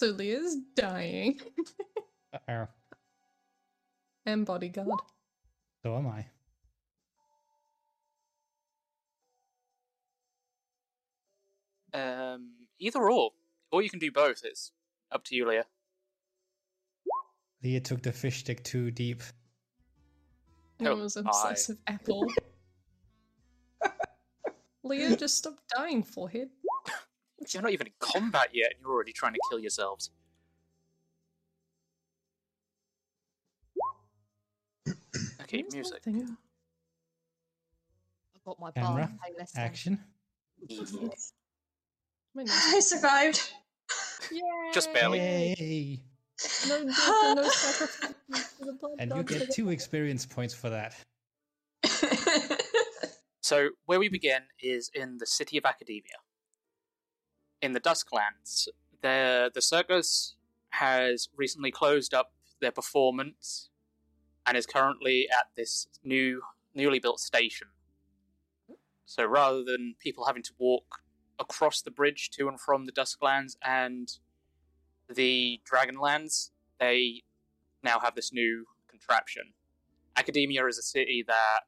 So Leah's dying. Uh-oh. and bodyguard. So am I. Um, either or, or you can do both. It's up to you, Leah. Leah took the fish stick too deep. It Oh, was I- obsessive apple. Leah, just stop dying, forehead. You're not even in combat yet, and you're already trying to kill yourselves. Okay, music. I've got my Camera. bar playlist. Action. I nose- survived. Just barely. Yay! No death and no sacrifice for the blood And you get two experience points for that. So, where we begin is in the city of Academia. In the Dusklands, the, the circus has recently closed up their performance and is currently at this new, newly built station. So, rather than people having to walk across the bridge to and from the Dusklands and the Dragonlands, they now have this new contraption. Academia is a city that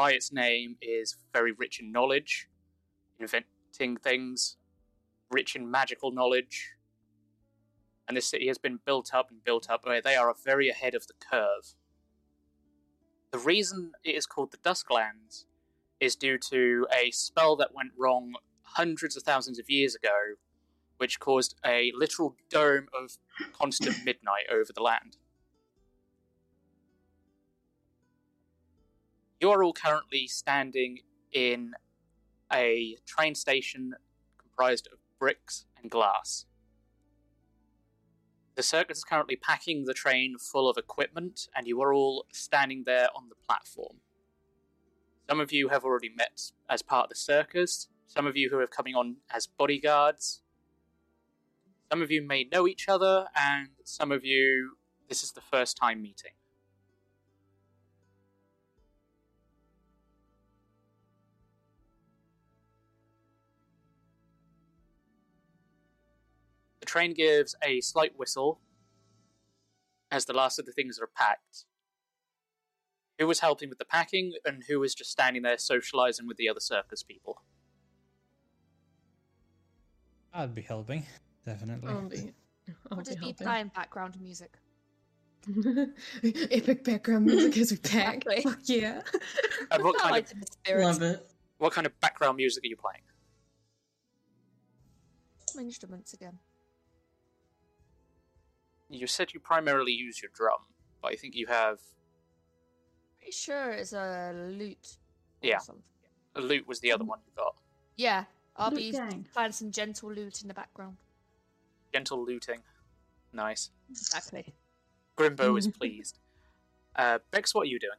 by its name, is very rich in knowledge, inventing things, rich in magical knowledge. And this city has been built up and built up oh, where they are very ahead of the curve. The reason it is called the Dusklands is due to a spell that went wrong hundreds of thousands of years ago, which caused a literal dome of constant midnight over the land. You are all currently standing in a train station comprised of bricks and glass. The circus is currently packing the train full of equipment, and you are all standing there on the platform. Some of you have already met as part of the circus, some of you who are coming on as bodyguards. Some of you may know each other, and some of you, this is the first time meeting. Train gives a slight whistle as the last of the things are packed. Who was helping with the packing, and who was just standing there socializing with the other circus people? I'd be helping, definitely. I'll be, I'll I'll be just be helping. playing background music. Epic background music as we pack. Exactly. Fuck yeah. And what kind of the. Love it. what kind of background music are you playing? My instruments again. You said you primarily use your drum, but I think you have Pretty sure it's a lute. Yeah. something. a lute was the other one you got. Yeah. I'll Lute be gang. playing some gentle lute in the background. Gentle looting. Nice. Exactly. Grimbo is pleased. Uh, Bex, what are you doing?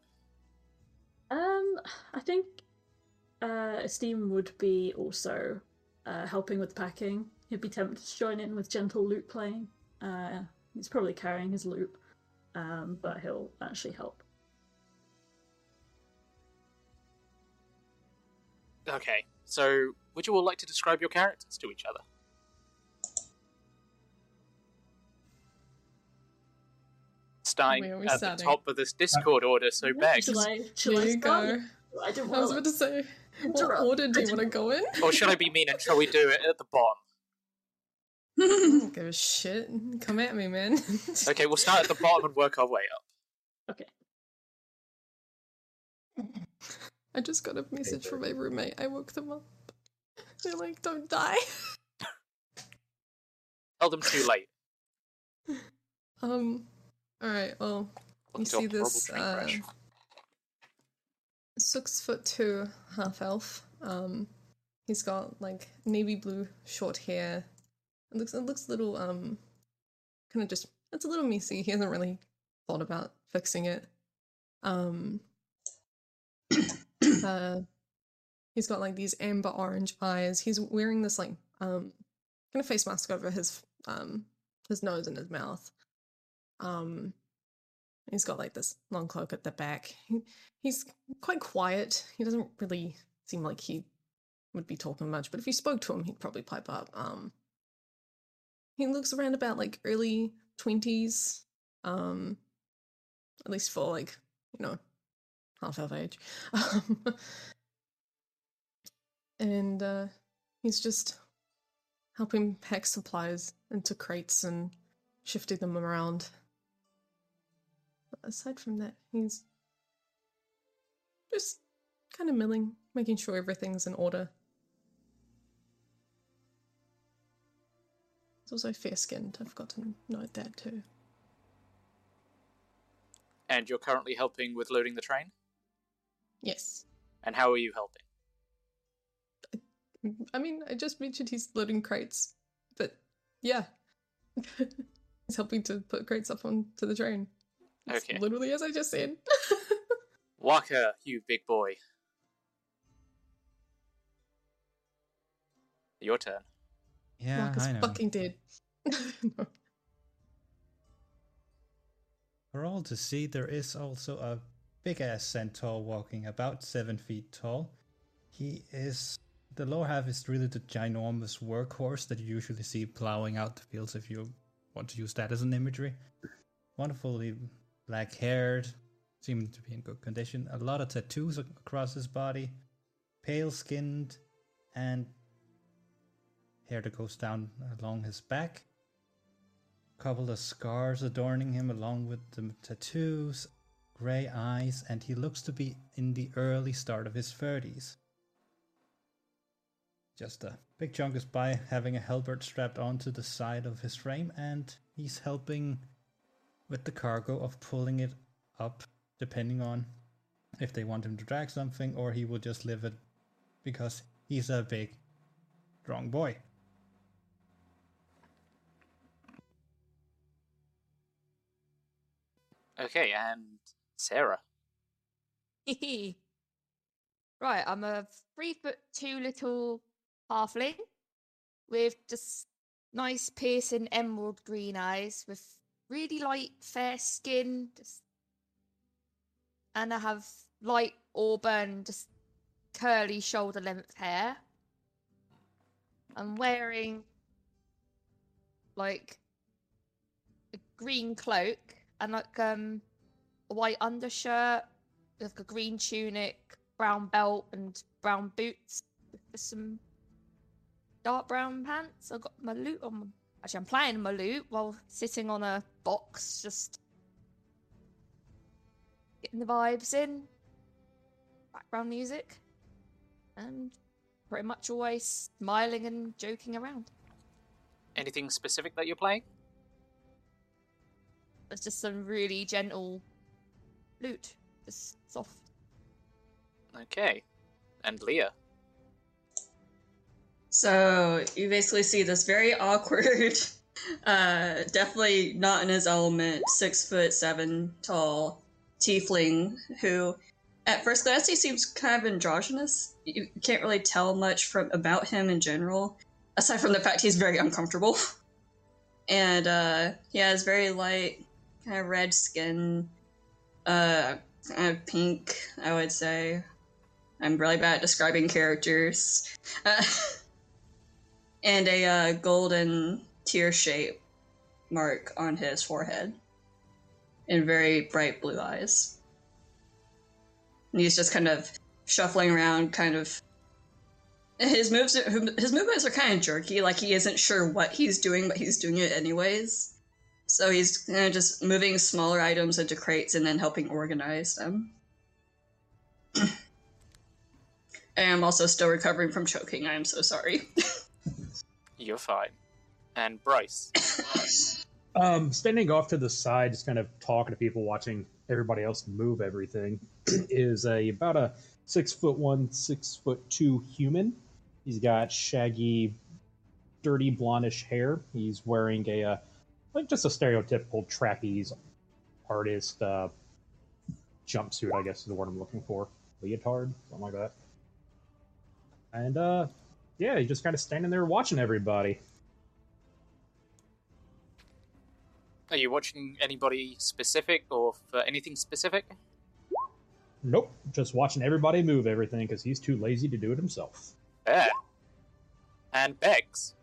Um, I think uh, Esteem would be also uh, helping with packing. He'd be tempted to join in with gentle lute playing. Uh, he's probably carrying his loop, um, but he'll actually help. Okay, so would you all like to describe your characters to each other? Starting Where are at starting? the top of this Discord order, so Bex. Shall I? Shall There I you start? go. I didn't I was want about to say. What order do you want to go in? Or should I be mean and shall we do it at the bottom? I don't give a shit. Come at me, man. Okay, we'll start at the bottom and work our way up. Okay. I just got a message from my roommate. I woke them up. They're like, don't die. Tell them too late. Um, alright, well, you Welcome to a see this uh, six foot two half elf. Um, he's got like navy blue short hair. It looks it looks a little um, kind of just it's a little messy. He hasn't really thought about fixing it. Um, uh, he's got like these amber orange eyes. He's wearing this like um, kind of face mask over his um his nose and his mouth. Um, he's got like this long cloak at the back. He, he's quite quiet. He doesn't really seem like he would be talking much, but if you spoke to him, he'd probably pipe up. Um, he looks around about like early twenties, um, at least for like you know half elf age, um, and uh, he's just helping pack supplies into crates and shifting them around. Aside from that, he's just kind of milling, making sure everything's in order. He's also fair skinned. I forgot to note that too. And you're currently helping with loading the train? Yes. And how are you helping? I mean, I just mentioned he's loading crates, but yeah. he's helping to put crates up onto the train. It's Okay. Literally as I just said. Waka, you big boy. Your turn. Yeah, Mark is I know. fucking dead. No. For all to see, there is also a big ass centaur walking about seven feet tall. He is. The lower half is really the ginormous workhorse that you usually see plowing out the fields if you want to use that as an imagery. Wonderfully black haired, seeming to be in good condition. A lot of tattoos across his body, pale skinned, and hair that goes down along his back A couple of scars adorning him along with the tattoos, grey eyes, and he looks to be in the early start of his 30s. Just a big chunk is by having a halberd strapped onto the side of his frame, and he's helping with the cargo of pulling it up, depending on if they want him to drag something or he will just live it because he's a big, strong boy. Okay, and Sarah. right, I'm a three foot two little halfling with just nice piercing emerald green eyes with really light fair skin just and I have light auburn just curly shoulder length hair. I'm wearing like a green cloak and like um a white undershirt with a green tunic, brown belt, and brown boots with some dark brown pants. I've got my loot on. my- Actually, I'm playing my loot while sitting on a box, just getting the vibes in. Background music, and pretty much always smiling and joking around. Anything specific that you're playing? It's just some really gentle lute, just soft. Okay. And Leah. So you basically see this very awkward, uh, definitely not in his element, six foot seven tall tiefling who, at first glance, he seems kind of androgynous. You can't really tell much from about him in general, aside from the fact he's very uncomfortable. And uh, he has very light, kind of red skin, uh, kind of pink, I would say. I'm really bad at describing characters. Uh, and a uh, golden tear shape mark on his forehead, and very bright blue eyes. And he's just kind of shuffling around, kind of. His moves, his movements are kind of jerky. Like he isn't sure what he's doing, but he's doing it anyways. So he's kind of just moving smaller items into crates and then helping organize them. I'm also still recovering from choking. I am so sorry. You're fine. And Bryce. Um, standing off to the side, just kind of talking to people, watching everybody else move everything, is a about a six foot one, six foot two human. He's got shaggy, dirty blondish hair. He's wearing a uh, like just a stereotypical trapeze artist uh, jumpsuit, I guess is the word I'm looking for. Leotard, something like that. And uh, yeah, he's just kind of standing there watching everybody. Are you watching anybody specific or for anything specific? Nope, just watching everybody move everything because he's too lazy to do it himself. Yeah. And Bex.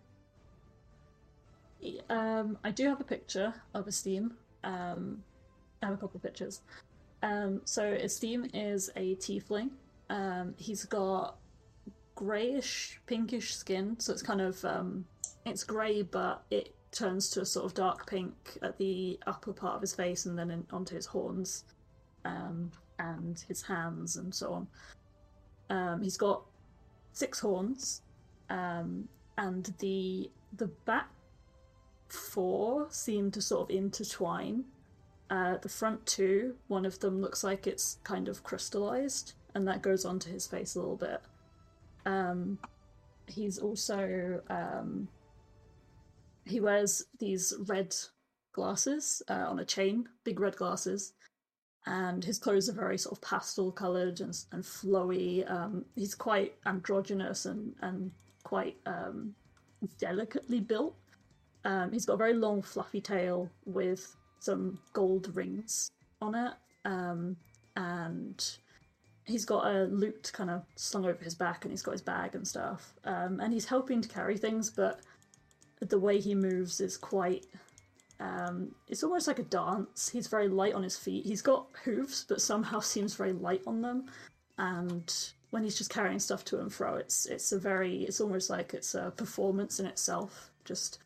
Um, I do have a picture of Esteem. Um, I have a couple of pictures. Um, so Esteem is a tiefling. Um, he's got grayish, pinkish skin, so it's kind of um, it's grey, but it turns to a sort of dark pink at the upper part of his face, and then in, onto his horns, um, and his hands, and so on. Um, he's got six horns, um, and the the back four seem to sort of intertwine. Uh, the front two, one of them looks like it's kind of crystallized, and that goes onto his face a little bit. Um, he's also um, he wears these red glasses uh, on a chain, big red glasses, and his clothes are very sort of pastel coloured and, and flowy. Um, he's quite androgynous and and quite um, delicately built. Um, he's got a very long, fluffy tail with some gold rings on it, um, and he's got a lute kind of slung over his back, and he's got his bag and stuff. Um, and he's helping to carry things, but the way he moves is quite. Um, it's almost like a dance. He's very light on his feet. He's got hooves, but somehow seems very light on them. And when he's just carrying stuff to and fro, it's it's a very it's almost like it's a performance in itself. Just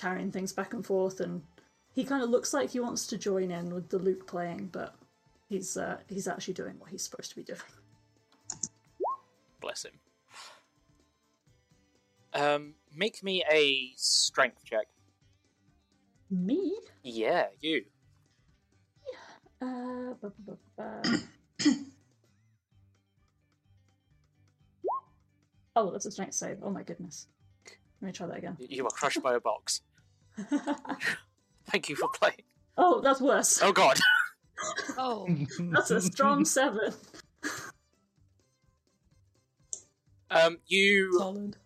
carrying things back and forth, and he kind of looks like he wants to join in with the lute playing, but he's uh, he's actually doing what he's supposed to be doing. Bless him. Um, make me a strength check. Me? Yeah, you. Uh, bu- bu- bu- oh, that's a strength save. Oh my goodness. Let me try that again. You were crushed by a box. Thank you for playing. Oh, that's worse. Oh god. Oh, That's a strong seven. Um, you Solid.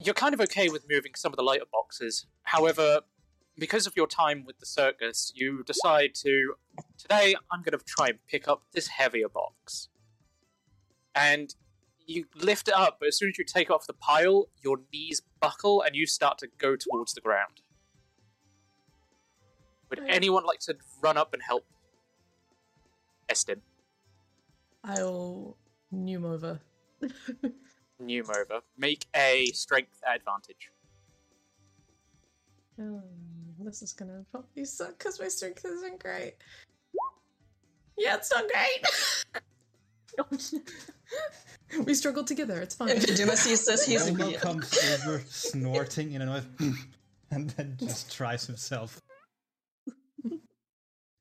you're kind of okay with moving some of the lighter boxes. However, because of your time with the circus, you decide to today I'm going to try and pick up this heavier box. And you lift it up, but as soon as you take off the pile, your knees buckle and you start to go towards the ground. Would anyone like to run up and help Estin? I'll Noom over. Noom over. Make a strength advantage. Um, this is gonna probably suck because my strength isn't great. Yeah, it's not great. we struggled together. It's fine. If Duma sees this, he's Elmo immediate. comes over snorting in a noise, and then just tries himself.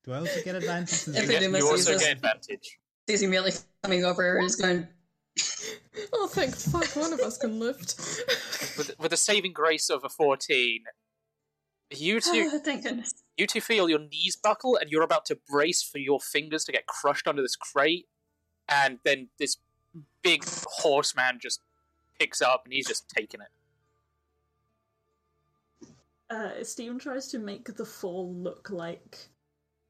Do I also get advantage? If You, they get, do you miss also these, get advantage. he's immediately coming over and is going. oh, thank fuck, one of us can lift. With, with a saving grace of a 14, you two, Oh, thank goodness. you two feel your knees buckle and you're about to brace for your fingers to get crushed under this crate. And then this big horseman just picks up and he's just taking it. Uh, Steven tries to make the fall look like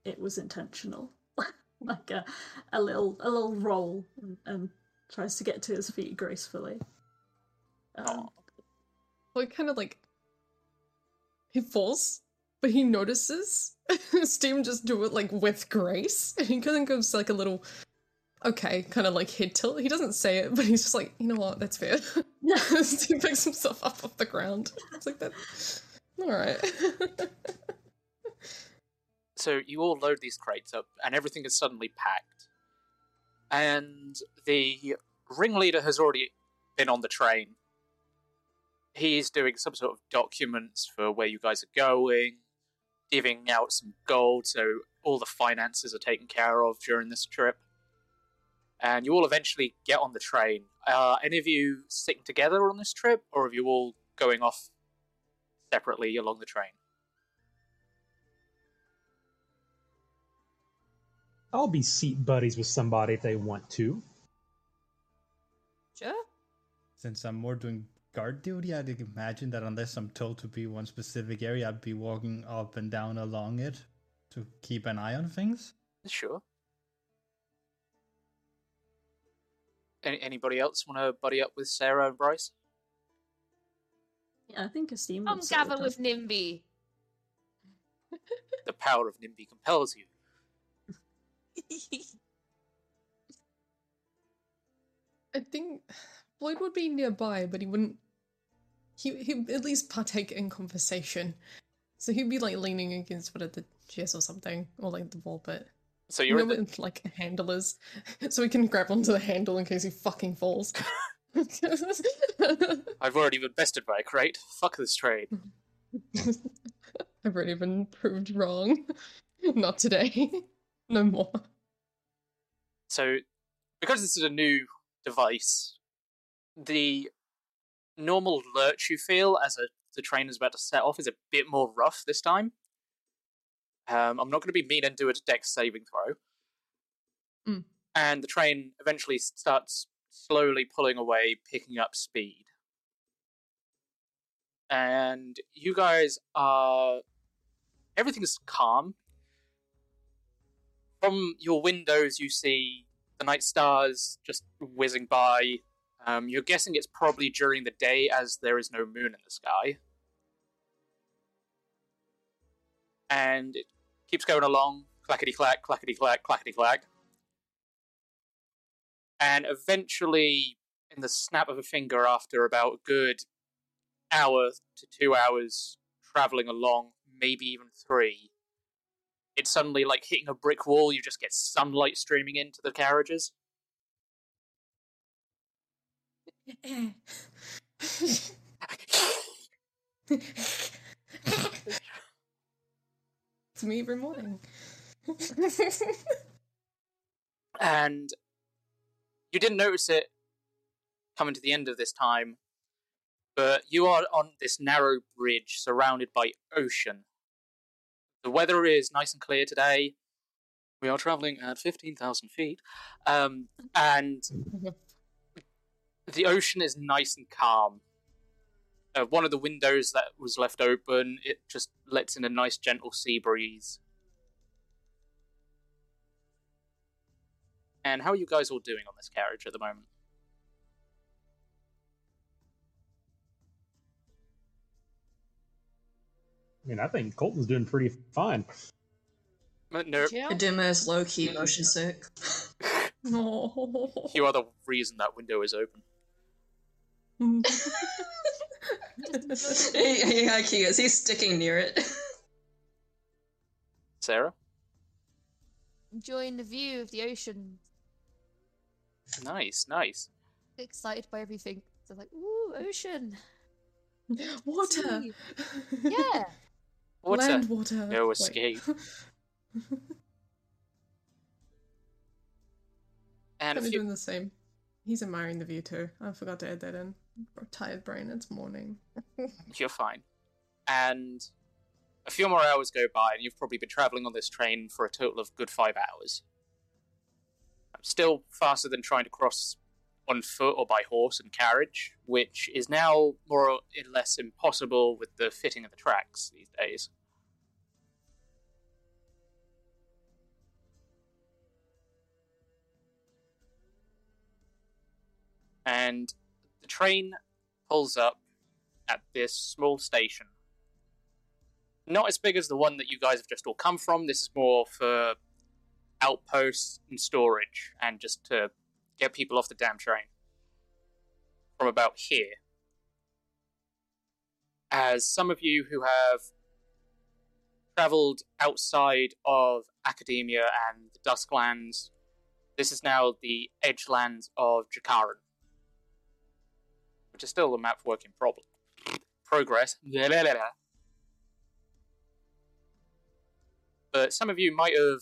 it was intentional, like a, a little a little roll, and, and tries to get to his feet gracefully. Um, Well, he kind of like he falls, but he notices Steam just do it like with grace, and he kind of goes like a little okay, kind of like head tilt. He doesn't say it, but he's just like, you know what, that's fair. Yeah. he picks himself up off the ground. It's like that. All right. So you all load these crates up, and everything is suddenly packed. And the ringleader has already been on the train. He's doing some sort of documents for where you guys are going, giving out some gold so all the finances are taken care of during this trip. And you all eventually get on the train. Are any of you sticking together on this trip, or are you all going off separately along the train? I'll be seat buddies with somebody if they want to. Sure. Since I'm more doing guard duty, I'd imagine that unless I'm told to be one specific area, I'd be walking up and down along it to keep an eye on things. Sure. Any, anybody else want to buddy up with Sarah and Bryce? Yeah, I think Esteem Come would settle gather down. with Nimby. The power of NIMBY compels you. I think Floyd would be nearby, but he wouldn't. He he'd at least partake in conversation. So he'd be like leaning against one of the chairs or something, or like the wall But So You you're know the, what like a handle is, so he can grab onto the handle in case he fucking falls. I've already been bested by a crate. Fuck this trade. I've already been proved wrong. Not today. No more. So, because this is a new device, the normal lurch you feel as a, the train is about to set off is a bit more rough this time. Um, I'm not going to be mean and do a dex saving throw. Mm. And the train eventually starts slowly pulling away, picking up speed. And you guys are. Everything's calm. From your windows, you see the night stars just whizzing by. Um, you're guessing it's probably during the day as there is no moon in the sky. And it keeps going along clackety clack, clackety clack, clackety clack. And eventually, in the snap of a finger, after about a good hour to two hours traveling along, maybe even three, it's suddenly like hitting a brick wall. You just get sunlight streaming into the carriages. it's me every morning. and you didn't notice it coming to the end of this time, but you are on this narrow bridge surrounded by ocean. The weather is nice and clear today. We are traveling at 15,000 feet. Um, and the ocean is nice and calm. Uh, one of the windows that was left open, it just lets in a nice gentle sea breeze. And how are you guys all doing on this carriage at the moment? Mean, I think Colton's doing pretty fine. Uh, No, Aduma is low key motion sick. You are the reason that window is open. he, he, he is. He's sticking near it. Sarah? Enjoying the view of the ocean. Nice, nice. Excited by everything. So like, ooh, ocean. Water. Yeah. What's Land water. no escape? And of you, doing the same. He's admiring the view too. I forgot to add that in. Tired brain. It's morning. you're fine. And a few more hours go by, and you've probably been traveling on this train for a total of good five hours. Still faster than trying to cross on foot or by horse and carriage, which is now more or less impossible with the fitting of the tracks these days. And the train pulls up at this small station. Not as big as the one that you guys have just all come from. This is more for outposts and storage, and just to get people off the damn train from about here. As some of you who have traveled outside of academia and the Dusklands, this is now the edgelands of Jakaran, which is still a map work in problem. progress. But some of you might have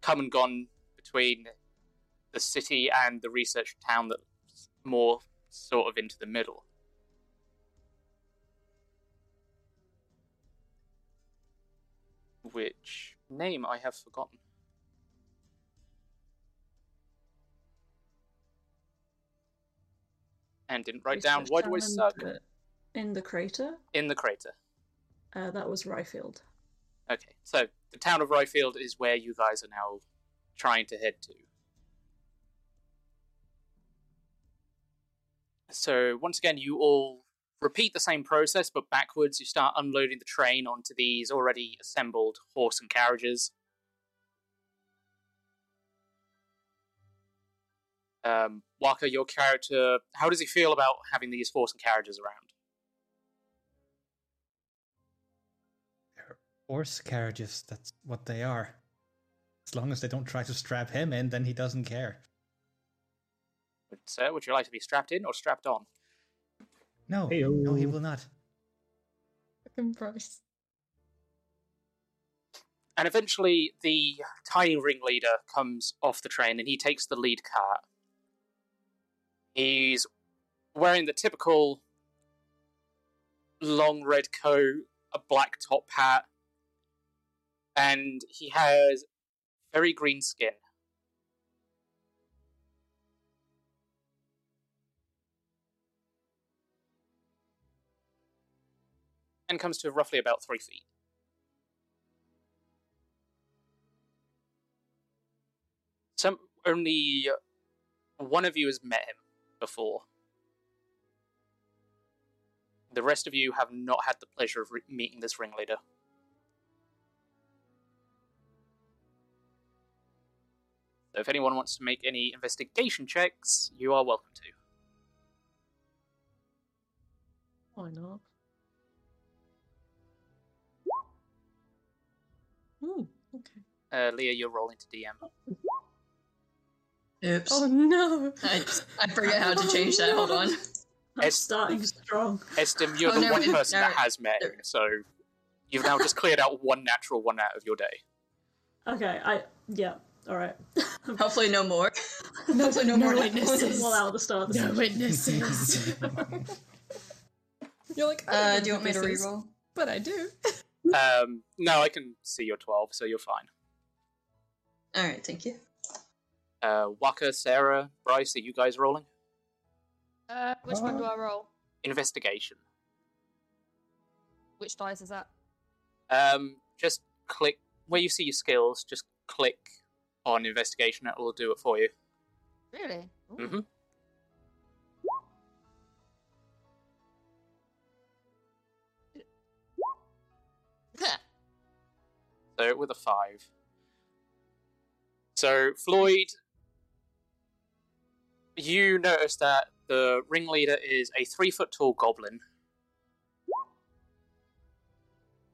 come and gone between the city and the research town that's more sort of into the middle. Which name I have forgotten. And didn't write down. Why do I Research suck? In the, in the crater? In the crater. Uh, that was Ryfield. Okay, so the town of Ryfield is where you guys are now trying to head to. So once again, you all repeat the same process, but backwards. You start unloading the train onto these already assembled horse and carriages. Um, Waka, your character, how does he feel about having these horse and carriages around? Horse carriages, that's what they are. As long as they don't try to strap him in, then he doesn't care. Sir, would you like to be strapped in or strapped on? No, Heyo. no, he oh. will not. Fucking Bryce. And eventually, the tiny ringleader comes off the train and he takes the lead car. He's wearing the typical long red coat, a black top hat, and he has very green skin. And comes to roughly about three feet. Some only one of you has met him before. The rest of you have not had the pleasure of re- meeting this ringleader. So if anyone wants to make any investigation checks, you are welcome to. Why not? Uh, Leah, you're rolling to DM. Oops. Oh no! I, I forget how to change that. Hold on. I'm It's- starting strong. Estim, you're Oh, the no, one it- person no, that has met him, so you've now just cleared out one natural one out of your day. Okay, I yeah, all right. Hopefully, no more. Hopefully, no, more witnesses. well out at the start the No session. witnesses. You're like, I don't Uh, do you want me to witnesses, reroll? But I do. Um, no, I can see you're 12, so you're fine. All right, thank you. Uh, Waka, Sarah, Bryce, are you guys rolling? Uh, which one do I roll? Investigation. Which dice is that? Um, just click where you see your skills. Just click on investigation. It will do it for you. Really? Ooh. hmm So with a five. So Floyd, you notice that the ringleader is a three foot tall goblin.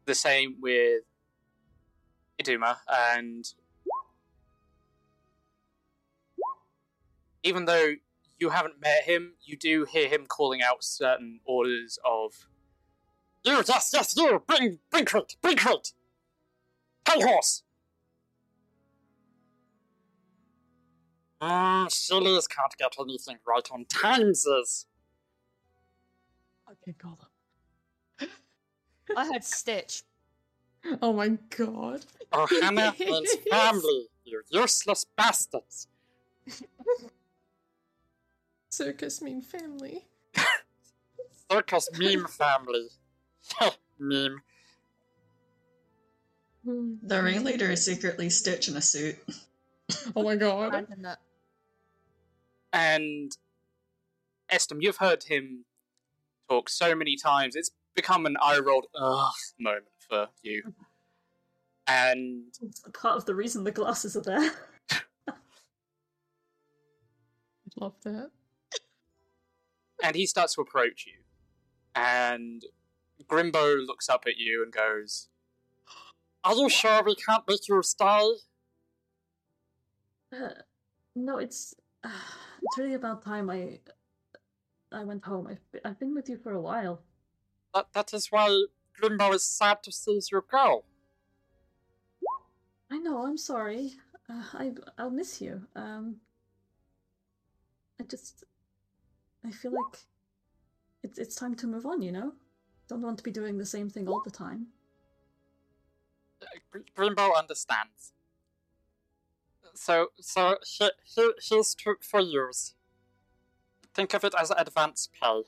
The same with Iduma, and even though you haven't met him, you do hear him calling out certain orders of You, yes, yes, you, bring, bring crate, bring crate! Hey, horse! Mm, sillies can't get anything right on timeses. Okay, call I heard Stitch. Oh my god. Oh, Hannah means family, you useless bastards. Circus mean family. Circus meme family. meme. Hmm. The ringleader is secretly Stitch in a suit. Oh my god. Random nut. And Estem, you've heard him talk so many times. It's become an eye rolled ugh moment for you. And It's part of the reason the glasses are there. I'd love that. and he starts to approach you. And Grimbo looks up at you and goes, Are you sure we can't make you stay? Uh, no, it's uh, it's really about time I I went home. I've been, I've been with you for a while. That, that is why Grimbo is sad to see you go. I know. I'm sorry. Uh, I I'll miss you. Um, I just I feel like it's it's time to move on. You know, don't want to be doing the same thing all the time. Grimbo understands. So, so he, he, here's to, for yours. Think of it as advance pay.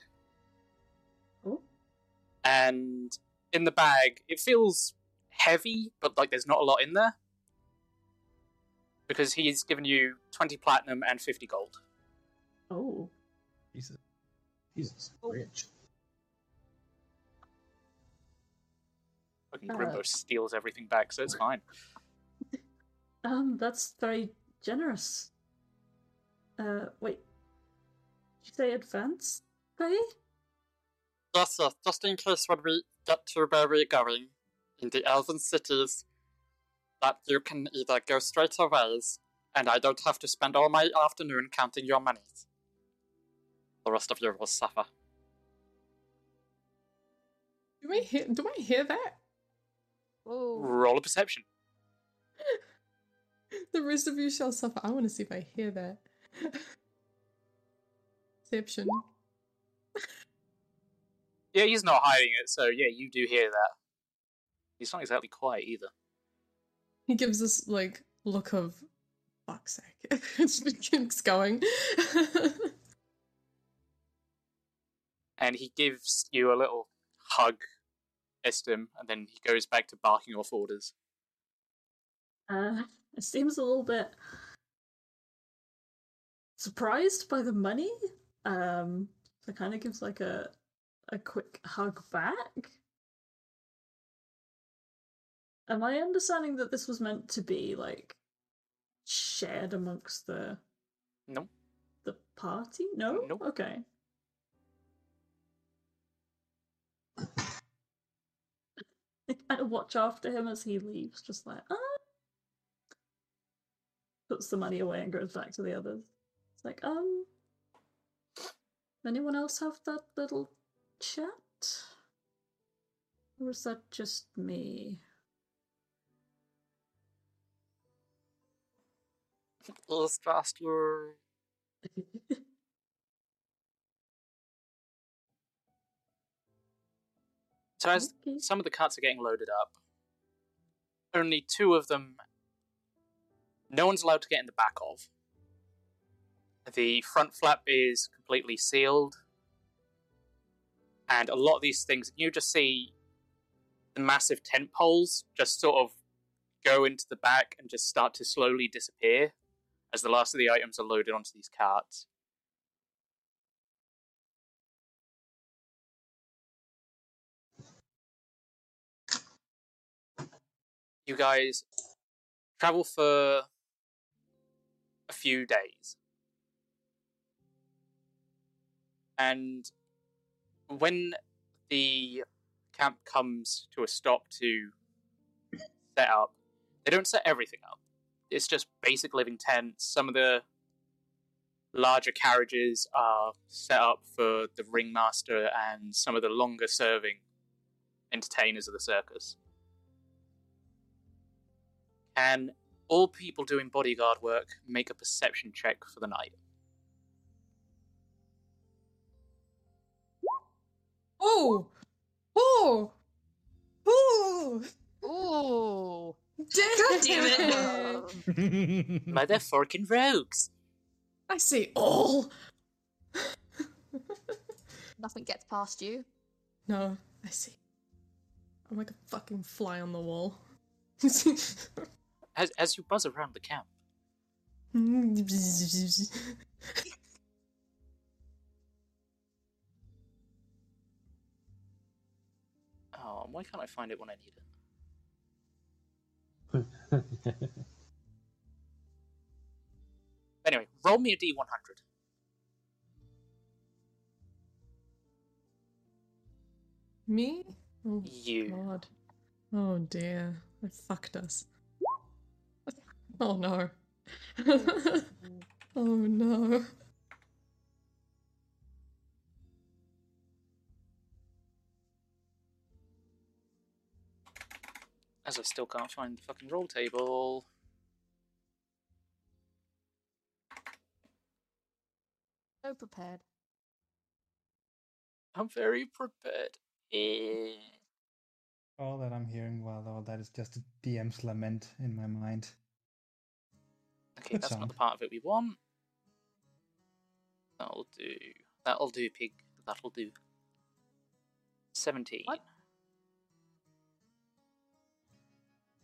Oh, And in the bag, it feels heavy, but like there's not a lot in there. Because he's given you 20 platinum and 50 gold. oh, Jesus. Jesus, rich. Fucking Uh. Grimbo steals everything back, so it's fine. Um, that's very generous. Uh, wait. Did you say advance pay? Yes, yes, just in case when we get to where we're going, in the elven cities, that you can either go straight away, and I don't have to spend all my afternoon counting your monies. The rest of you will suffer. Do I hear? Do I hear that? Whoa. Roll a perception. The rest of you shall suffer. I want to see if I hear that. Perception. Yeah, he's not hiding it, so yeah, you do hear that. He's not exactly quiet either. He gives this like look of fuck's sake. it keeps going. And he gives you a little hug, Estim, and then he goes back to barking off orders. Uh, it seems a little bit surprised by the money. Um, so kind of gives like a a quick hug back. Am I understanding that this was meant to be like shared amongst the No. the party? No. Nope. Okay. I kind of watch after him as he leaves, just like ah. Puts the money away and goes back to the others. It's like, um, anyone else have that little chat? Or is that just me? Just you. So as Okay. some of the carts are getting loaded up, only two of them no one's allowed to get in the back of. The front flap is completely sealed. And a lot of these things you just see the massive tent poles just sort of go into the back and just start to slowly disappear as the last of the items are loaded onto these carts. You guys travel for a few days. And when the camp comes to a stop to set up, they don't set everything up. It's just basic living tents. Some of the larger carriages are set up for the ringmaster and some of the longer serving entertainers of the circus. Can all people doing bodyguard work make a perception check for the night? oh! Oh! Oh! Ooh. God damn it. Motherfucking rogues! I say all! Nothing gets past you. No, I see. I'm like a fucking fly on the wall. As, as you buzz around the camp, oh, why can't I find it when I need it? Anyway, roll me a d100. Me? Oh, You. God. Oh dear. I fucked us. Oh no. oh no. As I still can't find the fucking roll table. So prepared. I'm very prepared. Eh. All that I'm hearing while all that is just a DM's lament in my mind. Okay, Good that's song. not the part of it we want. That'll do. That'll do, pig. That'll do. 17. What?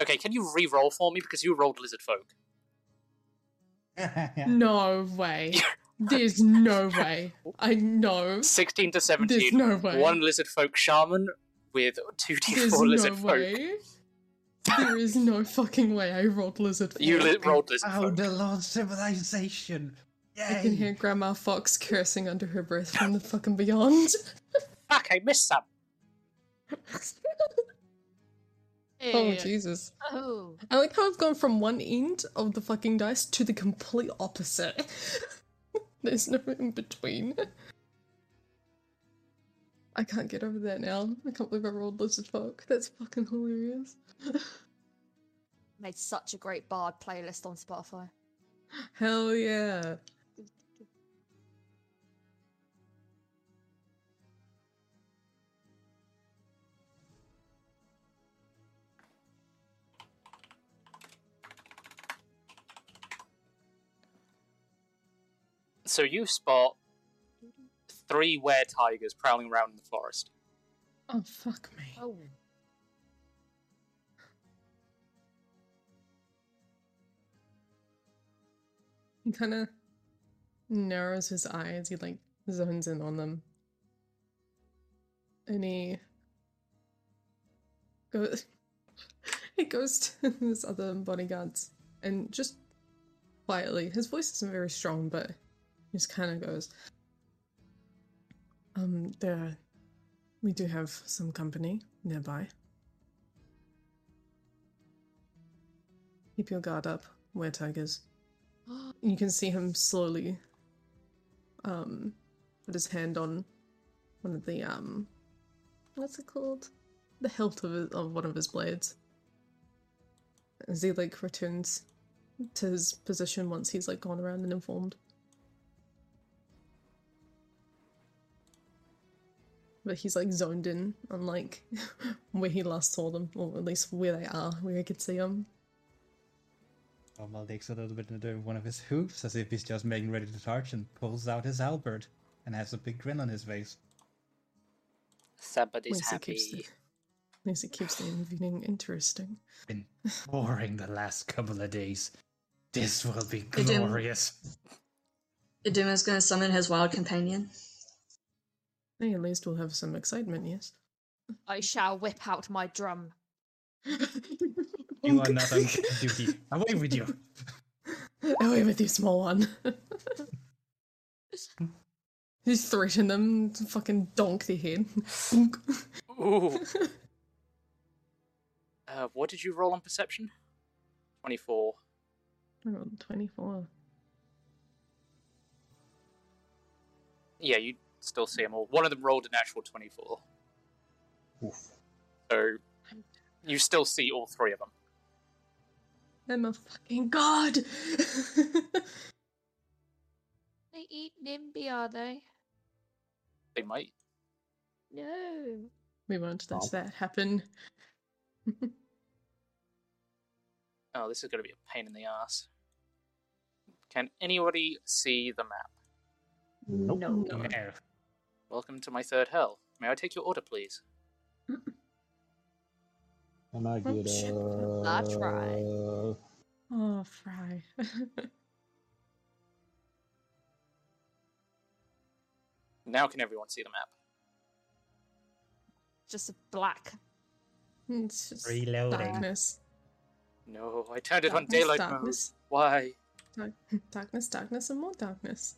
Okay, can you re-roll for me because you rolled lizard folk? No way. There's no way. I know. 16 to 17. There's no way. One lizard folk shaman with 2d4 There's lizard no folk. way. There is no fucking way I rolled lizard. You folk. li- rolled lizard Oh, the Lord Civilization! I can hear Grandma Fox cursing under her breath from the fucking beyond. Fuck, I missed some. Oh Jesus! Oh. I like how I've gone from one end of the fucking dice to the complete opposite. There's no in between. I can't get over that now. I can't believe I rolled lizard folk. That's fucking hilarious. Made such a great bard playlist on Spotify. Hell yeah. So you spot three were tigers prowling around in the forest. Oh fuck me. Oh. He kind of narrows his eyes. He like zones in on them, and he goes. he goes to his other bodyguards and just quietly. His voice isn't very strong, but he just kind of goes. Um, there, we do have some company nearby. Keep your guard up, were tigers. You can see him slowly um put his hand on one of the um what's it called? The hilt of his, of one of his blades. As he like returns to his position once he's like gone around and informed. But he's like zoned in on like where he last saw them, or at least where they are, where he could see them. Oh, Normal digs a little bit into one of his hoops as if he's just making ready to charge and pulls out his halberd and has a big grin on his face. Somebody's At least it keeps happy. the, at least it keeps the evening interesting. Been boring the last couple of days. This will be They do. glorious. Iduma's gonna summon his wild companion. Hey, at least we'll have some excitement, yes? I shall whip out my drum. You are not on duty. Away with you. Away with you, small one. He's threaten them to fucking donk their head. Ooh. uh, what did you roll on perception? 24. I rolled 24. Yeah, you still see them all. One of them rolled a natural 24. So you still see all three of them. I'm a fucking god! They eat Nimby, are they? They might. No. we won't let that oh. happen. Oh, this is going to be a pain in the ass. Can anybody see the map? No. No. Welcome to my third hell. May I take your order, please? And I Oh, get shit. uh, That's right. Oh, Fry. Now can everyone see the map? Just black. it's just Reloading. darkness. No, I turned it on Darkness, daylight darkness. mode. Why? Dark- darkness, darkness, and more darkness.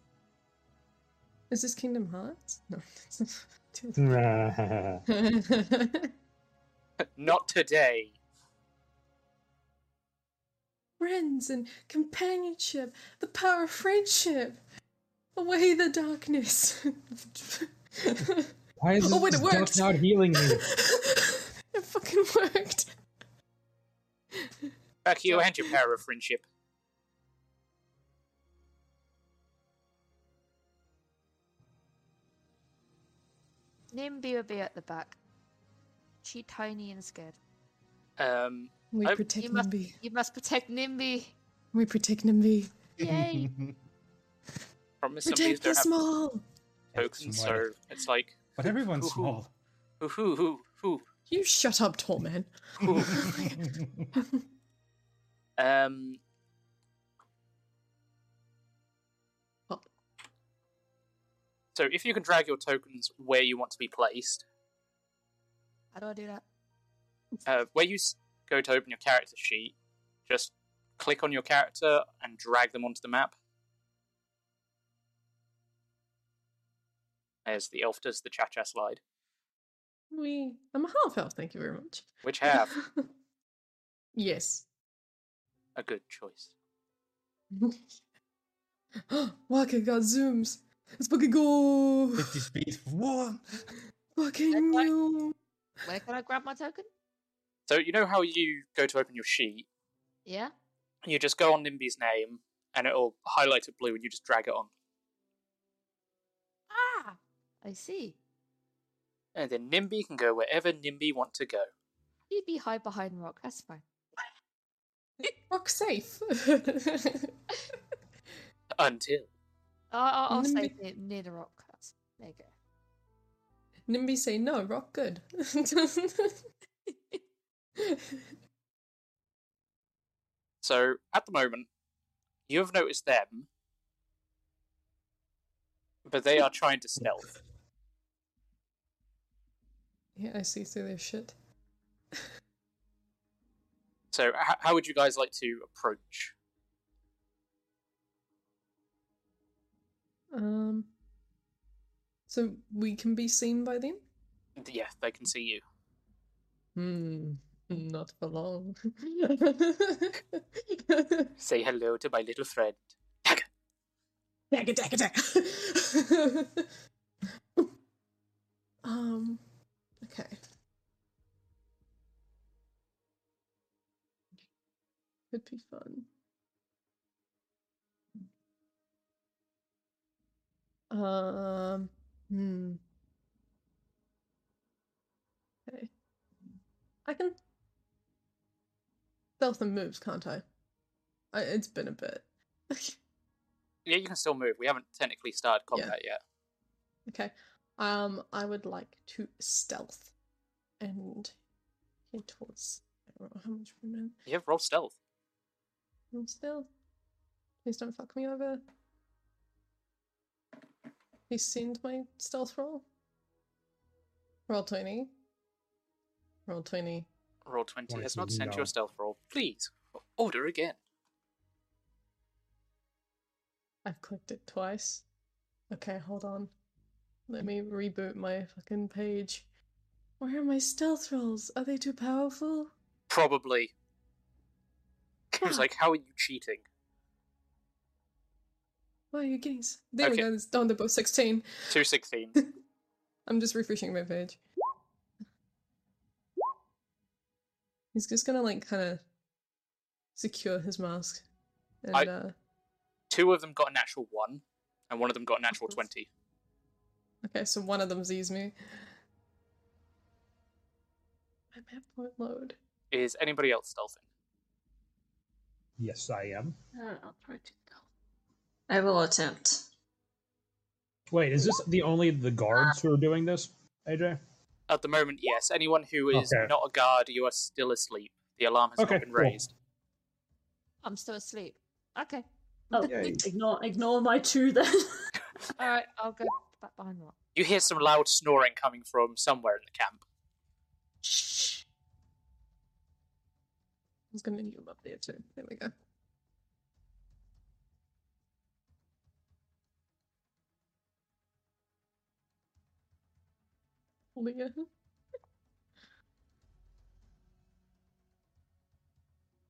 Is this Kingdom Hearts? No. Not today. Friends and companionship, the power of friendship. Away the darkness. Why is Oh, wait, it worked. not healing me? it fucking worked. Back you and your power of friendship. Nimby will be at the back. She tiny and scared. Um, We I- protect You must, Nimby. you must protect Nimby. We protect Nimby. Yay! promise Protect the small. tokens, Smart. so it's like But everyone's Hoo-hoo. small. hoo hoo hoo hoo. You shut up, tall man. hoo. um, so if you can drag your tokens where you want to be placed, How do I do that? uh, where you go to open your character sheet, just click on your character and drag them onto the map. As the elf does the cha cha slide. we. I'm a half elf, thank you very much. Which half? yes. a good choice. Waka got zooms. Let's fucking go. 50 speed. What? Fucking Like- no. Where can I grab my token? So you know how you go to open your sheet, Yeah. you just go on Nimby's name and it'll highlight it blue and you just drag it on. Ah, I see. And then Nimby can go wherever Nimby want to go. You'd be hide behind rock. That's fine. Rock safe. Until. I'll, I'll, I'll stay near, near the rock. That's, there you go. Nimby say no, rock good. So at the moment, you have noticed them, but they are trying to stealth. yeah, I see through their shit. So h- how would you guys like to approach? Um. So we can be seen by them? Yeah, they can see you. Hmm. Not for long. Say hello to my little friend. Dagger, dagger, dagger. um. Okay. Could be fun. Um. Hmm. Okay. I can stealth and moves, can't I? I it's been a bit. Yeah, you can still move. We haven't technically started Yeah. combat yet. Okay. Um, I would like to stealth and head towards. I don't know how much room in. You have roll stealth. I'm still. Please don't fuck me over. Please send my stealth roll. Roll20. Roll 20. Roll20 has not sent no. your stealth roll. Please, order again. I've clicked it twice. Okay, hold on. Let me reboot my fucking page. Where are my stealth rolls? Are they too powerful? Probably. It was like, how are you cheating? Why are you getting. s- There we go, it's down to both 16. 216. I'm just refreshing my page. He's just gonna like kind of secure his mask, and I- uh, Two of them got a natural 1, and one of them got a natural 20. okay, so one of them sees me. My map won't load. Is anybody else stealthing? Yes, I am. Uh, I'll try to go. I will attempt. Wait, is this the only the guards who are doing this, AJ? At the moment, yes. Anyone who is Okay. not a guard, you are still asleep. The alarm has Okay, not been cool. raised. I'm still asleep. Okay. Oh, ignore ignore my two then. All right. I'll go back behind rock. You hear some loud snoring coming from somewhere in the camp. Shh. I was gonna new him up there too. There we go. Leah.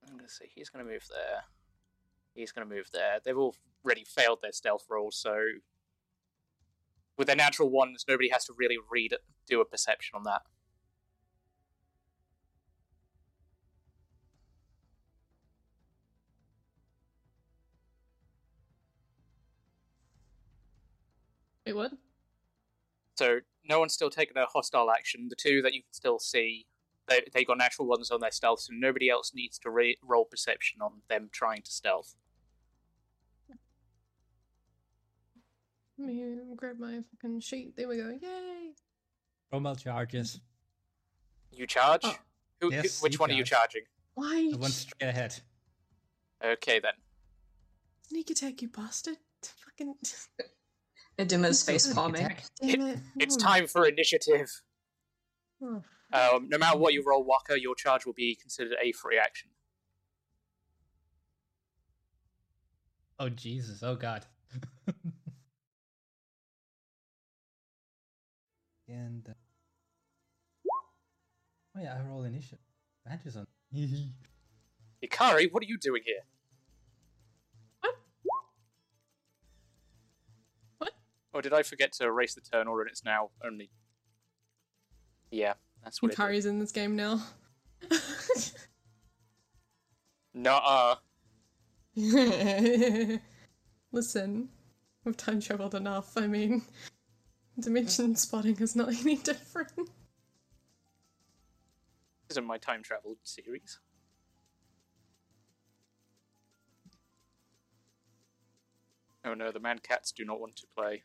I'm gonna see. He's gonna move there. He's gonna move there. They've already failed their stealth roll, so with their natural ones, nobody has to really read it, do a perception on that. Wait, what? So no one's still taken a hostile action. The two that you can still see, they they got natural ones on their stealth, so nobody else needs to re- roll perception on them trying to stealth. Let me grab my fucking sheet. There we go. Yay! Rommel charges. You charge? Oh. Who, who- which you one are you charging? Why? The one straight ahead. Okay then. Sneak attack, you bastard! Fucking Iduma's face palming. attack. damn it! It's Oh. time for initiative. Oh. Um, no matter what you roll, Waka, your charge will be considered a free action. Oh Jesus! Oh God. and uh... oh yeah, I roll initiative. Badges on. Ikari, what are you doing here? What? Or did I forget to erase the turn order and it's now only. Yeah, that's what it is. Hikari's in this game now. Nuh-uh. Listen, we've time traveled enough. I mean, dimension spotting is not any different. This isn't my time travel series. Oh no, the man cats do not want to play.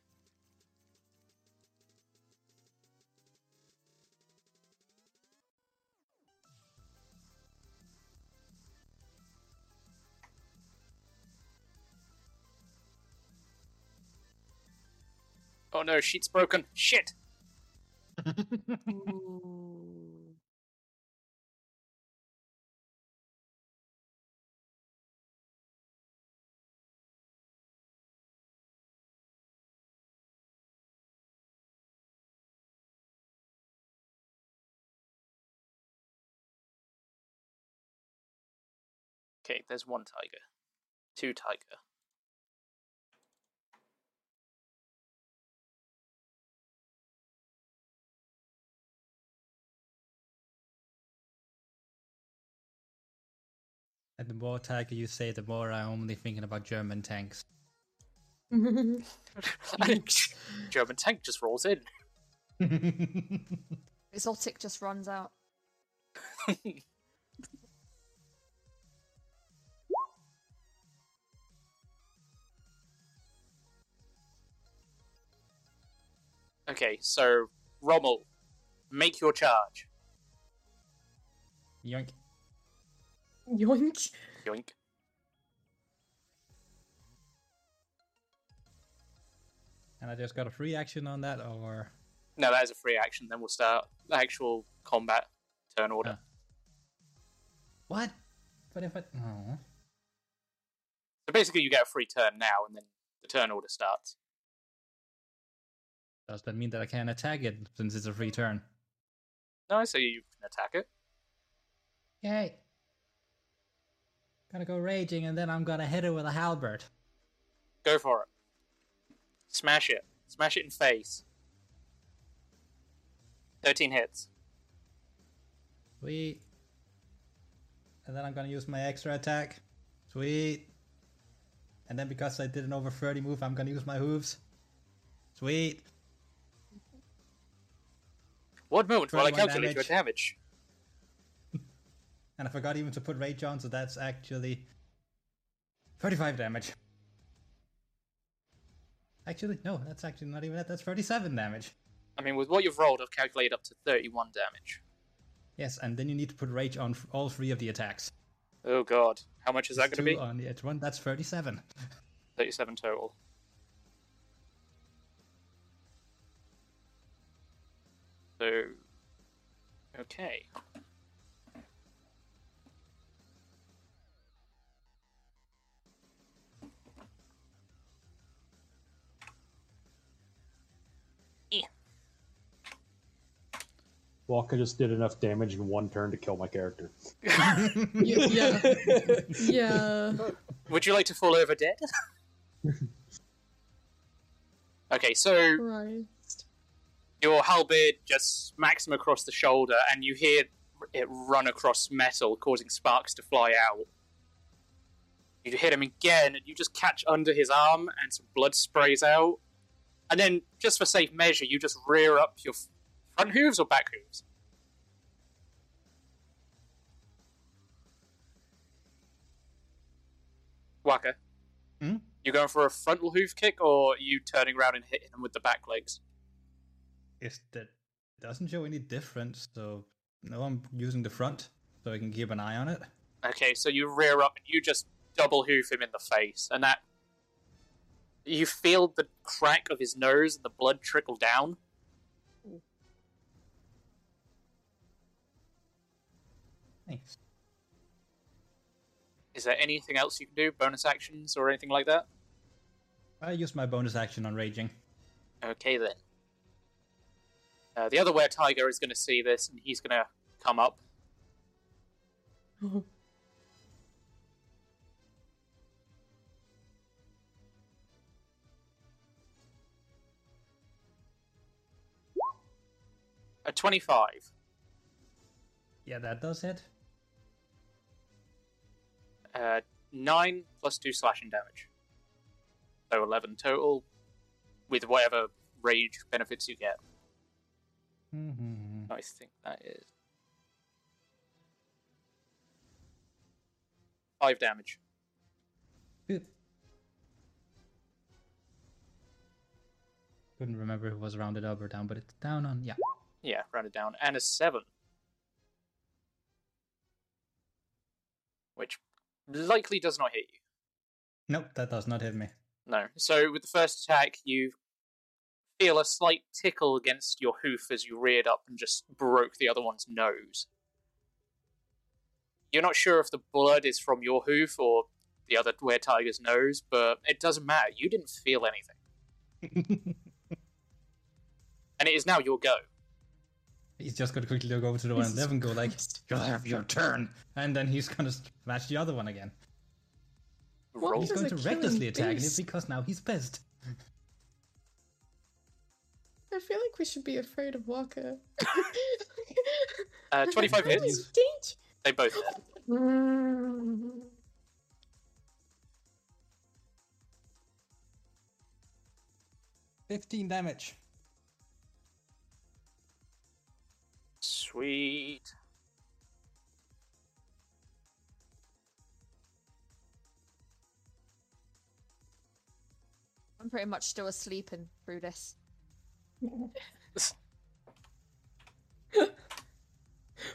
Oh no, sheet's broken. Shit! Okay, there's one tiger. Two tiger. And the more tiger you say, the more I'm only thinking about German tanks. German tank just rolls in. Exotic just runs out. Okay, so Rommel, make your charge. Yoink. Yoink. Yoink. And I just got a free action on that, or No, that is a free action. Then we'll start the actual combat turn order. What? But if I oh, So basically, you get a free turn now, and then the turn order starts. does that mean that I can't attack it since it's a free turn? No, so you can attack it. Yay! Gonna go raging, and then I'm gonna hit it with a halberd. Go for it. Smash it. Smash it in face. 13 hits. Sweet. And then I'm gonna use my extra attack. Sweet. And then because I did an over 30 move, I'm gonna use my hooves. Sweet. One moment while I 21 calculate your damage. And I forgot even to put rage on, so that's actually 35 damage. Actually, no, that's actually not even that. That's 37 damage. I mean, with what you've rolled, I've calculated up to 31 damage. Yes, and then you need to put rage on all three of the attacks. Oh god. How much is that going to be? on the edge one? That's 37. 37 total. So. Okay. Walker just did enough damage in one turn to kill my character. Y- yeah. yeah. Would you like to fall over dead? okay, so Christ. your halberd just smacks him across the shoulder, and you hear it run across metal, causing sparks to fly out. You hit him again, and you just catch under his arm, and some blood sprays out. And then, just for safe measure, you just rear up your f- front hooves or back hooves. Waka, Hmm? you going for a frontal hoof kick, or you turning around and hitting him with the back legs? Is that doesn't show any difference, so no, I'm using the front so I can keep an eye on it. Okay, so you rear up and you just double hoof him in the face, and that you feel the crack of his nose and the blood trickle down. Thanks. Is there anything else you can do, bonus actions or anything like that? I use my bonus action on raging. Okay then. Uh, the other were tiger is going to see this, and he's going to come up. A twenty-five. Yeah, that does it. Uh, nine plus two slashing damage. So eleven total, with whatever rage benefits you get. Mm-hmm. I think that is five damage. Good. Couldn't remember who was rounded up or down, but it's down on yeah. Yeah, rounded down, and a seven, which likely does not hit you. Nope, that does not hit me. No. So with the first attack, you feel a slight tickle against your hoof as you reared up and just broke the other one's nose. You're not sure if the blood is from your hoof or the other were tiger's nose, but it doesn't matter. You didn't feel anything, and it is now your go. He's just gonna quickly go over to the one Jesus eleven, go like, "You'll have your turn," and then he's gonna smash the other one again. What He's going to killing recklessly attack, and it's because now he's pissed. I feel like we should be afraid of Walker. Uh, 25 hits. They both. Fifteen damage. Sweet. I'm pretty much still sleeping through this. I'm Well,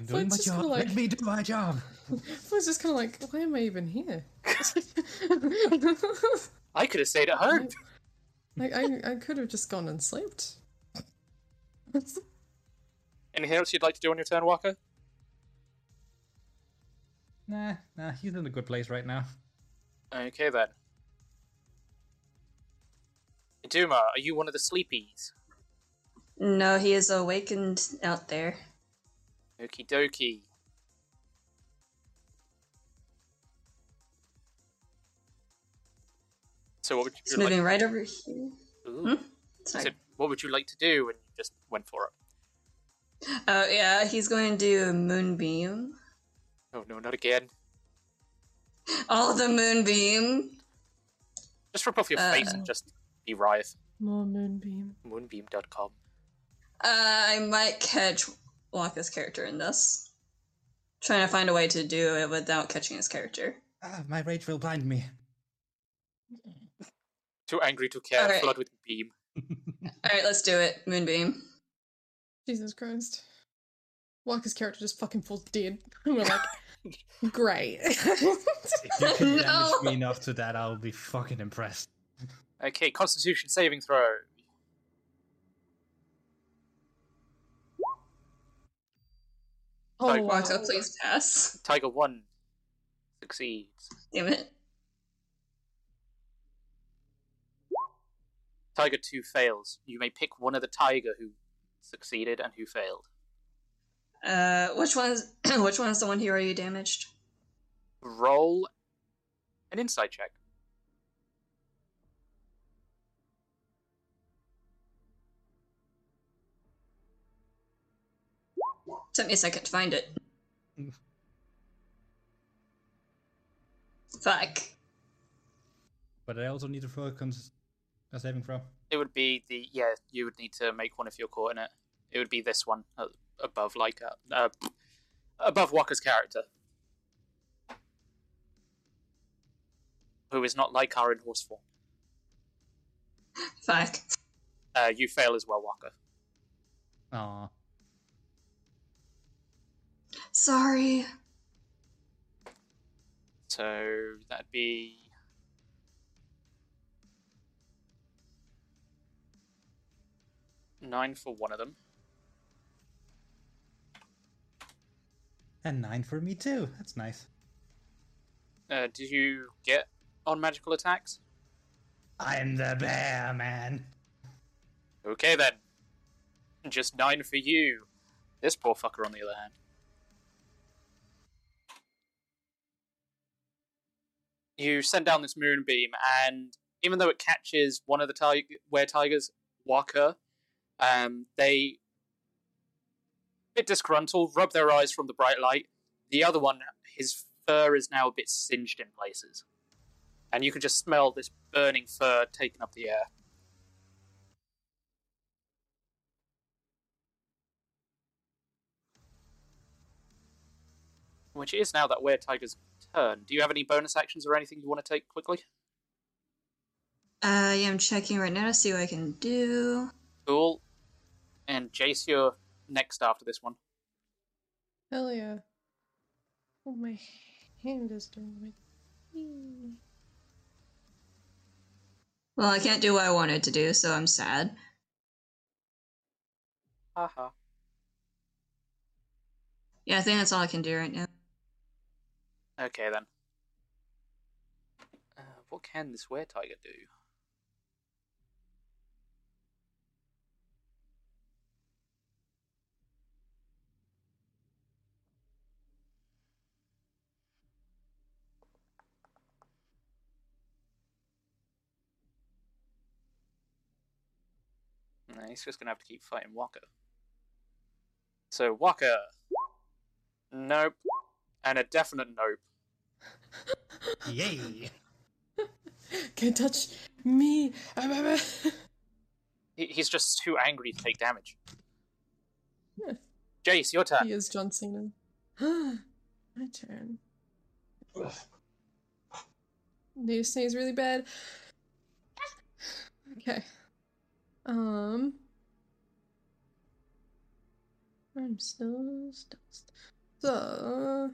doing my just job. kinda like- Let me do my job. I was just kind of like, why am I even here? I could have stayed at home. like, I, I could have just gone and slept. Anything else you'd like to do on your turn, Walker? Nah, nah, he's in a good place right now. Okay then. Duma, are you one of the sleepies? No, he is awakened out there. Okie dokie. So what would He's you like? moving right over here. Hmm? I Sorry. said, what would you like to do? And you just went for it. Oh yeah, he's going to do a moonbeam. Oh no, not again! All the moonbeam. Just rip off your face Uh. and just be Riot. More moonbeam. Moonbeam.com. Uh, I might catch Waka's character in this. Trying to find a way to do it without catching his character. Ah, my rage will blind me. Too angry to care. Alright. Flood with beam. Alright, let's do it. Moonbeam. Jesus Christ. Walker's character just fucking falls dead. And we're like, great. If you can damage No. me enough to that, I'll be fucking impressed. Okay, Constitution saving throw. oh, Like, wow. Waka, please pass. Tiger one succeeds. Damn it. Tiger two fails. You may pick one of the tiger who succeeded and who failed. Uh, which one is which one is the one hero you damaged? Roll an insight check. Took me a second to find it. Fuck. But I also need to throw a, cons- a saving throw. It would be the yeah. You would need to make one if you're caught in it. It would be this one uh, above like uh, uh, above Walker's character, who is not like our in horse form. Fuck. Uh, you fail as well, Walker. Aw. Sorry. So that'd be nine for one of them. And nine for me too. That's nice. Uh, did you get on magical attacks? I'm the bear man. Okay then. Just nine for you. This poor fucker, on the other hand. You send down this moonbeam, and even though it catches one of the tig- were tigers, Walker, um, they, bit disgruntled, rub their eyes from the bright light. The other one, his fur is now a bit singed in places, and you can just smell this burning fur taking up the air. Which is now that Were Tiger's turn. Do you have any bonus actions or anything you want to take quickly? Uh, yeah, I am checking right now to see what I can do. Cool. And Jace, you're next after this one. Hell yeah. Oh, my hand is doing my. Well, I can't do what I wanted to do, so I'm sad. Haha. Yeah, I think that's all I can do right now. Okay then. Uh, what can this Were Tiger do? Nah, he's just gonna have to keep fighting Waka. So Waka. Nope. And a definite nope. Yay! Can't touch me. He- He's just too angry to take damage. Yeah. Jace, your turn. he is John Cena. my turn. Need to sneeze really bad. Okay. Um. I'm still, still. So.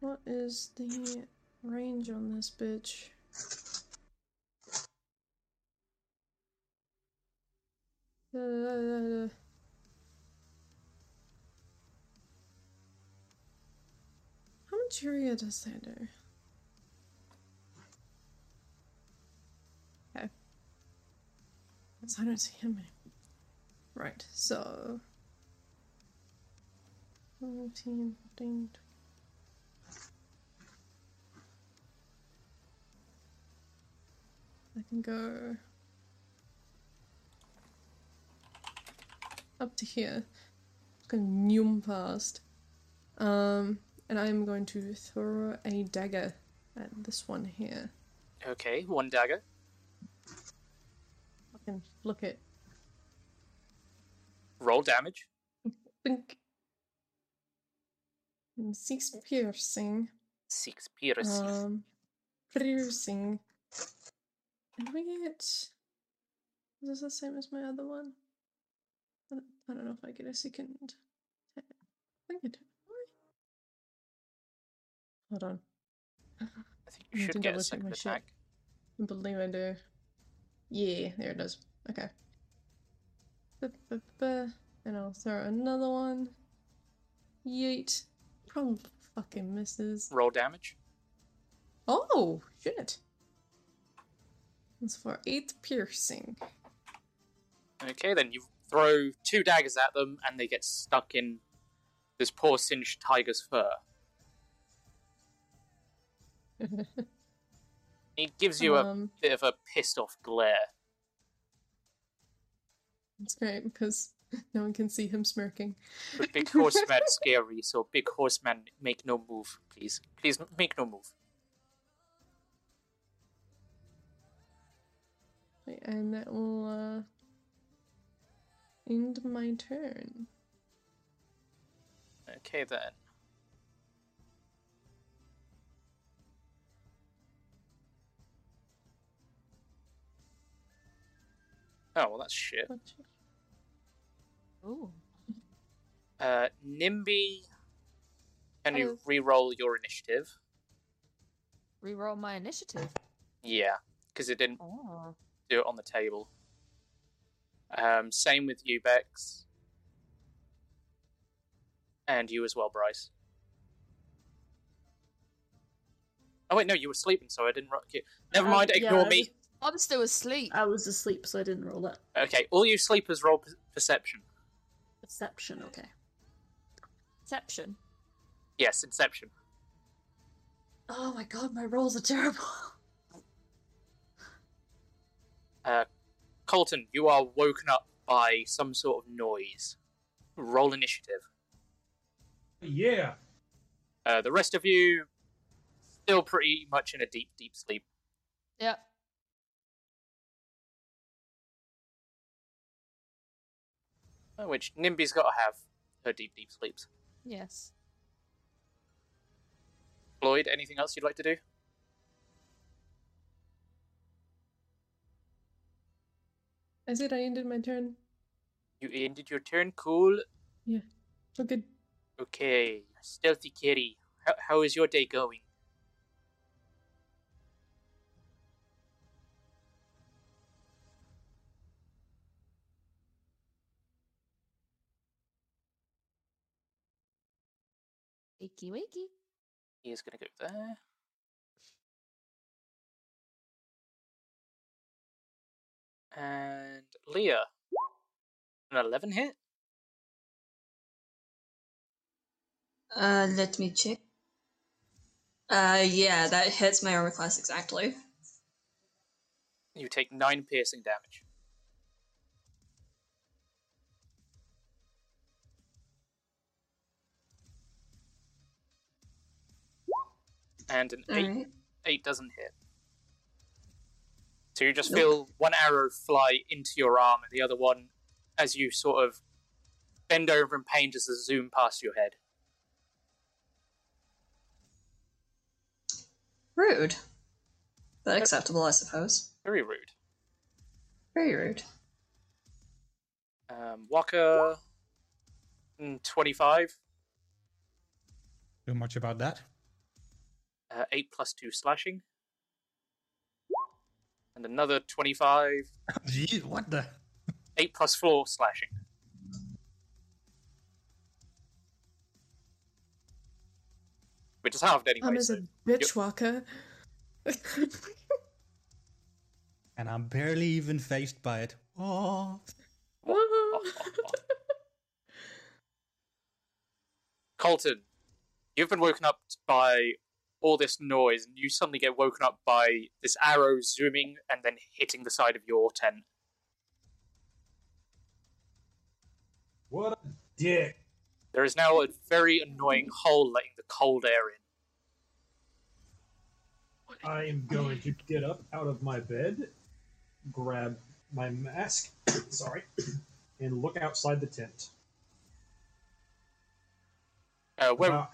What is the range on this bitch? Uh, how much area does that do? Because I don't see him anymore. Right, so. 14, 15, I can go up to here. Just gonna noom past. Um, and I'm going to throw a dagger at this one here. Okay, one dagger. Can flick it. Roll damage. Blink. And six piercing. Six pierces. Um, piercing. And we get. Is this the same as my other one? I don't, I don't know if I get a second. I think I do. Hold on. I think you I should get a double check second attack. I believe I do. Yeah, there it is. Okay. And I'll throw another one. Yeet. Probably fucking misses. Roll damage. Oh, shit. That's for eight piercing. Okay, then you throw two daggers at them, and they get stuck in this poor singed tiger's fur. It gives you a Um, bit of a pissed off glare. It's great because no one can see him smirking. But big horseman scary, so big horseman make no move, please. Please make no move. And that will uh, end my turn. Okay then. Oh well, that's shit. Ooh. Uh, Nimby, can you re-roll your initiative? Reroll my initiative. Yeah, because it didn't Oh. do it on the table. Um, same with you, Bex. And you as well, Bryce. Oh wait, no, you were sleeping, so I didn't rock you. Never Uh, mind, yeah, ignore I me. was- I'm still asleep. I was asleep, so I didn't roll that. Okay, all you sleepers roll per- perception. Perception, okay. Perception. Yes, Inception. Oh my god, my rolls are terrible. Uh, Colton, you are woken up by some sort of noise. Roll initiative. Yeah. Uh, the rest of you, still pretty much in a deep, deep sleep. Yep. Oh, which Nimby's got to have her deep, deep sleeps. Yes. Lloyd, anything else you'd like to do? I said I ended my turn. You ended your turn. Cool. Yeah. Oh, good. Okay, stealthy kitty. How, how is your day going? Wakey wakey. He is going to go there. And Leah. An 11 hit? Uh, let me check. Uh, yeah, that hits my armor class exactly. You take 9 piercing damage. And an 8, Alright. 8 doesn't hit. So you just feel one arrow fly into your arm and the other one as you sort of bend over in pain just zoom past your head. Rude. But acceptable, I suppose. Very rude. Very rude. Um, Waka, mm, 25, Do much about that. Uh, 8 plus 2 slashing. And another 25, Gee, what the? 8 plus 4 slashing. Which is halved anyway. I'm as so a bitch walker. And I'm barely even faced by it. Oh, Colton, you've been woken up by all this noise, and you suddenly get woken up by this arrow zooming and then hitting the side of your tent. What a dick. There is now a very annoying hole letting the cold air in. I am going to get up out of my bed, grab my mask, sorry, and look outside the tent. Uh, where,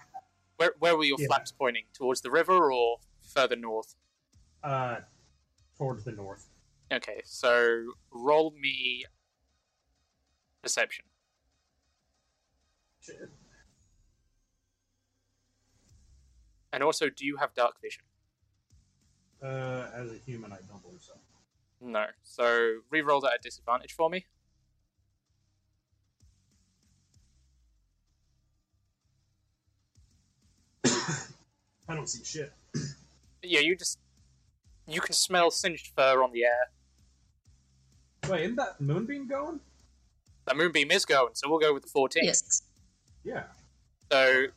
where, where were your yeah. flaps pointing? Towards the river or further north? uh, towards the north. Okay, so roll me perception. And also, do you have dark vision? Uh, as a human, I don't believe so. No. So re-roll that at disadvantage for me. I don't see shit. Yeah, you just you can smell singed fur on the air. Wait, isn't that moonbeam going? The moonbeam is going, so we'll go with the 14. Yes. Yeah. So,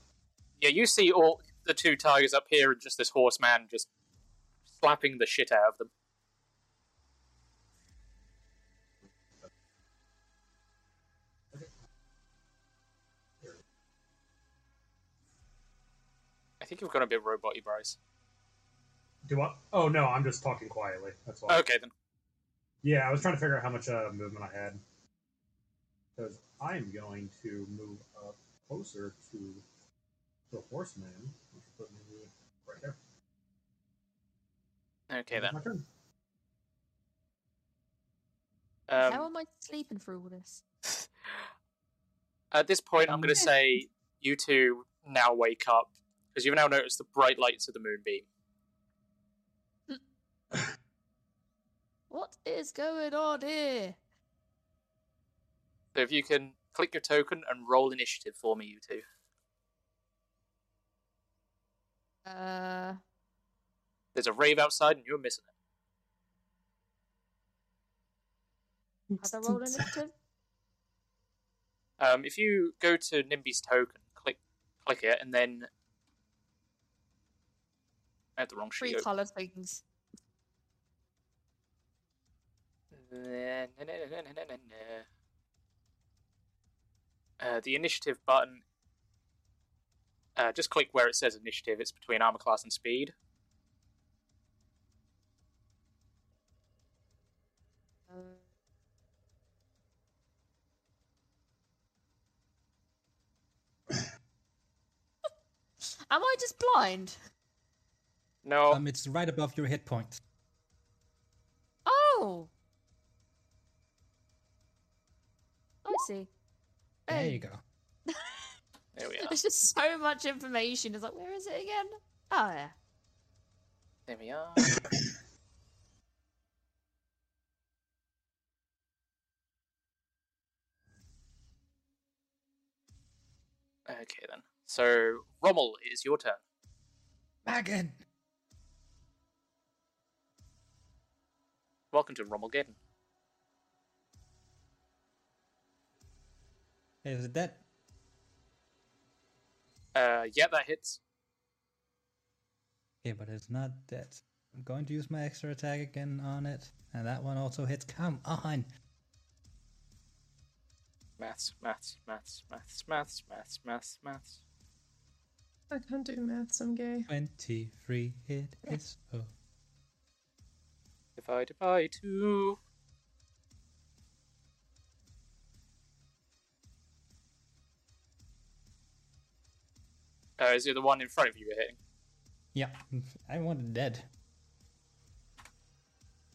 yeah, you see all the two tigers up here and just this horseman just slapping the shit out of them. I think you've got a bit robot Bryce. Do I? Oh no, I'm just talking quietly. That's why. Okay then. Yeah, I was trying to figure out how much uh, movement I had. Because I'm going to move up closer to the horseman. Which put me right there. Okay then. My turn. Um, How am I sleeping through all this? At this point, I'm going to say you two now wake up because you've now noticed the bright lights of the moonbeam. What is going on here? So if you can click your token and roll initiative for me, you two. Uh, There's a rave outside and you're missing it. how do I roll initiative? Um, if you go to Nimby's token, click click it, and then I had the wrong Three sheet. open. colour things. Uh, the initiative button. Uh, just click where it says initiative. It's between armor class and speed. Uh, Am I just blind? No, Um, it's right above your hit point. Oh! I see. There Hey, you go. there we are. There's just so much information. It's like, where is it again? Oh, yeah. There we are. okay then. So Rommel, it is your turn. Megan! Welcome to Rommelgaden. Is it that? Uh, yeah, that hits. Okay, but it's not that. I'm going to use my extra attack again on it. And that one also hits. Come on! Maths, maths, maths, maths, maths, maths, maths, maths. I can't do maths, I'm gay. 23 it is. Oh. Divided by two. Uh, is it the one in front of you you're hitting? Yeah, I wanted dead.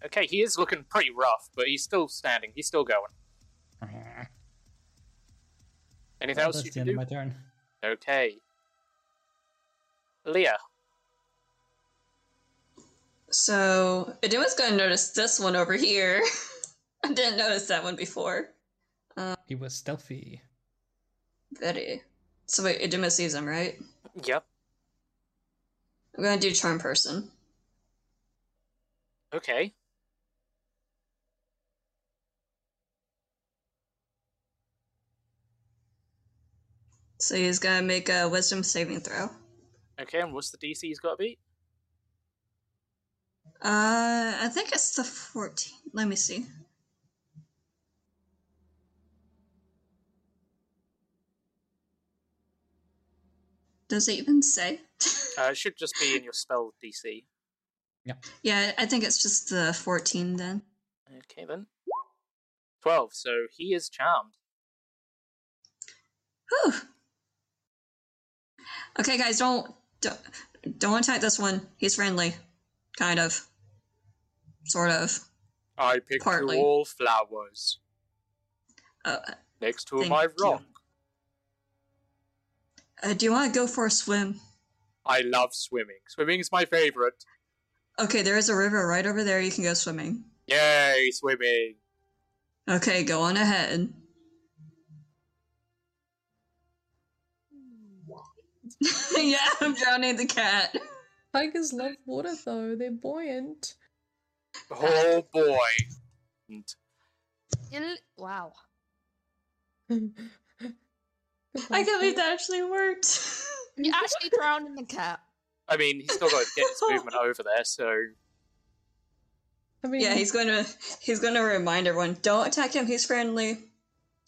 Okay, he is looking pretty rough, but he's still standing. He's still going. Anything Well, else that's you the can end do? of my turn. Okay. Leah. So Idima's gonna notice this one over here. I didn't notice that one before. He was stealthy. Very. So wait, Idima sees him, right? Yep. I'm gonna do charm person. Okay. So he's gonna make a wisdom saving throw. Okay, and what's the DC he's got to beat? Uh, I think it's the 14. Let me see. Does it even say? Uh, it should just be in your spell DC. yeah, I think it's just the 14 then. Okay, then. 12, so he is charmed. Whew. Okay, guys, don't, don't don't attack this one. He's friendly, kind of, sort of. I picked Partly. you all flowers Uh, next to Thank my you. rock. uh, do you want to go for a swim? I love swimming. Swimming is my favorite. Okay, there is a river right over there. You can go swimming. Yay, swimming. Okay, go on ahead. yeah, I'm drowning the cat. Tigers love water though, they're buoyant. Oh boy. And Il- wow. I can't believe that actually worked. You actually drowned in the cat. I mean, he's still got to get his movement over there, so I mean, yeah, he's gonna he's gonna remind everyone, don't attack him, he's friendly.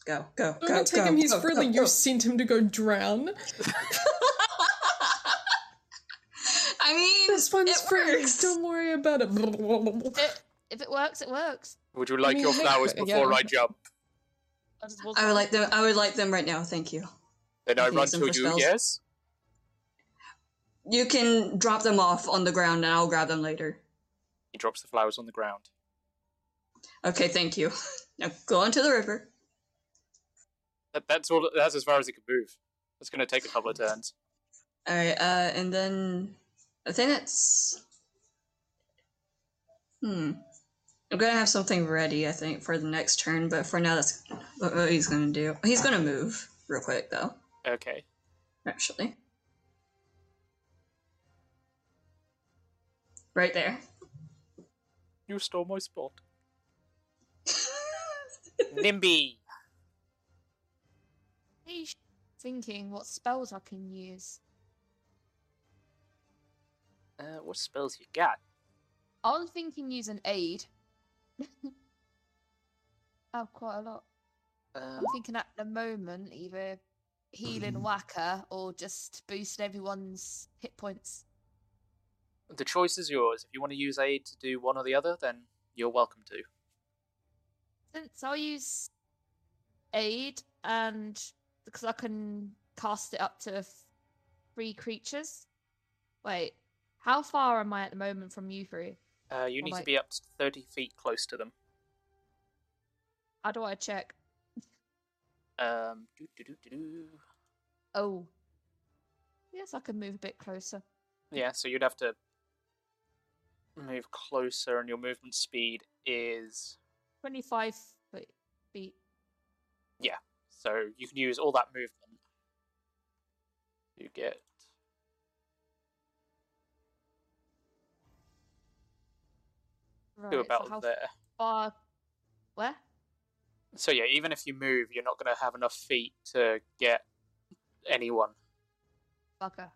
Go, go, go, Don't take go, him. He's go, friendly. go, You sent him to go drown. I mean, This one's it friendly. works. Don't worry about it. It, if it works, it works. would you like mean, your hey, flowers yeah. before I jump? I I would like them. I would like them right now. Thank you. Then I Okay, run to you, spells. yes? You can drop them off on the ground, and I'll grab them later. He drops the flowers on the ground. Okay, thank you. Now go on to the river. That, that's all. That's as far as he can move. It's going to take a couple of turns. All right, uh, and then I think that's. Hmm. I'm gonna have something ready, I think, for the next turn. But for now, that's what what he's gonna do. He's gonna move real quick, though. Okay. Actually, right there. You stole my spot. Nimby. Thinking what spells I can use. Uh, what spells you got? I was thinking use an aid. oh, quite a lot. Um, I'm thinking at the moment either healing whacker or just boost everyone's hit points. the choice is yours. If you want to use aid to do one or the other, then you're welcome to. Since I'll use aid and because I can cast it up to f- three creatures. Wait, how far am I at the moment from you three? Uh, you Or need to be up to 30 feet close to them. How do I check? Um, doo -doo -doo -doo -doo. Oh, yes, I can move a bit closer. Yeah, so you'd have to move closer, and your movement speed is. Twenty-five feet. Yeah, so you can use all that movement to get. Right. to so about how there. far? Where? So yeah, even if you move, you're not going to have enough feet to get anyone. Bugger.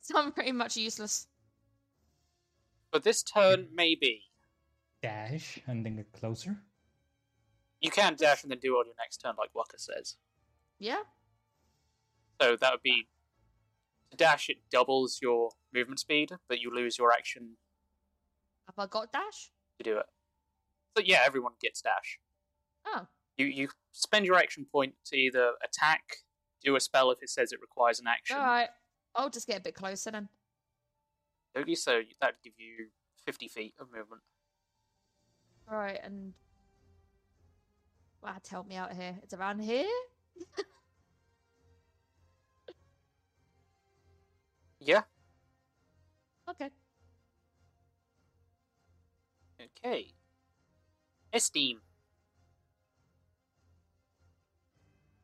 So I'm pretty much useless. But this turn, maybe Dash and then get closer. you can dash and then do it on your next turn, like Waka says. Yeah. So that would be to dash. It doubles your movement speed, but you lose your action Have I got dash? To do it. So yeah, everyone gets dash. Oh. You you spend your action point to either attack, do a spell if it says it requires an action. All right. I'll just get a bit closer then. Only so that'd give you fifty feet of movement. All right, and wow, to help me out here. It's around here. Yeah. Okay. Okay. Esteem,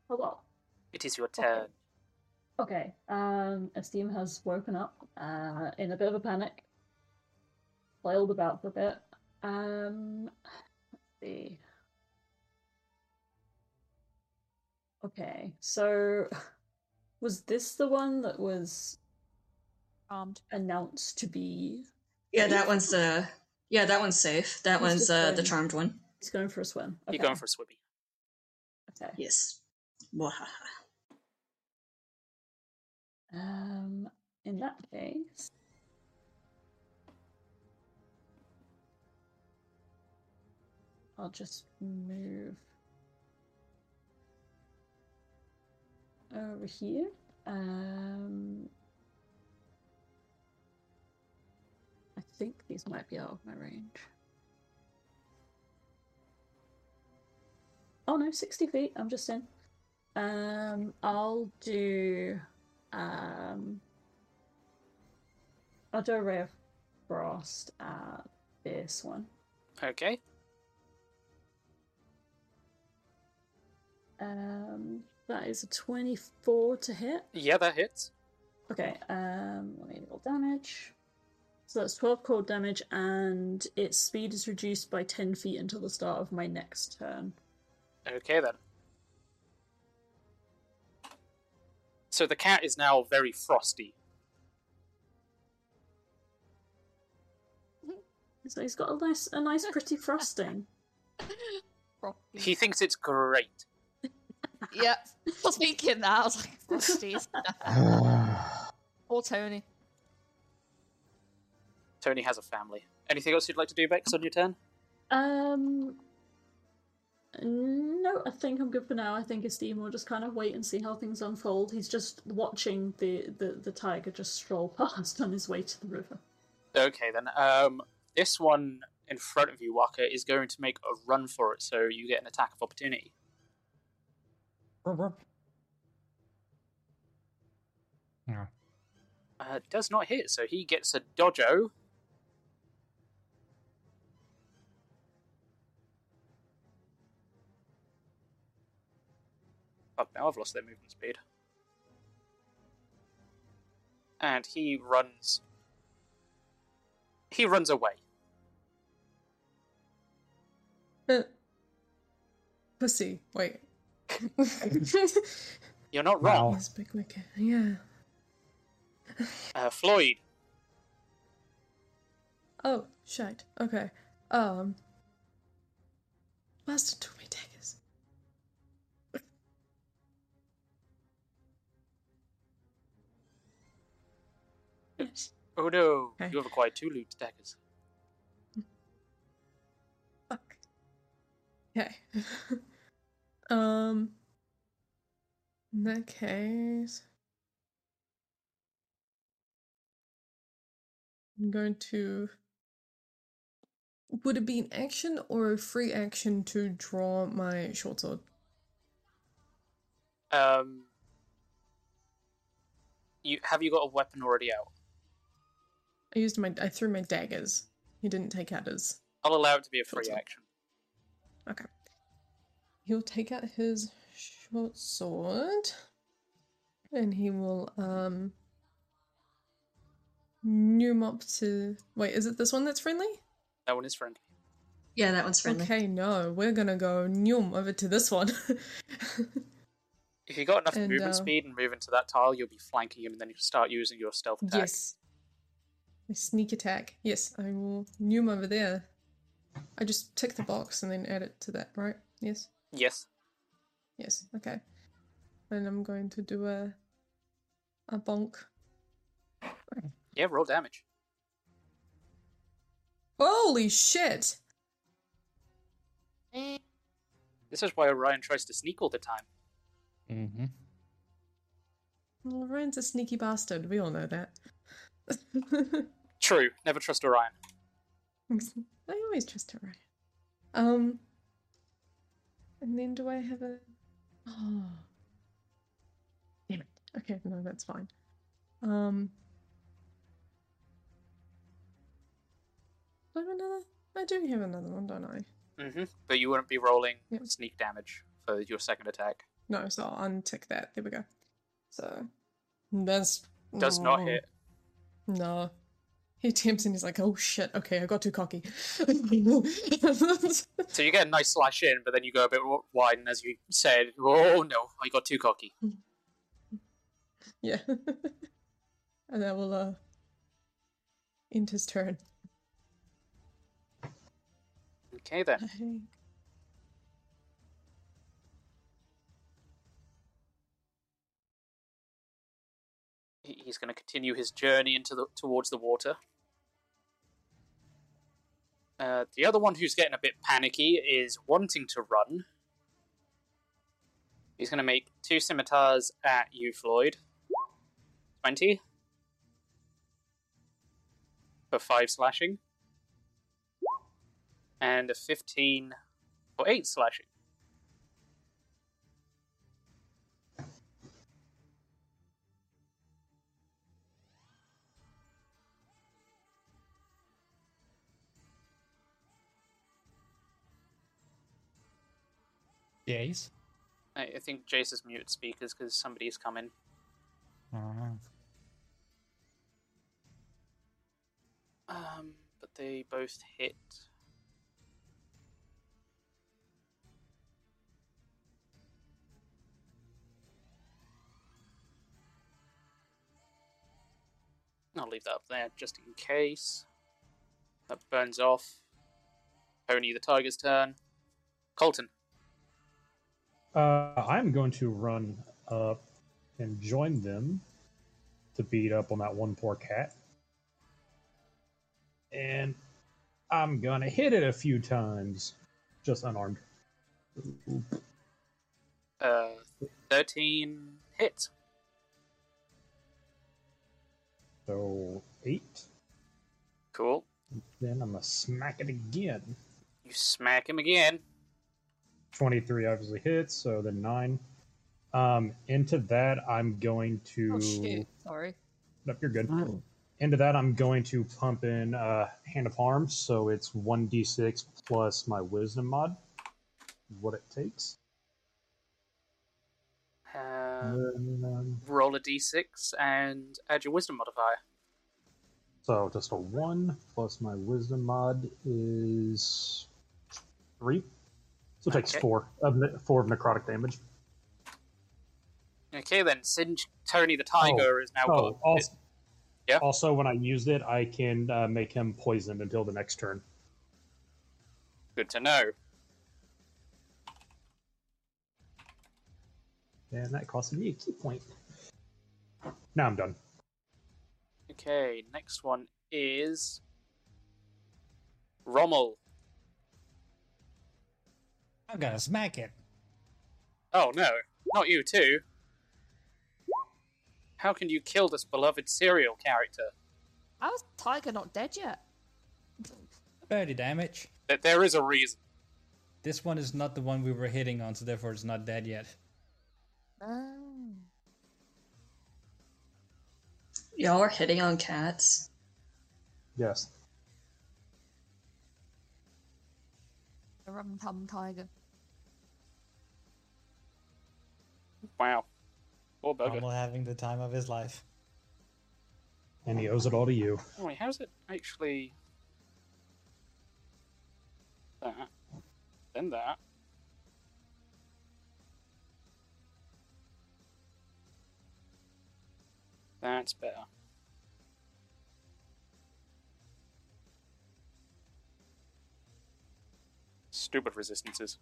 Hello. it is your turn. Okay. Um, Esteem has woken up uh, in a bit of a panic. Flailed about for a bit. Um, let's see. Okay, so was this the one that was Armed. announced to be? Yeah, that one's the. Yeah, that one's safe. That He's one's just uh, the going- charmed one. He's going for a swim. You're Okay. going for a swimmy. Okay. Yes. Mwahaha. Um, in that case, I'll just move over here. Um, think these might be out of my range. Oh no, 60 feet. I'm just in. Um, I'll do. Um, I'll do a ray of frost at this one. Okay. Um, that is a 24 to hit. Yeah, that hits. Okay, um, let me roll damage. So that's 12 cold damage, and its speed is reduced by 10 feet until the start of my next turn. Okay then. So the cat is now very frosty. So he's got a nice, a nice, pretty frosting. He thinks it's great. Yep. I was thinking that. I was like, Frosties. or Tony. Tony has a family. Anything else you'd like to do, Bex, on your turn? Um, no, I think I'm good for now. I think Esteem will just kind of wait and see how things unfold. He's just watching the, the, the tiger just stroll past on his way to the river. Okay then. Um, this one in front of you, Waka, is going to make a run for it, so you get an attack of opportunity. Yeah. Uh, does not hit, so he gets a dojo. Fuck, now I've lost their movement speed. And he runs. He runs away. Uh, pussy. Wait. You're not wrong. Yes, big wicket. Yeah. Uh, Floyd, Oh, shite. Okay. Um. Bastard oh no, Okay. you have acquired two loot daggers. Fuck. Okay. um. In that case, I'm going to. Would it be an action or a free action to draw my short sword? Um, you have you got a weapon already out? I used my. I threw my daggers. He didn't take out his. I'll allow it to be a free Short sword. action. Okay. He'll take out his short sword and he will um noom up to wait, is it this one that's friendly? That one is friendly. Yeah, that one's friendly. Okay, no, we're gonna go noom over to this one. If you got enough And, movement uh, speed and move into that tile, you'll be flanking him, and then you start using your stealth attack. yes. My sneak attack. Yes, I will noom over there. I just tick the box and then add it to that, right? Yes? Yes. Yes, okay. And I'm going to do a a bonk. Yeah, roll damage. Holy shit! This is why Orion tries to sneak all the time. Mm-hmm. Well, Ryan's a sneaky bastard. We all know that. True. Never trust Orion. I always trust Orion. Um, and then do I have a? Oh, damn it. Okay, no, that's fine. Um, do I have another? I do have another one, don't I? hmm But you wouldn't be rolling Yep. sneak damage for your second attack. No, so I'll untick that. There we go. So that's Does not hit. No. He attempts and he's like, oh shit, okay, I got too cocky. So you get a nice slash in, but then you go a bit wide, and as you said, oh no, I got too cocky. yeah. and that will uh end his turn. Okay then. I think. He- He's going to continue his journey into the towards the water. Uh, the other one who's getting a bit panicky is wanting to run. He's going to make two scimitars at you, Floyd. 20 for 5 slashing. And a 15 for 8 slashing. Jace? I, I think Jace is mute speakers because somebody's coming. Uh-huh. Um, but they both hit. I'll leave that up there just in case. That burns off. Pony the Tiger's turn. Colton. Uh, I'm going to run up and join them to beat up on that one poor cat. And I'm gonna hit it a few times, just unarmed. Uh, 13 hits. So eight. Cool. Then I'm gonna smack it again. You smack him again. 23 obviously hits, so then nine. Um, into that, I'm going to. Oh shit! Sorry. Nope, you're good. Into that, I'm going to pump in uh, Hand of Harm, so it's 1d6 plus my Wisdom mod. What it takes. Uh, um, roll a d6 and add your wisdom modifier. so just a 1 plus my Wisdom mod is 3. So it takes Okay. 4 of, 4 of necrotic damage. Okay, then Singe Tony the tiger is now Oh, also, Yeah. also, when I used it, I can uh, make him poisoned until the next turn. Good to know. And that cost me a ki point. Now I'm done. Okay, next one is Rommel. I'm gonna smack it. Oh no, not you too. How can you kill this beloved serial character? How's Tiger not dead yet? 30 damage. That there is a reason. This one is not the one we were hitting on, so therefore it's not dead yet. Oh. Y'all are hitting on cats. Yes. A rum tum tiger. Wow. Poor bugger. Rommel having the time of his life. And he owes it all to you. Oh, wait, how's it actually that? Then that. That's better. Stupid resistances.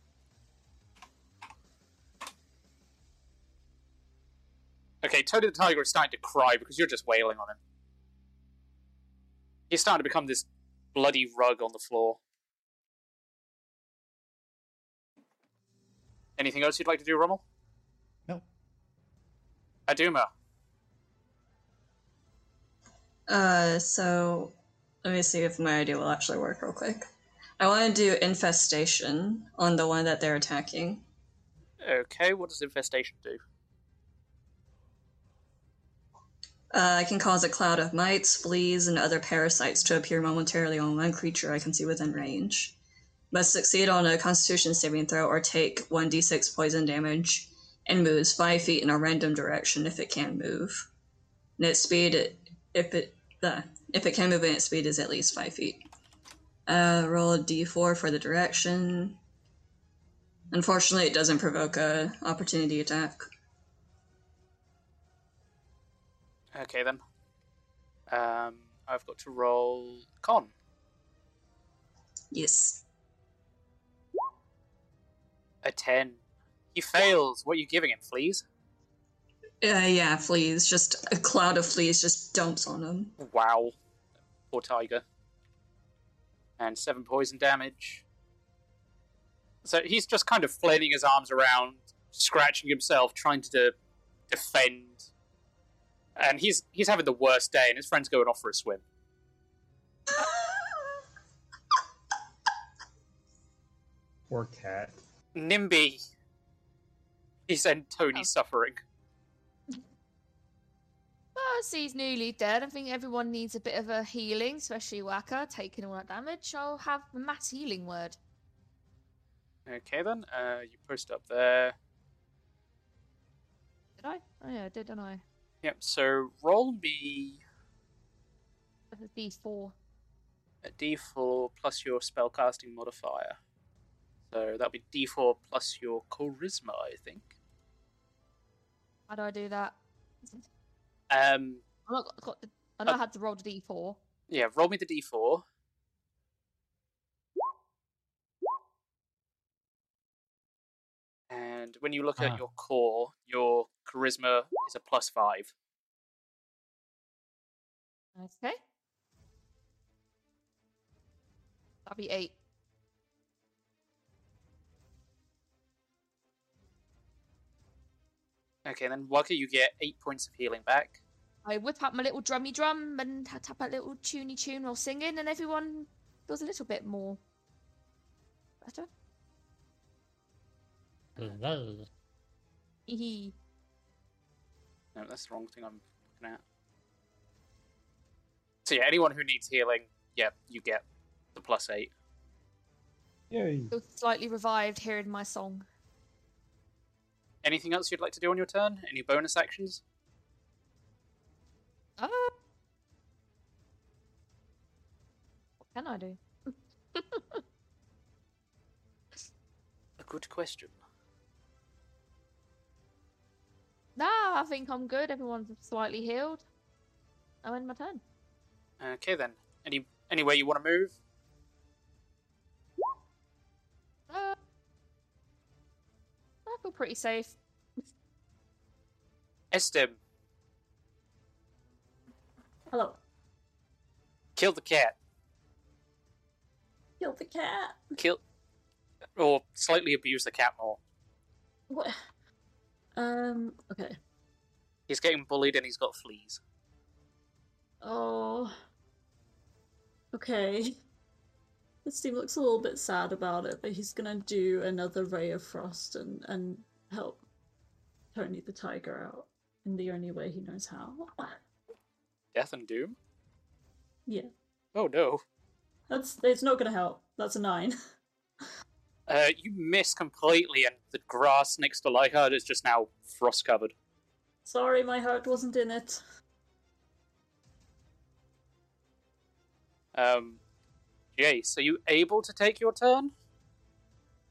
Okay, Tony the Tiger is starting to cry because you're just wailing on him. He's starting to become this bloody rug on the floor. Anything else you'd like to do, Rommel? No. Aduma. Uh, so let me see if my idea will actually work real quick. I want to do infestation on the one that they're attacking. Okay, what does infestation do? Uh, I can cause a cloud of mites, fleas, and other parasites to appear momentarily on one creature I can see within range. Must succeed on a Constitution saving throw or take 1d6 poison damage and moves 5 feet in a random direction if it can move. And its speed, if it uh, if it can move in its speed, is at least 5 feet. Uh, roll a d4 for the direction. Unfortunately, it doesn't provoke a opportunity attack. Okay then. Um, I've got to roll con. Yes. A 10. He fails. What are you giving him, fleas? Uh, yeah, fleas. Just a cloud of fleas just dumps on him. Wow. Poor tiger. And 7 poison damage. So he's just kind of flailing his arms around, scratching himself, trying to de- defend. And he's he's having the worst day, and his friend's going off for a swim. Poor cat. Nimby. He said Tony's suffering. Well, as he's nearly dead, I think everyone needs a bit of a healing, especially Waka taking all that damage. I'll have a mass healing word. Okay then, uh, you post up there. Did I? Oh yeah, I did, didn't I? Yep. So roll me a D4. a D4 plus your spellcasting modifier. So that'll be D4 plus your charisma, I think. How do I do that? Um, not got, got the I know Uh, I had to roll the d4. Yeah, roll me the d4. And when you look Ah. at your core, your charisma is a plus five. Okay. That'll be eight. Okay, then Waka, you get eight points of healing back. I whip out my little drummy drum and ta- tap a little tuny tune while singing, and everyone feels a little bit more better. Hee No, that's the wrong thing I'm looking at. So yeah, anyone who needs healing, yeah, you get the plus eight. Yay. Feel slightly revived hearing my song. Anything else you'd like to do on your turn? Any bonus actions? Ah. What can I do? A good question. Nah, I think I'm good. Everyone's slightly healed. I'm in my turn. Okay then. Any anywhere you want to move? Uh, I feel pretty safe. Estem, Hello. kill the cat. Kill the cat. Kill or slightly abuse the cat more. What? Um. Okay. He's getting bullied and he's got fleas. Oh. Okay. This team looks a little bit sad about it, but he's gonna do another ray of frost and and help Tony the tiger out in the only way he knows how. Death and doom? Yeah, Oh no. that's it's not gonna help. That's a nine. Uh, you miss completely and the grass next to Lyhard is just now frost covered. Sorry, my heart wasn't in it. Um, Jace, are you able to take your turn?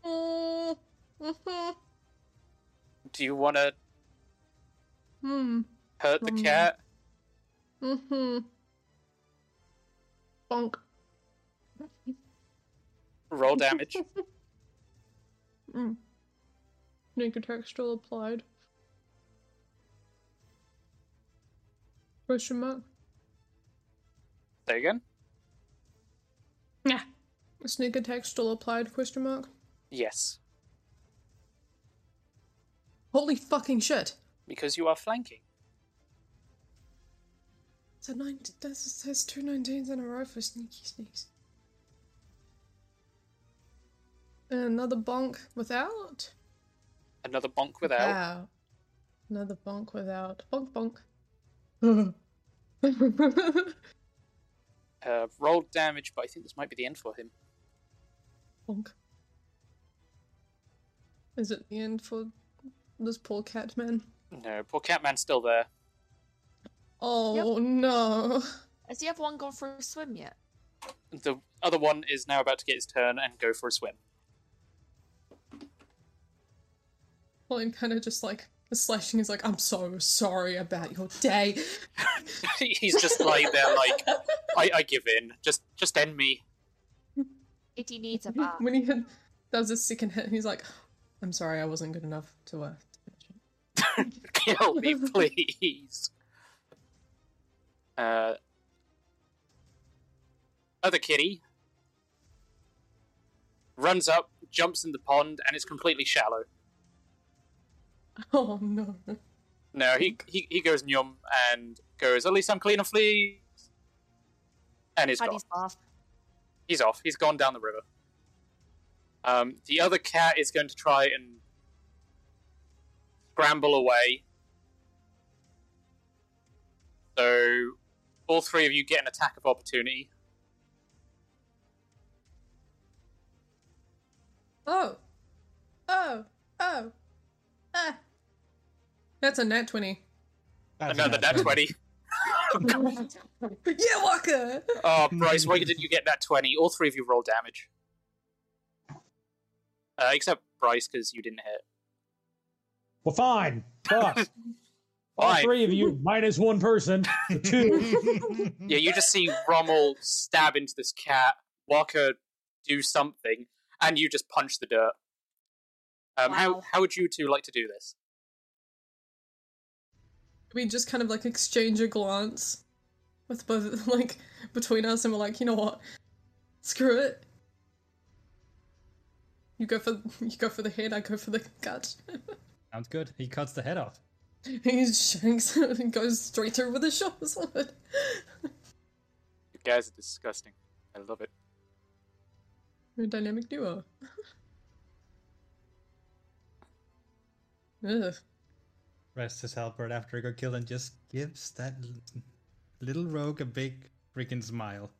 Mm, hmm Do you want to Hmm. hurt the Um, cat? Mm-hmm. Bonk. Roll damage. Mm. Sneak attack still applied. Question mark? Say again? Yeah. Sneak attack still applied? Question mark? Yes, Holy fucking shit! because you are flanking. So nine. That's, that's two 19s in a row for sneaky sneaks. Another bonk without. Another bonk without. Wow. Another bonk without. Bonk bonk. Uh, roll damage, but I think this might be the end for him. bonk. Is it the end for this poor cat man? No, poor Catman's still there. Oh no. Has the other one gone for a swim yet? The other one is now about to get his turn and go for a swim. Pauline kind of just like the slashing is like, I'm so sorry about your day. He's just lying there like, I, I give in. Just just end me. Kitty needs a bath. when he had, does his second hit, he's like, I'm sorry, I wasn't good enough to uh. to finish. Kill me, please. Uh, other kitty runs up, jumps in the pond, and it's completely shallow. Oh no. No, he he, he goes yum and goes. At least I'm clean of fleas. And he's Had gone. his bath. He's off. He's gone down the river. Um, the other cat is going to try and scramble away. So, all three of you get an attack of opportunity. Oh. Oh. Oh. Ah. That's a nat 20. That's Another not nat 20. yeah, Walker! Oh, Bryce, why didn't you get that 20? All three of you roll damage. Uh, except Bryce, because you didn't hit. Well, fine. Fuck. All Fine. three of you minus one person. two. Yeah, you just see Rommel stab into this cat, Walker do something, and you just punch the dirt. Um, How Wow. how would you two like to do this? We just kind of like exchange a glance with both like between us, and we're like, you know what? Screw it. You go for you go for the head. I go for the gut. Sounds good. He cuts the head off. he shanks and goes straight through with a short sword. You guys are disgusting. I love it. We're a dynamic duo. Ugh. Rests his halberd after he got killed and just gives that little rogue a big freaking smile.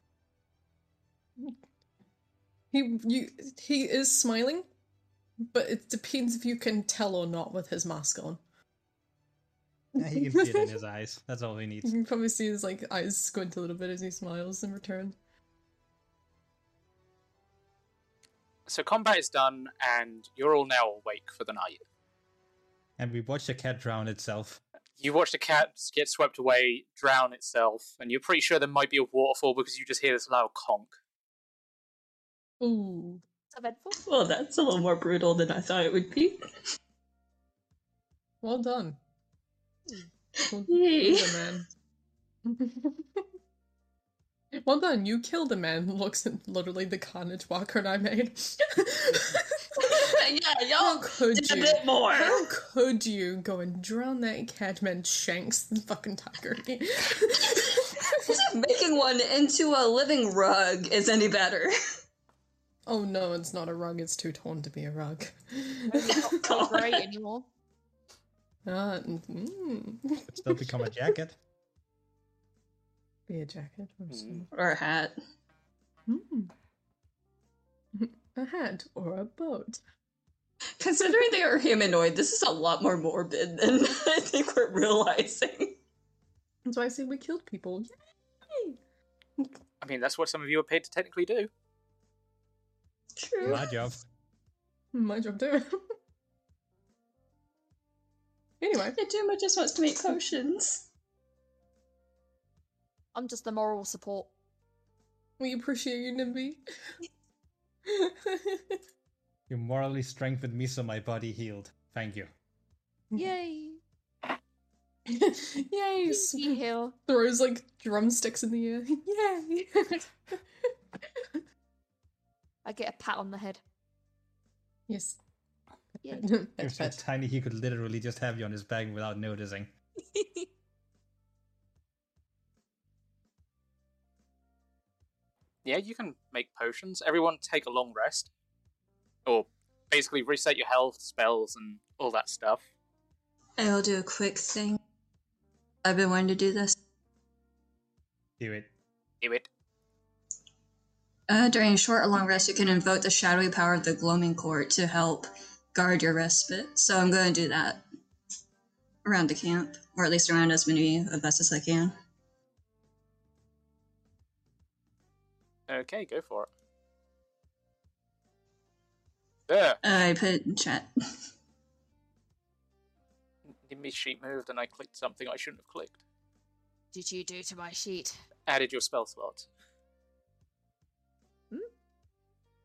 He you he is smiling, but it depends if you can tell or not with his mask on. Yeah, he can see it in his eyes. That's all he needs. You can probably see his like eyes squint a little bit as he smiles in return. So combat is done, and you're all now awake for the night. And we watch the cat drown itself. You watch the cat get swept away, drown itself, and you're pretty sure there might be a waterfall because you just hear this loud conk. Ooh. It's eventful. Well, that's a little more brutal than I thought it would be. Well done. Well, Yay. well done, man. well done, you killed a man looks at literally the carnage Walker and I made. yeah, How y'all could did a bit more. How could you go and drown that cat man shanks the fucking tiger? Making one into a living rug is any better. oh no, it's not a rug, it's too torn to be a rug. Not God. great anymore. Ah, mm, Could still become a jacket. Be a jacket or something. Or a hat. Hmm. A hat or a boat. Considering they are humanoid, this is a lot more morbid than I think we're realizing. That's why I say we killed people. Yay! I mean, that's what some of you are paid to technically do. True. My job. My job too. anyway, Duma just wants to make potions. I'm just the moral support. we appreciate you, Nimby. You morally strengthened me so my body healed. Thank you. Yay! Yay! Easy hill. Throws like drumsticks in the air. Yay! I get a pat on the head. yes. Yay. You're so tiny he could literally just have you on his back without noticing. Yeah, you can make potions. Everyone take a long rest. Or basically reset your health, spells, and all that stuff. I'll do a quick thing. I've been wanting to do this. Do it. Do it. Uh, during a short or long rest, you can invoke the shadowy power of the gloaming court to help guard your respite. So I'm going to do that around the camp, or at least around as many of us as I can. Okay, go for it. There. I put it in chat. My sheet moved and I clicked something I shouldn't have clicked. Did you do to my sheet? Added your spell slot. Hmm?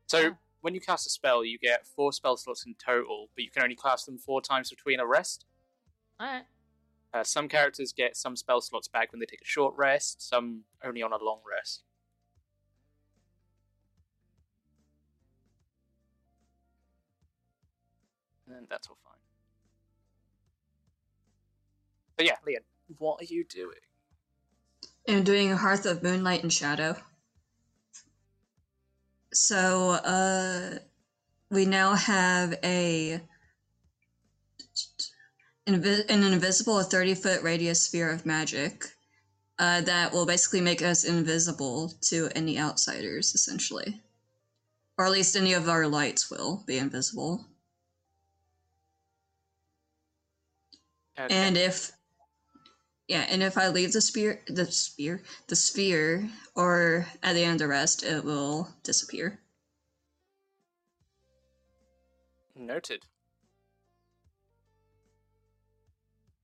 So Oh. when you cast a spell, you get four spell slots in total, but you can only cast them four times between a rest. Alright. Uh, some characters get some spell slots back when they take a short rest, some only on a long rest. And that's all fine. But yeah, Leon, what are you doing? I'm doing Hearth of Moonlight and Shadow. So, uh, we now have a invi- an invisible 30 foot radius sphere of magic uh, that will basically make us invisible to any outsiders, essentially. Or at least any of our lights will be invisible. Okay. And if yeah, and if I leave the spear the spear the sphere or at the end of the rest, it will disappear. Noted.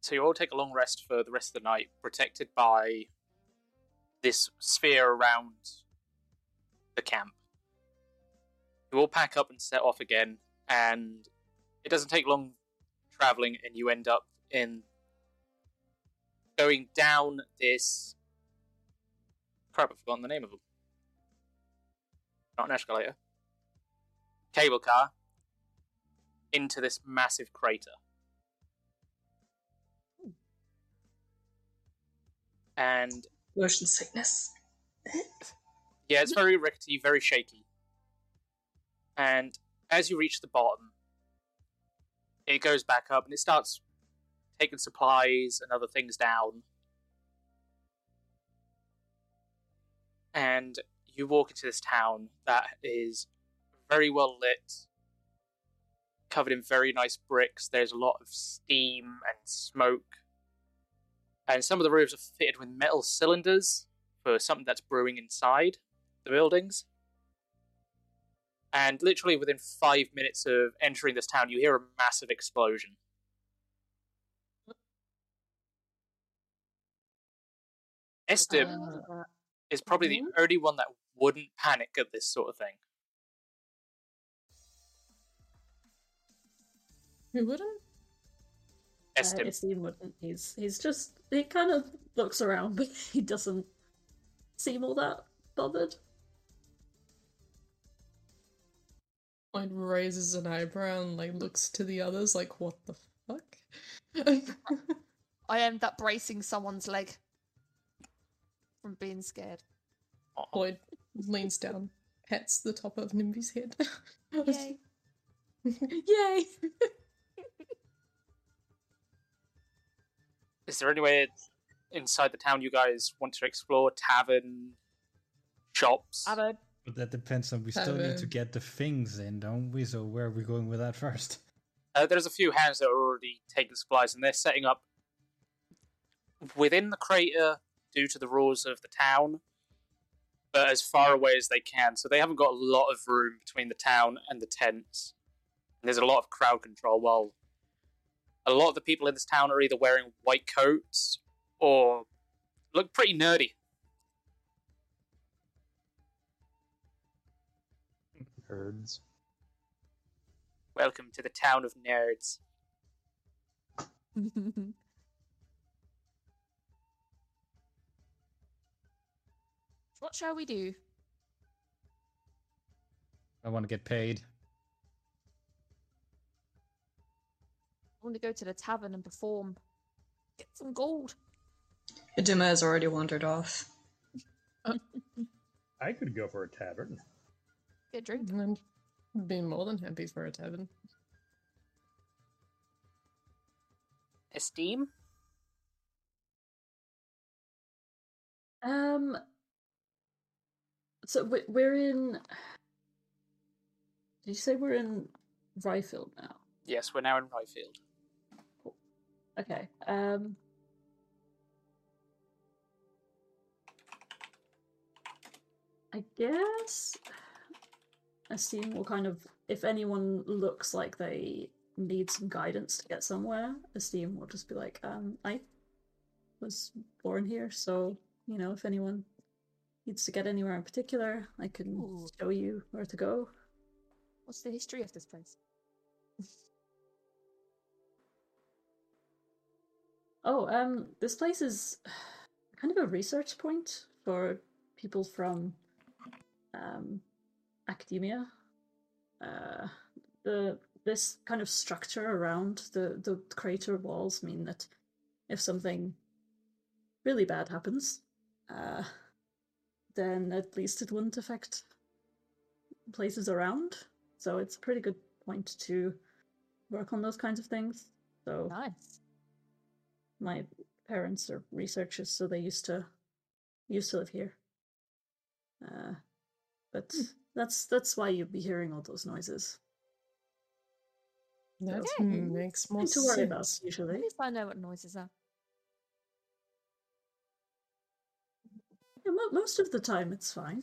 So you all take a long rest for the rest of the night, protected by this sphere around the camp. You all pack up and set off again, and it doesn't take long traveling, and you end up in going down this. Crap, I've forgotten the name of them. Not an escalator. Cable car into this massive crater. And Motion sickness. Yeah, it's very rickety, very shaky. And as you reach the bottom, it goes back up and it starts taking supplies and other things down. And you walk into this town that is very well lit, covered in very nice bricks. There's a lot of steam and smoke. And some of the roofs are fitted with metal cylinders for something that's brewing inside the buildings. And literally within five minutes of entering this town, you hear a massive explosion. Estim Uh, is probably the only one that wouldn't panic at this sort of thing. Who wouldn't? uh, Estim. Wouldn't. He's he's just he kind of looks around, but he doesn't seem all that bothered. Like raises an eyebrow and like looks to the others like, what the fuck? I end up bracing someone's leg from being scared. Lloyd leans down, pets the top of Nimby's head. Yay. Yay! Is there anywhere inside the town you guys want to explore? Tavern, shops? Abbott. But that depends on we still need to get the things in, don't we? So where are we going with that first? Uh, there's a few hands that are already taking supplies, and they're setting up within the crater due to the rules of the town, but as far away as they can. So they haven't got a lot of room between the town and the tents. And there's a lot of crowd control. While a lot of the people in this town are either wearing white coats or look pretty nerdy. Nerds. Welcome to the town of nerds. what shall we do? I want to get paid. I want to go to the tavern and perform. Get some gold. Iduma has already wandered off. I could go for a tavern. Get a drink. I'd be more than happy for a tavern. Esteem? Um. So we- we're in. Did you say we're in Ryfield now? Yes, we're now in Ryfield. Okay. Um. I guess Esteem will kind of, if anyone looks like they need some guidance to get somewhere, Esteem will just be like, um, I was born here, so you know, if anyone needs to get anywhere in particular, I can Ooh. show you where to go. What's the history of this place? Oh, um, this place is kind of a research point for people from um, academia. Uh, the this kind of structure around the the crater walls mean that if something really bad happens, uh, then at least it wouldn't affect places around. So it's a pretty good point to work on those kinds of things. So Nice. my parents are researchers, so they used to used to live here. Uh, but that's that's why you'd be hearing all those noises. That Okay. makes more Nothing to worry about sense. At usually. least I know what noises are. Most of the time, it's fine.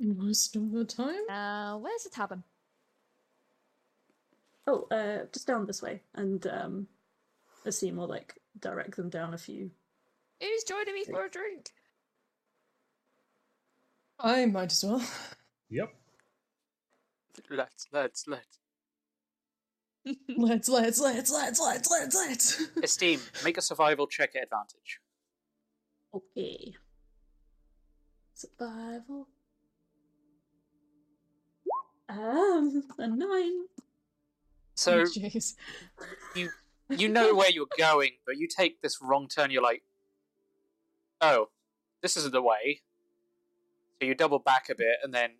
Most of the time? Uh, where's the tavern? Oh, uh, just down this way, and um, Esteem will like direct them down a few. Who's joining me for a drink? I might as well. Yep. Let's, let's, let's. Let's let's let's let's let's let's let's. Esteem, make a survival check at advantage. Okay. Survival. Um, a nine. So Jeez. you you know where you're going, but you take this wrong turn. You're like, oh, this isn't the way. So you double back a bit, and then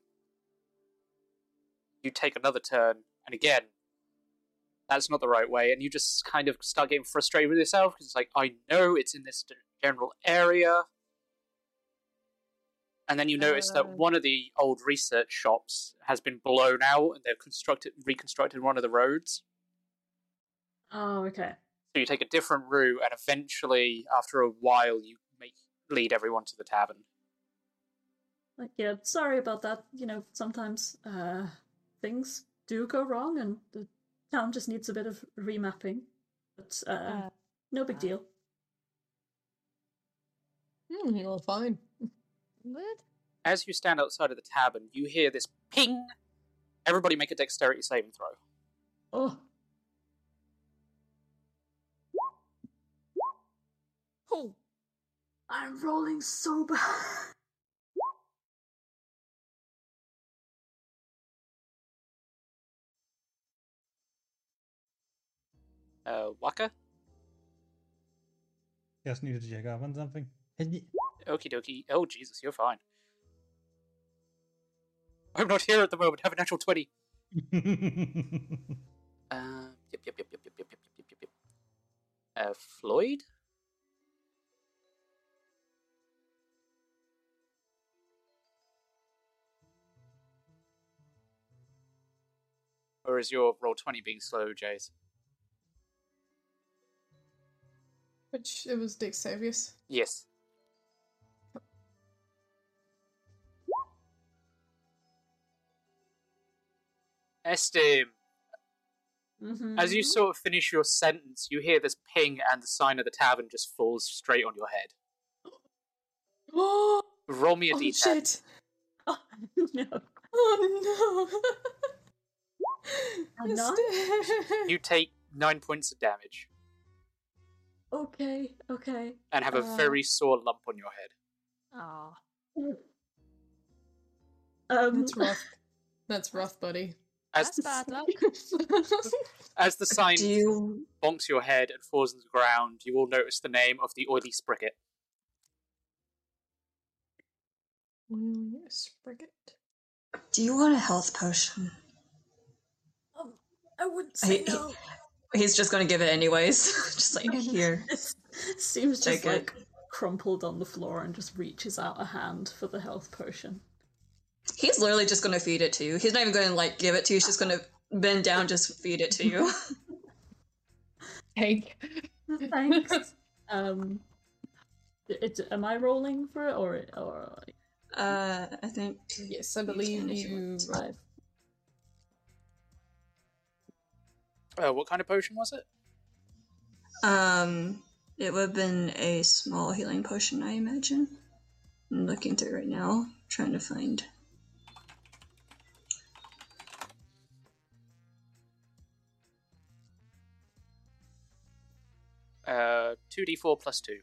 you take another turn, and again, that's not the right way, and you just kind of start getting frustrated with yourself because it's like, I know it's in this general area. And then you notice that Uh. one of the old research shops has been blown out, and they've constructed reconstructed one of the roads. Oh, okay. So you take a different route, and eventually, after a while, you make lead everyone to the tavern. Like, yeah, sorry about that. You know, sometimes uh, things do go wrong, and the town just needs a bit of remapping. But uh, Uh, no big deal. Hmm, you're all fine. Good. As you stand outside of the tavern, you hear this ping. Everybody make a dexterity saving throw. Oh, Oh, I'm rolling so bad. Uh, Waka? Just needed to check up on something. Okie dokie. Oh, Jesus, you're fine. I'm not here at the moment. Have a natural 20. Uh, yep, yep, yep, yep, yep, yep, yep, yep, yep, yep. Uh, Floyd? Or is your Roll20 being slow, Jace? Which it was Dexavius. Yes. Estim, Mhm. as you sort of finish your sentence, you hear this ping and the sign of the tavern just falls straight on your head. Oh, Roll me a oh d10. shit! Oh, no. Oh no! You take nine points of damage Okay, okay. and have a Uh. very sore lump on your head. Aw. Um, That's rough. That's rough, buddy. As, That's bad luck. as the sign Do you bonks your head and falls on the ground, you will notice the name of the oily spricket. Mm, Spricket. do you want a health potion? um, I would I- say he- no. He's just gonna give it anyways. just like here. Seems just Take it. like crumpled on the floor and just reaches out a hand for the health potion. He's literally just gonna feed it to you. He's not even gonna like give it to you. He's just gonna bend down, just feed it to you. Cake. Thanks. um, it, am I rolling for it or or uh, I think. Yes, I believe you. five? Uh, what kind of potion was it? Um, it would have been a small healing potion, I imagine. I'm looking through right now, trying to find. Uh, 2d4 plus 2.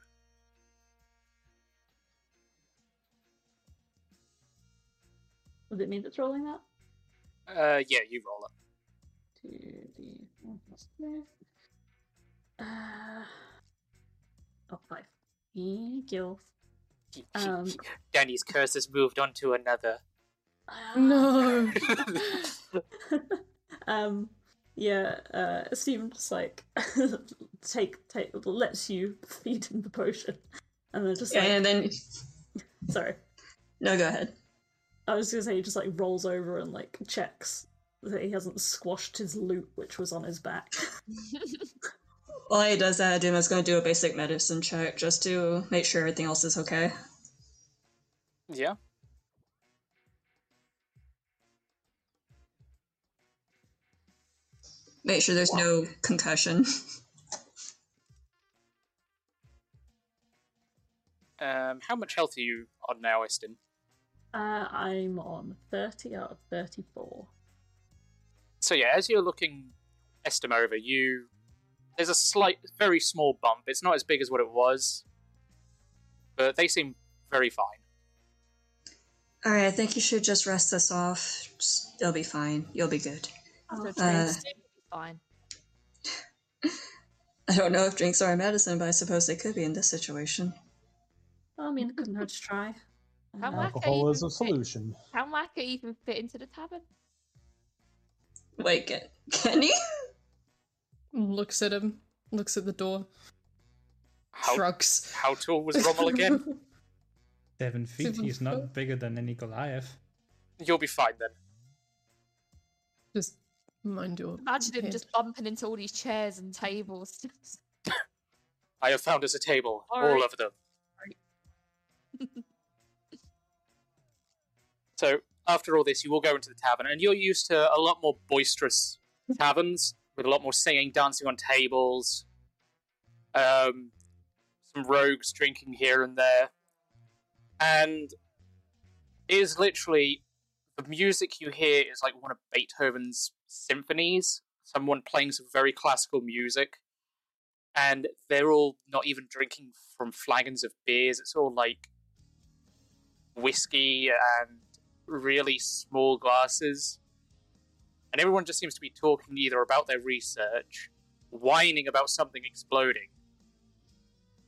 Does it mean it's rolling that? Uh, yeah, you roll it. 2d uh, oh, five. Thank you. Um, Danny's curse has moved on to another. No. um, yeah. Uh, Stephen just like take take lets you feed him the potion, and then just like and then. sorry. No, go ahead. I was gonna say he just like rolls over and like checks that he hasn't squashed his loot, which was on his back. While he does uh, that, is going to do a basic medicine check just to make sure everything else is okay. Yeah. Make sure there's no concussion. Um, how much health are you on now, Estin? Uh, I'm on 30 out of 34. So yeah, as you're looking Estim over, you there's a slight, very small bump. It's not as big as what it was, but they seem very fine. All right, I think you should just rest this off. It'll be fine. You'll be good. After Uh, drinks, it'll be fine. I don't know if drinks are a medicine, but I suppose they could be in this situation. Well, I mean, it couldn't hurt to try. How much Alcohol is a even fit- solution. How Maka even fit into the tavern? Wait, can, can he? Looks at him, looks at the door, How, shrugs. how tall was Rommel again? Seven feet. Seven He's foot. not bigger than any Goliath. You'll be fine then. Just mind your. Imagine him just bumping into all these chairs and tables. I have found us a table, all Alright. of them. So after all this, you will go into the tavern, and you're used to a lot more boisterous taverns with a lot more singing, dancing on tables, um, some rogues drinking here and there, and it is literally the music you hear is like one of Beethoven's symphonies. Someone playing some very classical music, and they're all not even drinking from flagons of beers. It's all like whiskey and really small glasses. And everyone just seems to be talking either about their research, whining about something exploding,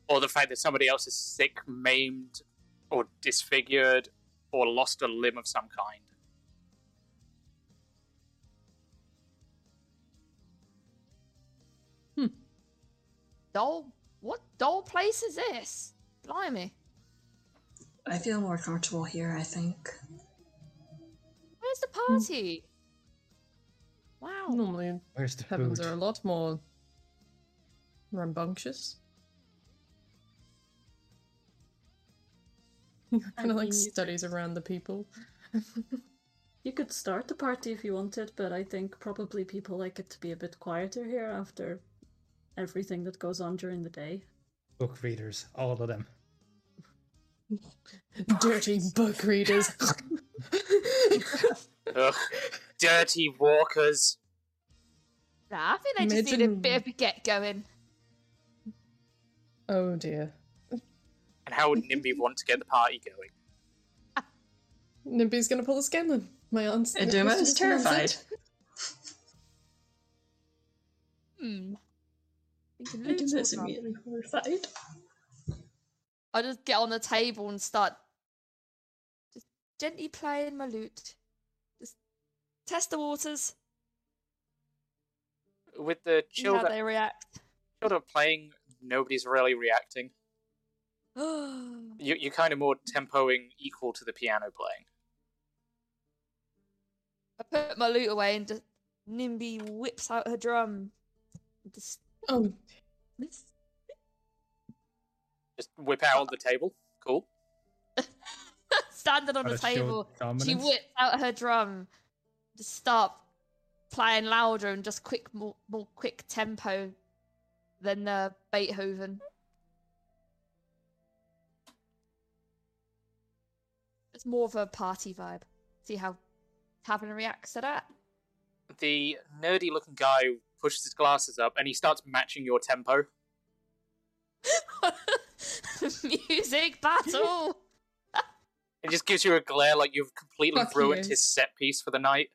or the fact that somebody else is sick, maimed, or disfigured, or lost a limb of some kind. Hmm. dull. What dull place is this? Blimey. I feel more comfortable here, I think. Where's the hmm. party? Wow. Normally, Where's the taverns food? are a lot more rambunctious. kind of like mean, you studies around the people. You could start the party if you wanted, but I think probably people like it to be a bit quieter here after everything that goes on during the day. Book readers, all of them. Dirty book readers. Ugh, dirty walkers. Nah, I think they just need a bit of a get going. oh dear. And how would Nimby want to get the party going? Nimby's gonna pull a Scanlan. My answer. Aduma is terrified. Hmm. Thinking Aduma little is now. immediately horrified. I just get on the table and start just gently playing my lute. Just test the waters, With the see how children, they react. children playing, nobody's really reacting. You, you're kind of more tempoing equal to the piano playing. I put my lute away and just Nimby whips out her drum. Just Oh, Just whip out on the table. Cool. standing on Gotta the table. She whips out her drum. Just start playing louder and just quick, more, more quick tempo than uh, Beethoven. It's more of a party vibe. See how Tavern reacts to that. The nerdy looking guy pushes his glasses up and he starts matching your tempo. Music battle. It just gives you a glare like you've completely Fuck ruined yes. his set piece for the night.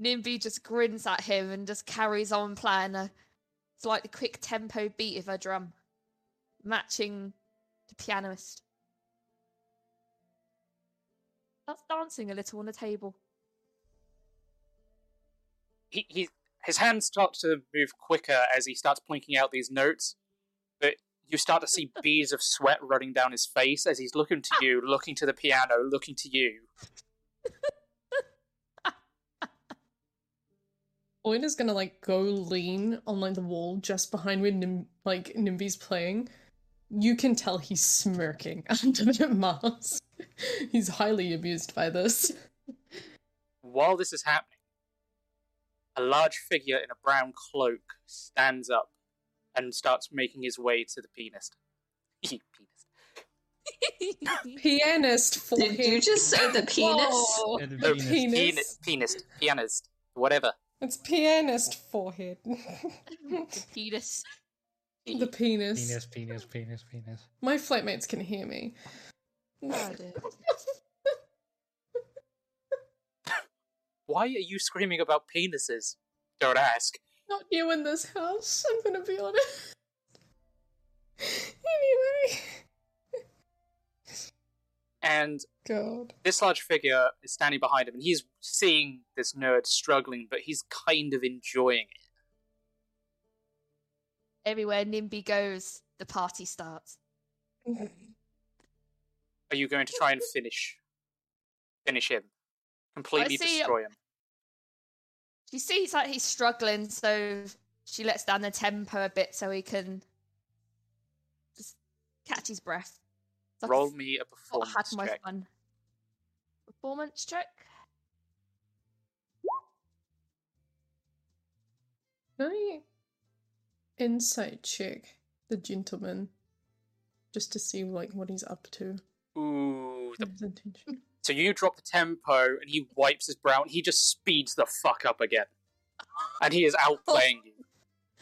Nimby just grins at him and just carries on playing a slightly quick tempo beat of her drum, matching the pianist. That's dancing a little on the table. He, he his hands start to move quicker as he starts plinking out these notes, you start to see beads of sweat running down his face as he's looking to you, looking to the piano, looking to you. Oida's gonna like go lean on like the wall just behind where Nim- like Nimby's playing. You can tell he's smirking under the mask. he's highly amused by this. While this is happening, a large figure in a brown cloak stands up and starts making his way to the pianist. pianist. Pianist forehead. Did you just say the penis? Whoa. Yeah, the No, penis. penis. Pianist, pianist, pianist, whatever. It's pianist forehead. the penis. the penis. Penis, penis, penis, penis. My flatmates can hear me. Oh. Why are you screaming about penises? Don't ask. Not you in this house, I'm gonna be honest. anyway. And God. this large figure is standing behind him, and he's seeing this nerd struggling, but he's kind of enjoying it. Everywhere Nimby goes, the party starts. Are you going to try and finish, finish him, completely see- destroy him? She sees that he's struggling, so she lets down the tempo a bit so he can just catch his breath. So I Roll me a thought I had performance my check. fun. Performance check. Can I insight check the gentleman just to see like what he's up to? Ooh, the His intention. So you drop the tempo, and he wipes his brow, and he just speeds the fuck up again. And he is outplaying you.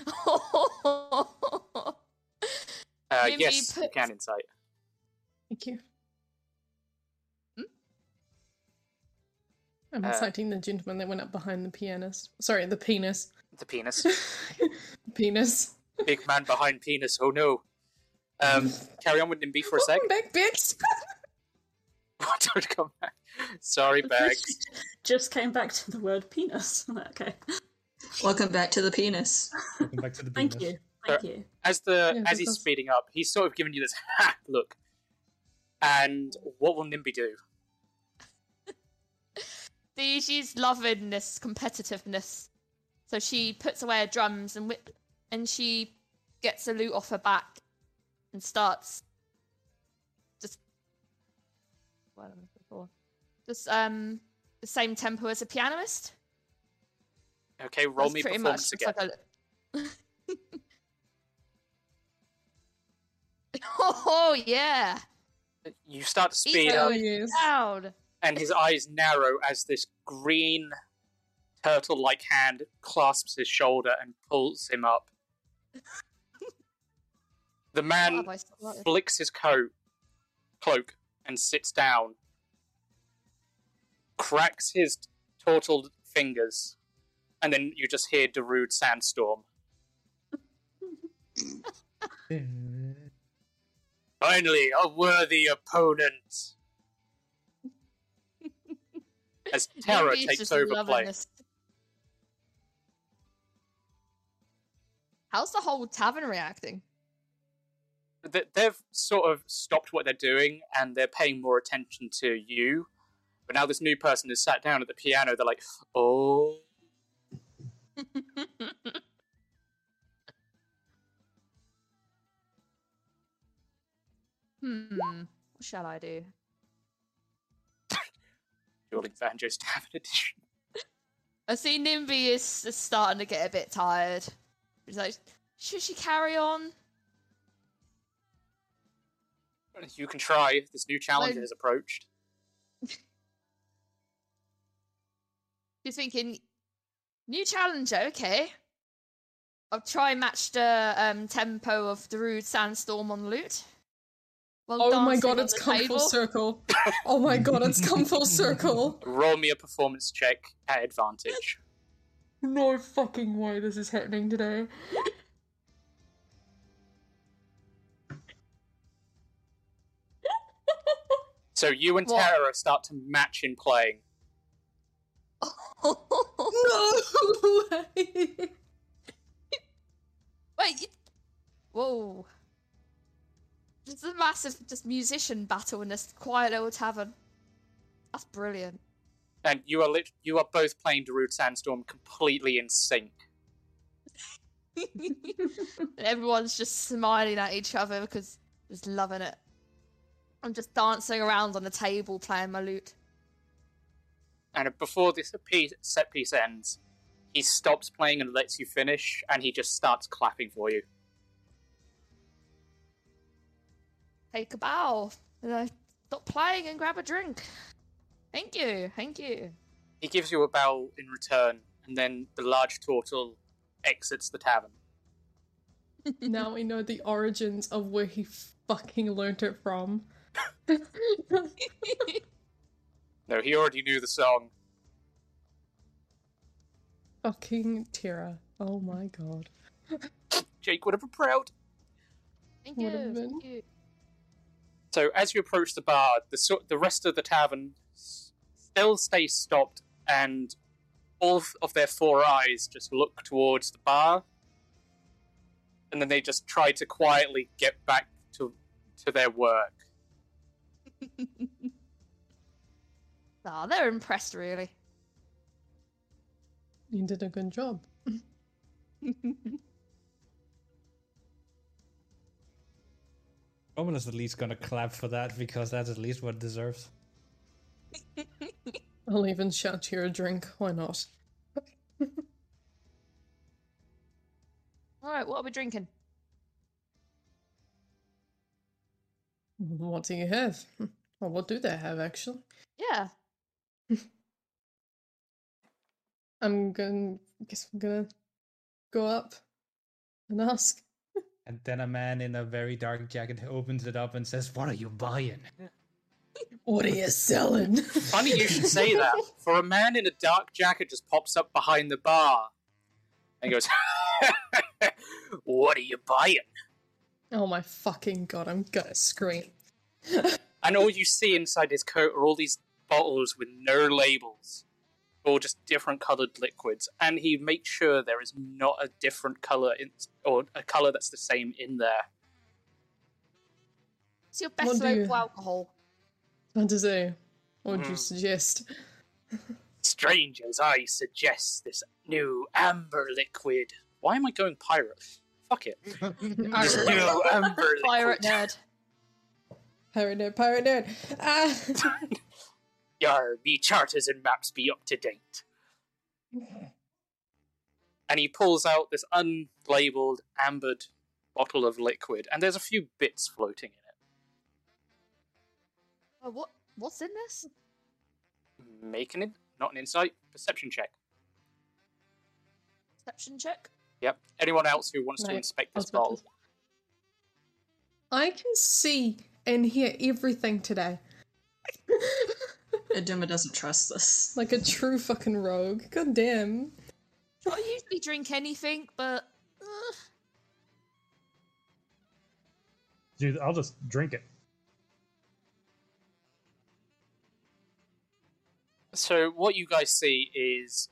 Uh, Maybe yes, you put- can insight. Thank you. Hmm? I'm Uh, inciting the gentleman that went up behind the pianist. Sorry, the penis. The penis. penis. Big man behind penis, oh no. Um, carry on with Nimby for a sec. Welcome back, bitch. Don't come back. Sorry, Bags. Just, just came back to the word penis. okay. Welcome back to the penis. Welcome back to the Thank you. Thank you. As the Yeah, as he's because- speeding up, he's sort of giving you this ha look. And what will Nimby do? See, she's loving this competitiveness. So she puts away her drums and wi- and she gets a loot off her back and starts Just um the same tempo as a pianist. Okay, roll That's me pretty performance much again. like a- oh yeah, You start to He's speed up, going yes. and his eyes narrow as this green turtle-like hand clasps his shoulder and pulls him up. The man have flicks his coat, cloak, and sits down. Cracks his turtled fingers, and then you just hear Darude Sandstorm. Finally, a worthy opponent. As terror Nimby's takes just over loving play. this. How's the whole tavern reacting? Th- They've sort of stopped what they're doing and they're paying more attention to you. But now this new person has sat down at the piano. They're like, "Oh, hmm. What shall I do? Dueling Banjo's Tavern Edition." I see Nimby is, is starting to get a bit tired. He's like, should she carry on? You can try. This new challenger Well- has approached. She's thinking, new challenger, okay. I'll try and match the um, tempo of Darude Sandstorm on loot. While Oh my god, it's come table. full circle. Oh my god, it's come full circle. Roll me a performance check at advantage. No fucking way this is happening today. So you and What? Tara start to match in playing. No way. Wait, you... whoa! There's a massive just musician battle in this quiet little tavern. That's brilliant. And you are lit- you are both playing Darude Sandstorm completely in sync. everyone's just smiling at each other because just loving it. I'm just dancing around on the table playing my lute. And before this piece, set piece ends, he stops playing and lets you finish, and he just starts clapping for you. Take a bow. Uh, stop playing and grab a drink. Thank you, thank you. He gives you a bow in return, and then the large turtle exits the tavern. now we know the origins of where he fucking learnt it from. No, he already knew the song. fucking Tira. Oh my god. Jake would have been proud. Thank you, Would've been. thank you. So as you approach the bar, the so- the rest of the tavern s- still stays stopped, and all f- of their four eyes just look towards the bar, and then they just try to quietly get back to to their work. Ah, they're impressed, really. You did a good job. Roman is at least gonna clap for that because that's at least what it deserves. I'll even shout you a drink. Why not? All right, what are we drinking? What do you have? Or what do they have, actually? Yeah. I'm gonna guess I'm gonna go up and ask. And then a man in a very dark jacket opens it up and says, What are you buying? What are you selling? Funny you should say that. For a man in a dark jacket just pops up behind the bar and goes, "What are you buying?" oh my fucking god! I'm gonna scream. And all you see inside his coat are all these bottles with no labels, or just different coloured liquids. And he makes sure there is not a different colour in, or a colour that's the same in there. What's your best What do local you- alcohol? What to say? What would you Hmm. suggest? Strangers, I suggest this new amber liquid. Why am I going pirate? Fuck it. This new amber liquid. Pirate nerd. Pirate nerd, pirate nerd. Ah. Yar, me charters and maps be up to date. And he pulls out this unlabeled, ambered bottle of liquid, and there's a few bits floating in Oh, what? What's in this? Making it. Make an in, not an insight, perception check. Perception check. Yep. Anyone else who wants to inspect this bottle? I can see and hear everything today. Aduma doesn't trust this. Like a true fucking rogue. God damn. I usually drink anything, but uh, Dude, I'll just drink it. So what you guys see is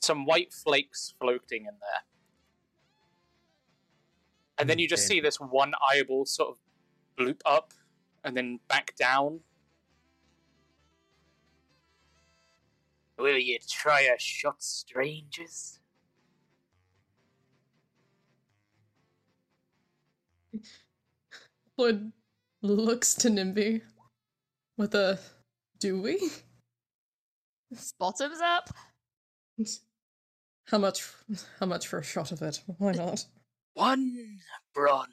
some white flakes floating in there. And then you just see this one eyeball sort of bloop up and then back down. Will you try a shot, strangers? Blood looks to Nimby with a do we? bottoms up. How much how much for a shot of it? Why not? One bronze.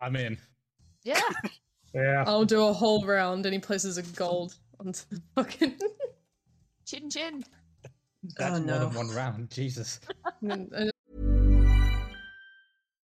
I'm in. Yeah. Yeah. I'll do a whole round and he places a gold onto the fucking chin chin. That's Oh, more than one round. Jesus. and- and uh,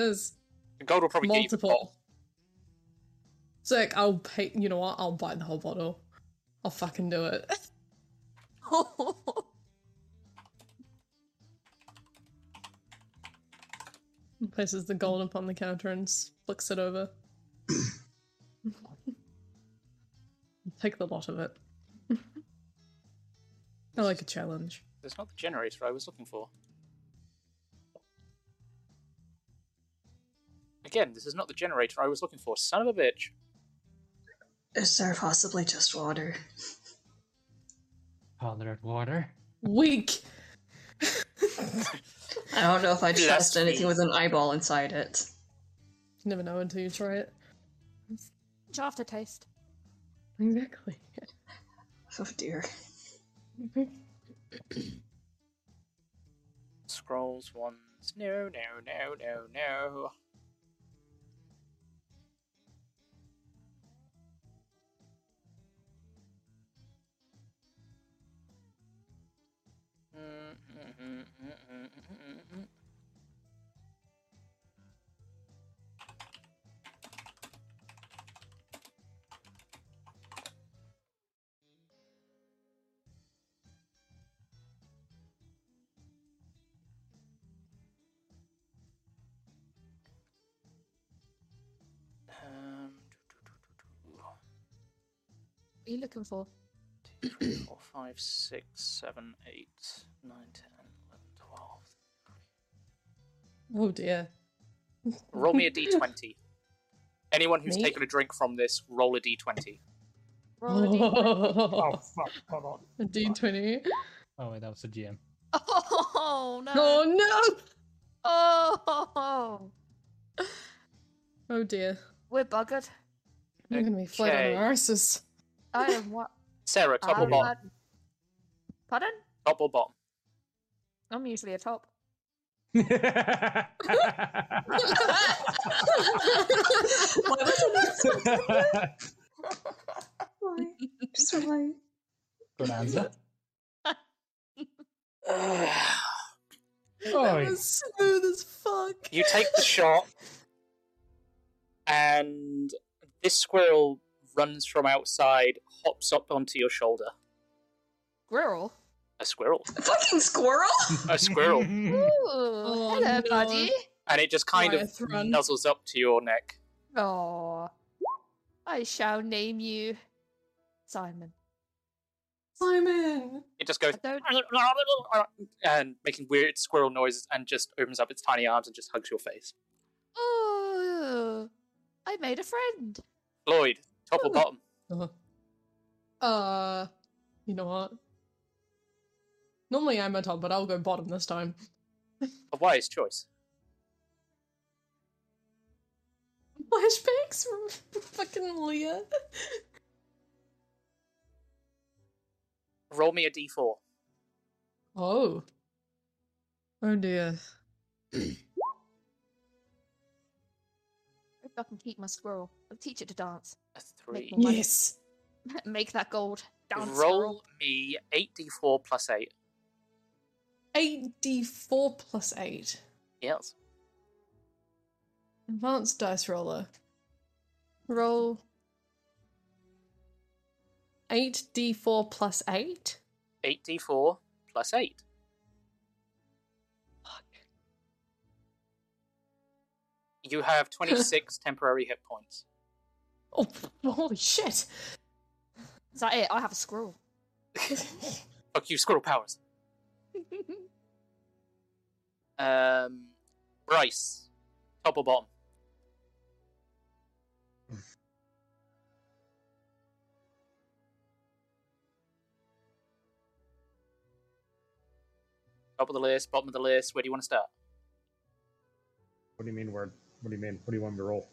There's The gold will probably get you the bottle. multiple. I'll pay. You know what? I'll buy the whole bottle. I'll fucking do it. Places the gold upon the counter and flicks it over. Take the lot of it. I like a challenge. There's not the generator I was looking for. Again, this is not the generator I was looking for. Son of a bitch. Is there possibly just water? Colored water. Weak. I don't know if I trust anything with an eyeball inside it. You never know until you try it. Which aftertaste? Exactly. Oh dear. Scrolls ones. No, no, no, no, no. Um, What are you looking for? Three, four, five, six, seven, eight, nine, ten, eleven, twelve. Oh dear. Roll me a d20. Anyone who's Me? taken a drink from this, roll a d20. Roll a d20. Oh fuck! Hold on. A D20. Oh, wait, that was the GM. Oh no! Oh no! Oh, Oh dear. we're buggered. We're gonna be flat on Okay. our arses. I am what? Sarah, top or I'm bottom? not- Pardon? Top or bottom? I'm usually a top. Why? was Just why? Good answer. That was smooth as fuck. You take the shot, and this squirrel runs from outside, hops up onto your shoulder. Squirrel. A squirrel. A fucking squirrel! A squirrel. Ooh, Oh, hello, no. buddy. And it just kind of Wyeth, run. nuzzles up to your neck. Oh, I shall name you Simon. Simon. It just goes and making weird squirrel noises and just opens up its tiny arms and just hugs your face. Oh, I made a friend. Lloyd, top or oh. bottom? Uh-huh. Uh, you know what? Normally I'm a top, but I'll go bottom this time. A wise choice. Flashbacks from fucking Leah. Roll me a d4. Oh. Oh dear. Hope I can keep my squirrel. I'll teach it to dance. A three. Make money. Yes. Make that gold. Dance Roll squirrel. me 8d4 plus 8. 8d4 plus 8. Yes. Advanced dice roller. Roll 8d4 plus 8. 8d4 plus 8. Fuck. You have 26 temporary hit points. Oh, holy shit! Is that it? I have a scroll. Fuck you, squirrel powers. Um, Bryce, top or bottom? Top of the list, bottom of the list. Where do you want to start? What do you mean? Where? What do you mean? What do you want me to roll?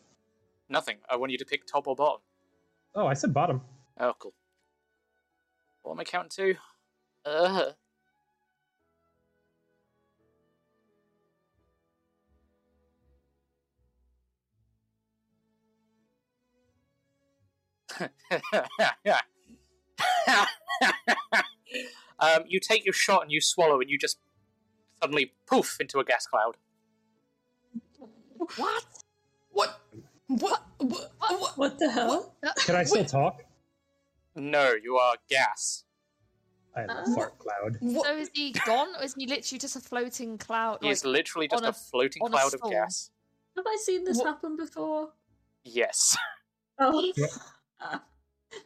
Nothing. I want you to pick top or bottom. Oh, I said bottom. Oh, cool. What am I counting to? Uh. um, you take your shot and you swallow, and you just suddenly poof into a gas cloud. What? What? What? What? What, what the hell? Can I still talk? No, you are gas. I am a fart cloud. So is he gone, or is he literally just a floating cloud? He is like, literally just on a, floating on a cloud of storm? gas. Have I seen this happen before? Yes. Oh.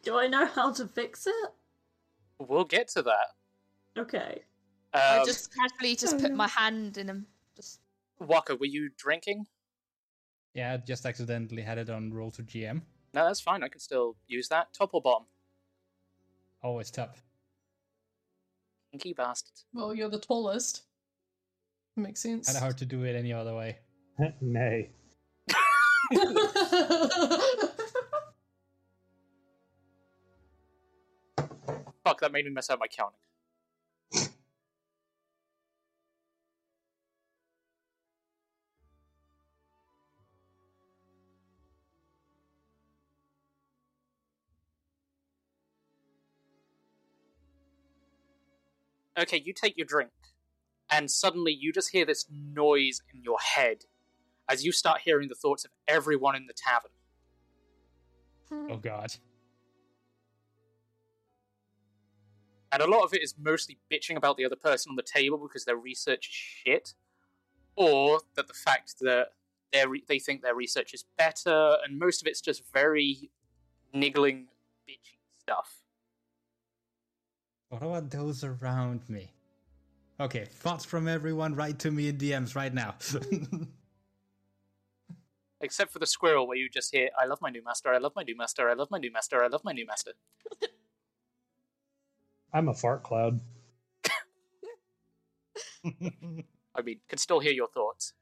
Do I know how to fix it? We'll get to that. Okay. I Um, just casually just put my hand in him. Just Waka, were you drinking? Yeah, I just accidentally had it on roll to GM. No, that's fine. I can still use that. Top or bottom? Always top. Kinky bastard. Well, you're the tallest. Makes sense. Kinda hard to do it any other way. Nay. Fuck, that made me mess up my counting. Okay, you take your drink, and suddenly you just hear this noise in your head as you start hearing the thoughts of everyone in the tavern. Oh god. And a lot of it is mostly bitching about the other person on the table because their research is shit, or that the fact that they re- they think their research is better, and most of it's just very niggling, bitchy stuff. What about those around me? Okay, thoughts from everyone, write to me in DMs right now. Except for the squirrel, where you just hear, "I love my new master. I love my new master. I love my new master. I love my new master." I'm a fart cloud. I mean, can still hear your thoughts.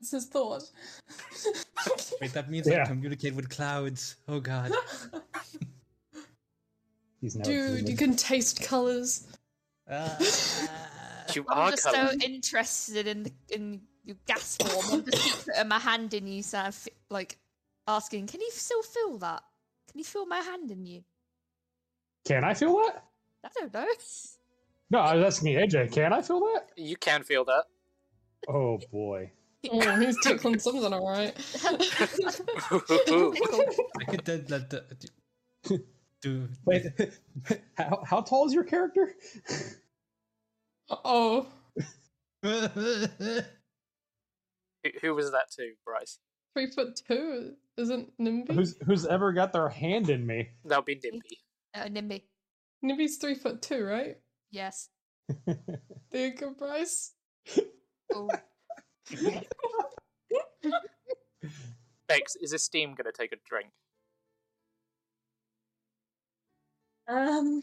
This is thought. Wait, that means Yeah. I communicate with clouds. Oh god. He's now Dude, you can taste colors. Ah. You I'm are just colour. so interested in the, in your gas form. I'm just putting uh, my hand in you, so I'm like asking, "Can you still feel that? Can you feel my hand in you?" Can I feel that? I don't know. No, I was asking AJ. Can I feel that? You can feel that. Oh boy. Oh, he's tickling something, alright. I could then let the do Wait, how, how tall is your character? Oh. Who, who was that to, Bryce? Three foot two, isn't Nimby? Who's who's ever got their hand in me? That'll be Nimby. Uh, Nimby. Nimby's three foot two, right? Yes. There you go, Bryce. Oh. Bex, is this Esteem going to take a drink? Um,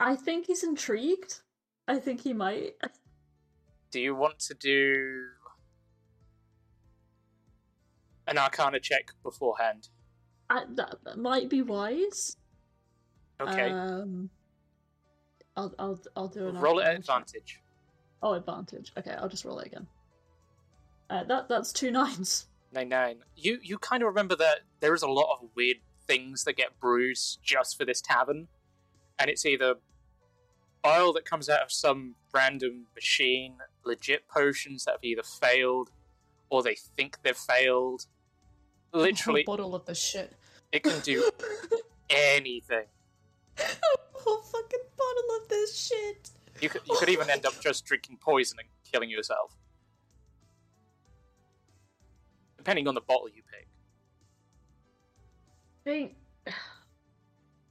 I think he's intrigued. I think he might. Do you want to do an Arcana check beforehand? I, that, that might be wise. Okay. Um, I'll I'll I'll do an Roll it at advantage. Oh, advantage. Okay, I'll just roll it again. Uh, that that's two nines. Nine nine. You you kind of remember that there is a lot of weird things that get brewed just for this tavern, and it's either oil that comes out of some random machine, legit potions that have either failed or they think they've failed. Literally, A bottle of the shit. it can do anything. A whole fucking bottle of this shit. You could you could even end up just drinking poison and killing yourself. depending on the bottle you pick. Think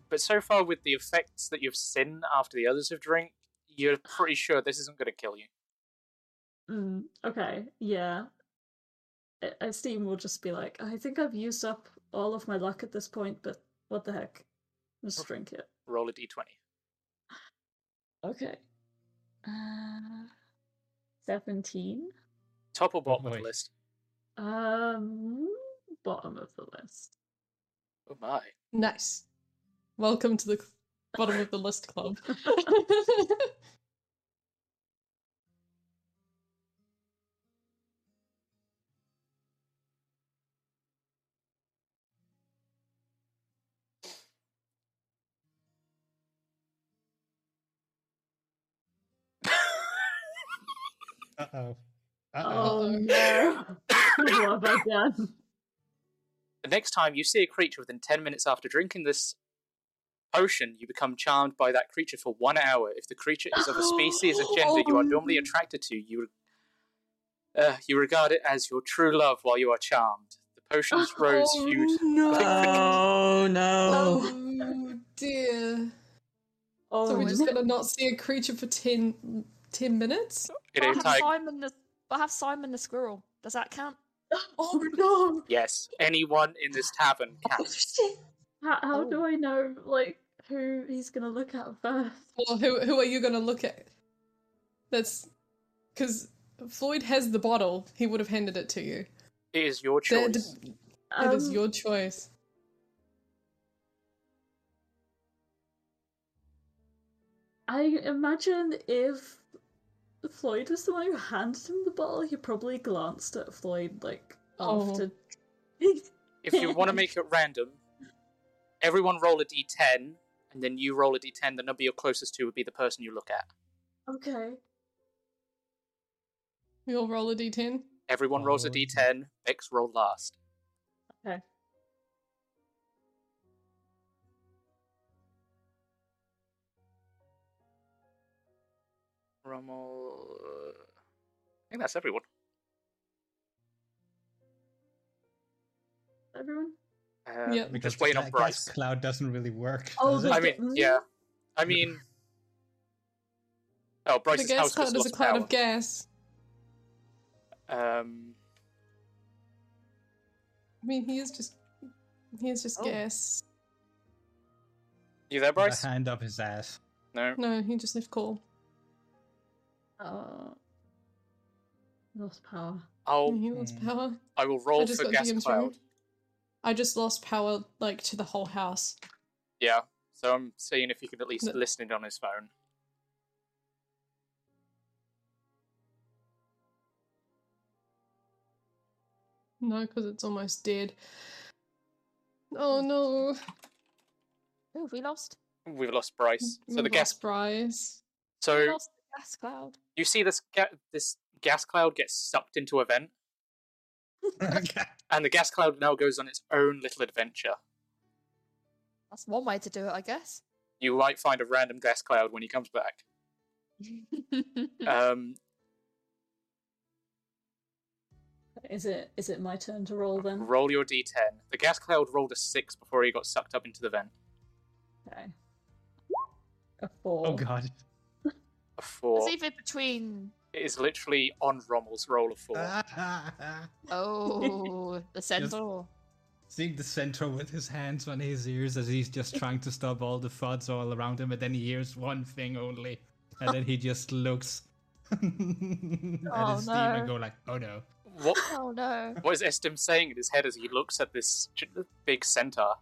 But so far, with the effects that you've seen after the others have drank, you're pretty sure this isn't going to kill you. Mm, okay, yeah. I- I- Steam will just be like, I think I've used up all of my luck at this point, but what the heck? Just drink it. Roll a d20. Okay. Uh, 17? Top or bottom of the list? Um, bottom of the list. Oh my. Nice. Welcome to the bottom of the list club. Uh oh. Uh Oh oh. no! what have I done? The next time you see a creature within 10 minutes after drinking this potion, you become charmed by that creature for one hour. If the creature is of a species or gender you are normally attracted to, you, uh, you regard it as your true love while you are charmed. The potion's rose hued. Oh no. Oh dear. Oh, so we're just gonna not see a creature for 10, 10 minutes? It I have Simon the I have Simon the squirrel. Does that count? Oh no! yes, anyone in this tavern can. How, how Oh. do I know, like, who he's gonna look at first? Well, who who are you gonna look at? That's because Floyd has the bottle. He would have handed it to you. It is your That- choice. It is Um, your choice. I imagine if Floyd was the one who handed him the bottle, he probably glanced at Floyd, like, Oh. after. If you want to make it random, everyone roll a d10, and then you roll a d10. The number you're closest to would be the person you look at. Okay. We all roll a d10. Everyone rolls a Oh. d10. Bex roll last. Okay. Rommel. uh, I think that's everyone. Everyone? Um, Yep. Because Just waiting on ga- Bryce. cloud doesn't really work. Oh, does? I mean, yeah. I mean. Oh, the Bryce's gas house cloud is a cloud power. of gas. Um, I mean, he is just he is just Oh. gas. you there, With a Bryce? hand up his ass. No. No, he just left call. Uh, lost power. I'll. he lost Hmm. power. I will I roll just for got gas DM'd cloud. through. I just lost power like to the whole house. Yeah. So I'm seeing if he can at least No. listen in on his phone. No, because it's almost dead. Oh no! Who have we lost? We've lost Bryce. So the We've gas. lost Bryce. We So lost the gas cloud. you see this ga- this gas cloud gets sucked into a vent, and the gas cloud now goes on its own little adventure. That's one way to do it, I guess. You might find a random gas cloud when he comes back. Um, Is it is it my turn to roll then? roll your d10. The gas cloud rolled a six before he got sucked up into the vent. Okay. A four. Oh god. A four. it's either between It is literally on Rommel's roll of four. oh the centaur. Seeing the centaur with his hands on his ears as he's just trying to stop all the thuds all around him, and then he hears one thing only, and then he just looks at Oh, his steam no. and go like, "Oh no!" What Oh no. what is Estim saying in his head as he looks at this big centaur?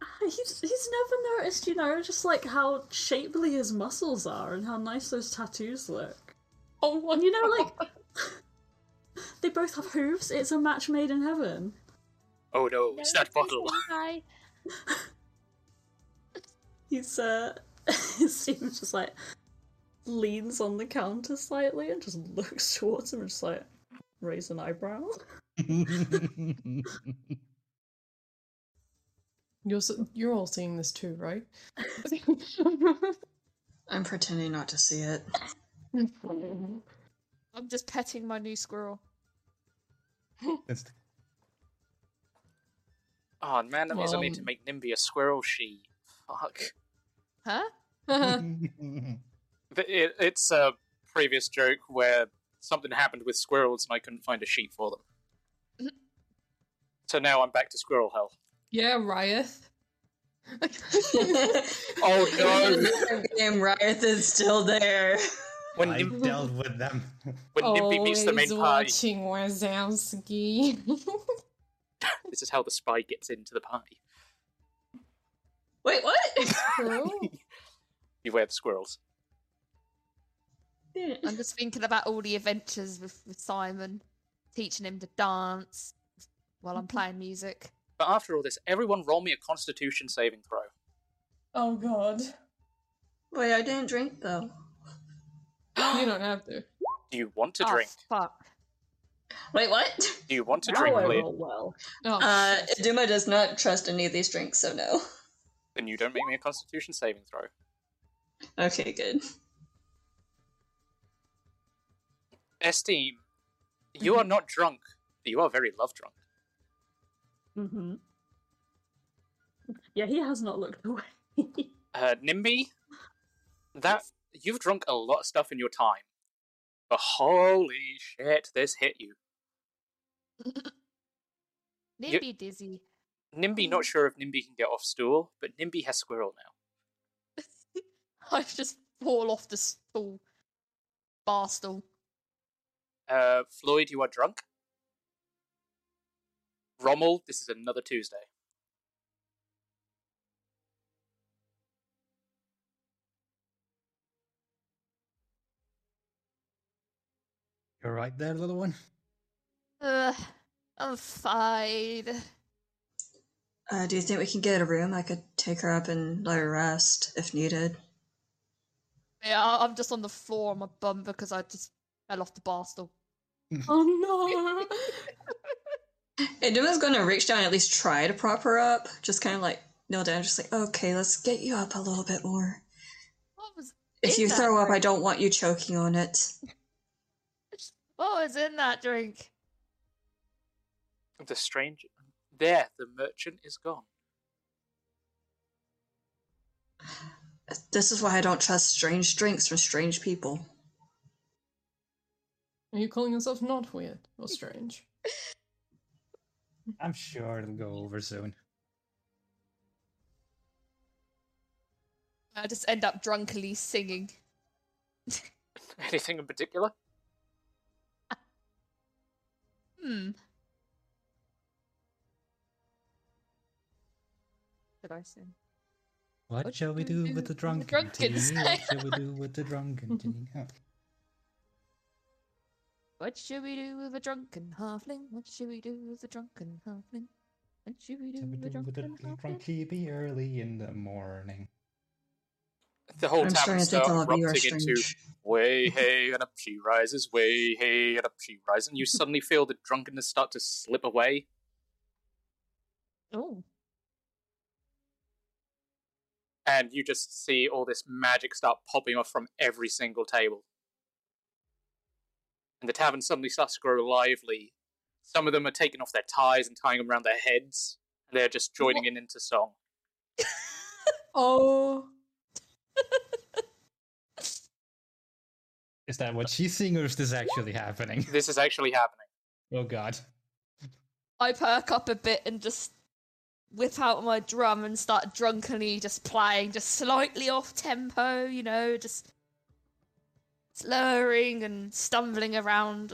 He's he's never noticed, you know, just like how shapely his muscles are and how nice those tattoos look. Oh, And you know, like they both have hooves. It's a match made in heaven. Oh no, it's that bottle. He's uh, Steven just like leans on the counter slightly and just looks towards him and just like raise an eyebrow. You're s- you're all seeing this too, right? I'm pretending not to see it. I'm just petting my new squirrel. It's the, Oh man, that means I need to make Nimby a squirrel she. Fuck. Huh? It, it's a previous joke where something happened with squirrels and I couldn't find a sheet for them. So now I'm back to squirrel hell. Yeah, Ryeth. Oh no! Game Riot is still there. When, I Nim- dealt with them. when Nimby meets the main Always party, watching Wazowski. this is how the spy gets into the party. Wait, what? Beware the squirrels. I'm just thinking about all the adventures with, with Simon, teaching him to dance while I'm playing music. But after all this, everyone roll me a constitution saving throw. oh god. Wait, I didn't drink though. You don't have to. Do you want to Oh, drink? fuck. Wait, what? Do you want to Now drink, I Lee? roll well. Oh, Uh, shit. Duma does not trust any of these drinks, so no. Then you don't make me a constitution saving throw. Okay, good. Esteem, you are not drunk, but you are very love drunk. Hmm Yeah, he has not looked away. Uh, Nimby, that you've drunk a lot of stuff in your time, but holy shit, this hit you. Nimby dizzy. Nimby, not sure if Nimby can get off stool, but Nimby has squirrel now. I just fall off the stool. Bar stool. Uh, Floyd, you are drunk. Rommel, this is another Tuesday. You're right there, little one. Uh, I'm fine. Uh, do you think we can get a room? I could take her up and let her rest if needed. Yeah, I- I'm just on the floor on my bum because I just fell off the bar stool. oh no. And Duma's gonna reach down and at least try to prop her up. Just kind of like kneel down, just like, okay, let's get you up a little bit more. What was If you that throw up, I don't want you choking on it. What was in that drink? The strange. There, the merchant is gone. This is why I don't trust strange drinks from strange people. Are you calling yourself not weird or strange? I'm sure it'll go over soon. I just end up drunkenly singing. Anything in particular? Hmm. Did I sing? What, What shall we do do with the with the drunken drunken tea? What shall we do with the drunken tea? Huh. What should we do with a drunken halfling? What should we do with a drunken halfling? What should we do Shall we with a do with the drunken halfling? drunk be early in the morning? The whole I'm tavern starting to think starts all of you are erupting into way hey and up she rises, way hey and up she rises, and you suddenly feel the drunkenness start to slip away. Oh. and you just see all this magic start popping off from every single table. And the tavern suddenly starts to grow lively. Some of them are taking off their ties and tying them around their heads, and they're just joining in into song. Oh. Is that what she's seeing, or is this actually happening? This is actually happening. Oh god. I perk up a bit and just whip out my drum and start drunkenly just playing, just slightly off tempo, you know, just slurring and stumbling around.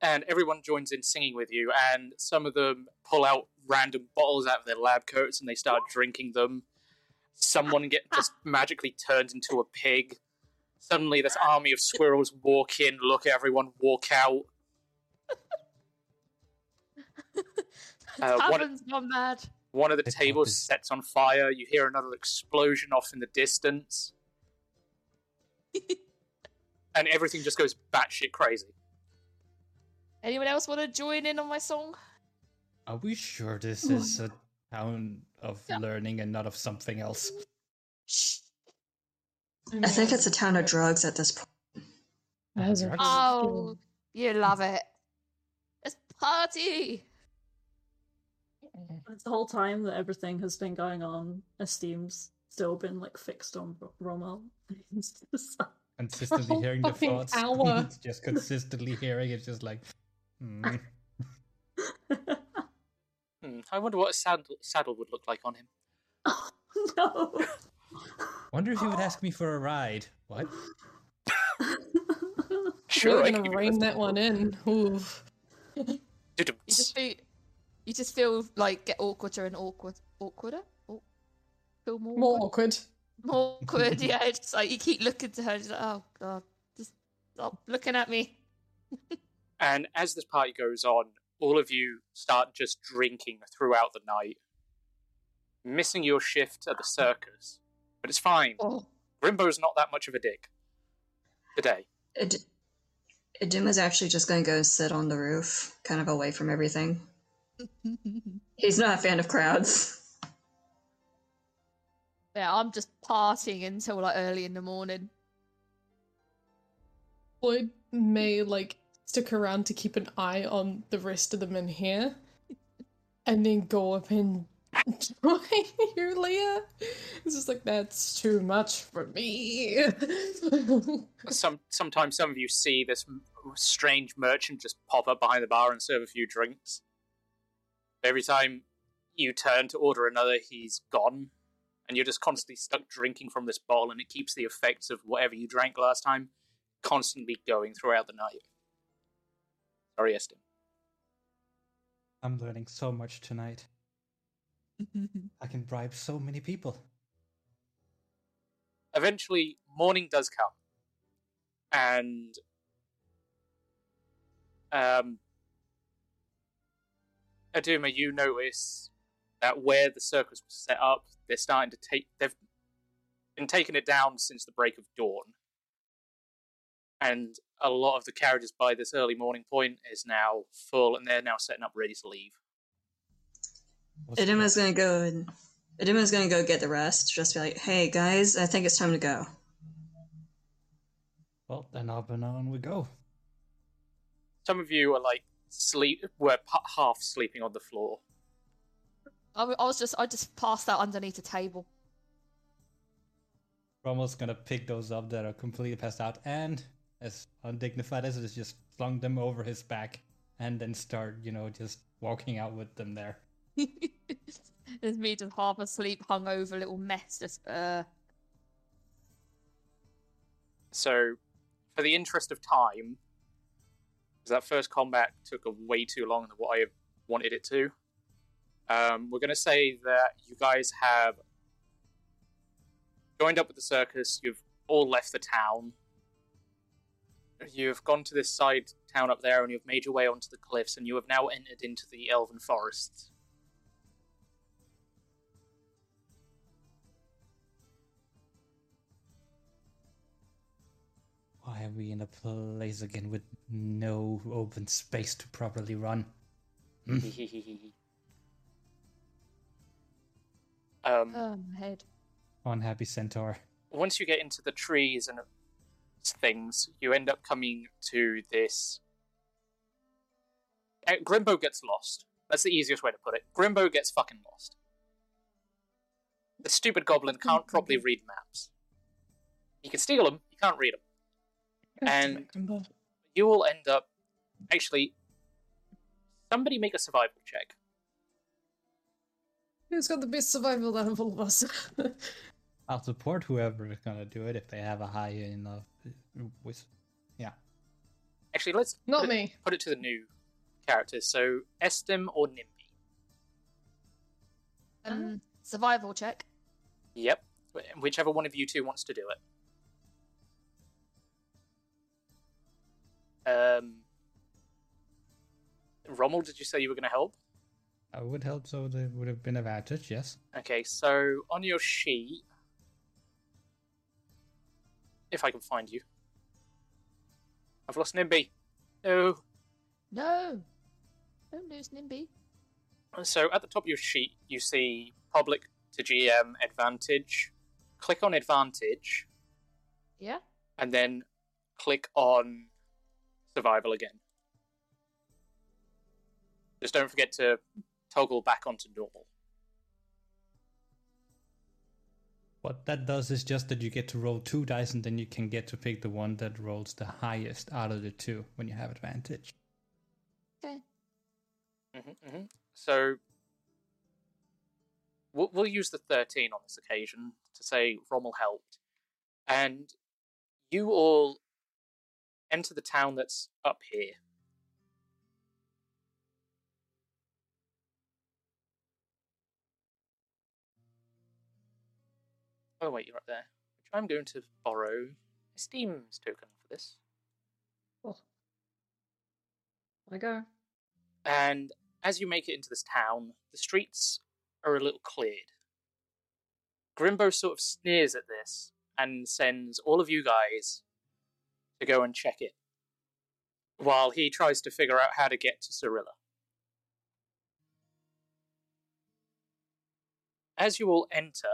And everyone joins in singing with you, and some of them pull out random bottles out of their lab coats and they start drinking them. Someone get just magically turns into a pig. Suddenly, this army of squirrels walk in, look at everyone, walk out. Uh, one- gone mad. One of the tables sets on fire. You hear another explosion off in the distance. and everything just goes batshit crazy. Anyone else want to join in on my song? Are we sure this is a town of learning and not of something else? I think it's a town of drugs at this point. Drugs? Oh, you love it. It's party. It's the whole time that everything has been going on, Esteem's still been like fixed on R- Rommel. He's just like, Consistently hearing the thoughts. hour. Just consistently hearing it's just like hmm. Hmm, I wonder what a saddle, saddle would look like on him. no. Wonder if he would ask me for a ride. What? Sure, I really can gonna you rein that one in. Oof. You just feel, you just feel like get awkwarder and awkward, awkwarder. Aw- Feel more, More awkward? awkward. more awkward. yeah, it's just like you keep looking to her. Just like, oh god, just stop looking at me. And as this party goes on, all of you start just drinking throughout the night, missing your shift at the circus. But it's fine. Oh. Grimbo's not that much of a dick today. Id- Idima's actually just gonna go sit on the roof, kind of away from everything. He's not a fan of crowds. Yeah, I'm just partying until like early in the morning. Floyd may like stick around to keep an eye on the rest of them in here, and then go up and join you, Leah. It's just like that's too much for me. Some sometimes some of you see this strange merchant just pop up behind the bar and serve a few drinks. Every time you turn to order another, he's gone, and you're just constantly stuck drinking from this bottle, and it keeps the effects of whatever you drank last time constantly going throughout the night. Sorry, Eston. I'm learning so much tonight. I can bribe so many people. eventually morning does come and um Aduma, you notice that where the circus was set up, they're starting to take they've been taking it down since the break of dawn. And a lot of the carriages by this early morning point is now full and they're now setting up ready to leave. Idima's gonna go and Idima's gonna go get the rest. Just be like, "Hey guys, I think it's time to go." Well, then up and on we go. Some of you are like sleep were p- half sleeping on the floor. I, w- I was just, I just passed out underneath a table. Rommel's gonna pick those up that are completely passed out and, as undignified as it is, just flung them over his back and then start, you know, just walking out with them there. There's me just half asleep, hungover, little mess. Just uh, So, for the interest of time, because that first combat took a way too long than what I wanted it to, um, we're going to say that you guys have joined up with the circus. You've all left the town. You've gone to this side town up there, and you've made your way onto the cliffs, and you have now entered into the elven forests. Why are we in a place again with no open space to properly run? Hmm? um, oh my head. Unhappy centaur. once you get into the trees and things, you end up coming to this. Uh, Grimbo gets lost. That's the easiest way to put it. Grimbo gets fucking lost. The stupid goblin can't properly read maps. You can steal them, you can't read them. And you will end up. Actually, somebody make a survival check. Who's got the best survival out of all of us? I'll support whoever is gonna do it if they have a high enough. With, yeah. Actually, let's Not put it- me. put it to the new characters. So, Estim or Nimby. Um, survival check. Yep. Whichever one of you two wants to do it. Um, Rommel, did you say you were going to help? I would help, so there would have been advantage. Yes. Okay, so on your sheet, if I can find you, I've lost Nimby. No. No. Don't lose Nimby. So at the top of your sheet, you see public to GM advantage. Click on advantage, Yeah. and then click on survival again. Just don't forget to toggle back onto normal. What that does is just that you get to roll two dice and then you can get to pick the one that rolls the highest out of the two when you have advantage. Okay. hmm hmm So we'll, we'll use the 13 on this occasion to say Rommel helped. And you all enter the town that's up here. Oh, wait, you're up there. Which I'm going to borrow a Steam's token for this. Oh. I go. And as you make it into this town, the streets are a little cleared. Grimbo sort of sneers at this and sends all of you guys to go and check it, while he tries to figure out how to get to Cyrilla. As you all enter,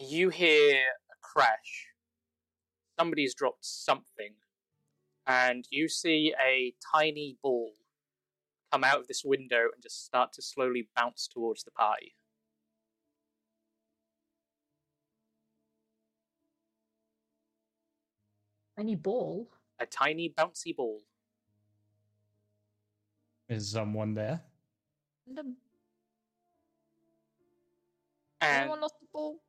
you hear a crash. Somebody's dropped something, and you see a tiny ball come out of this window and just start to slowly bounce towards the party. Any ball? A tiny bouncy ball. Is someone there? And Anyone lost the ball?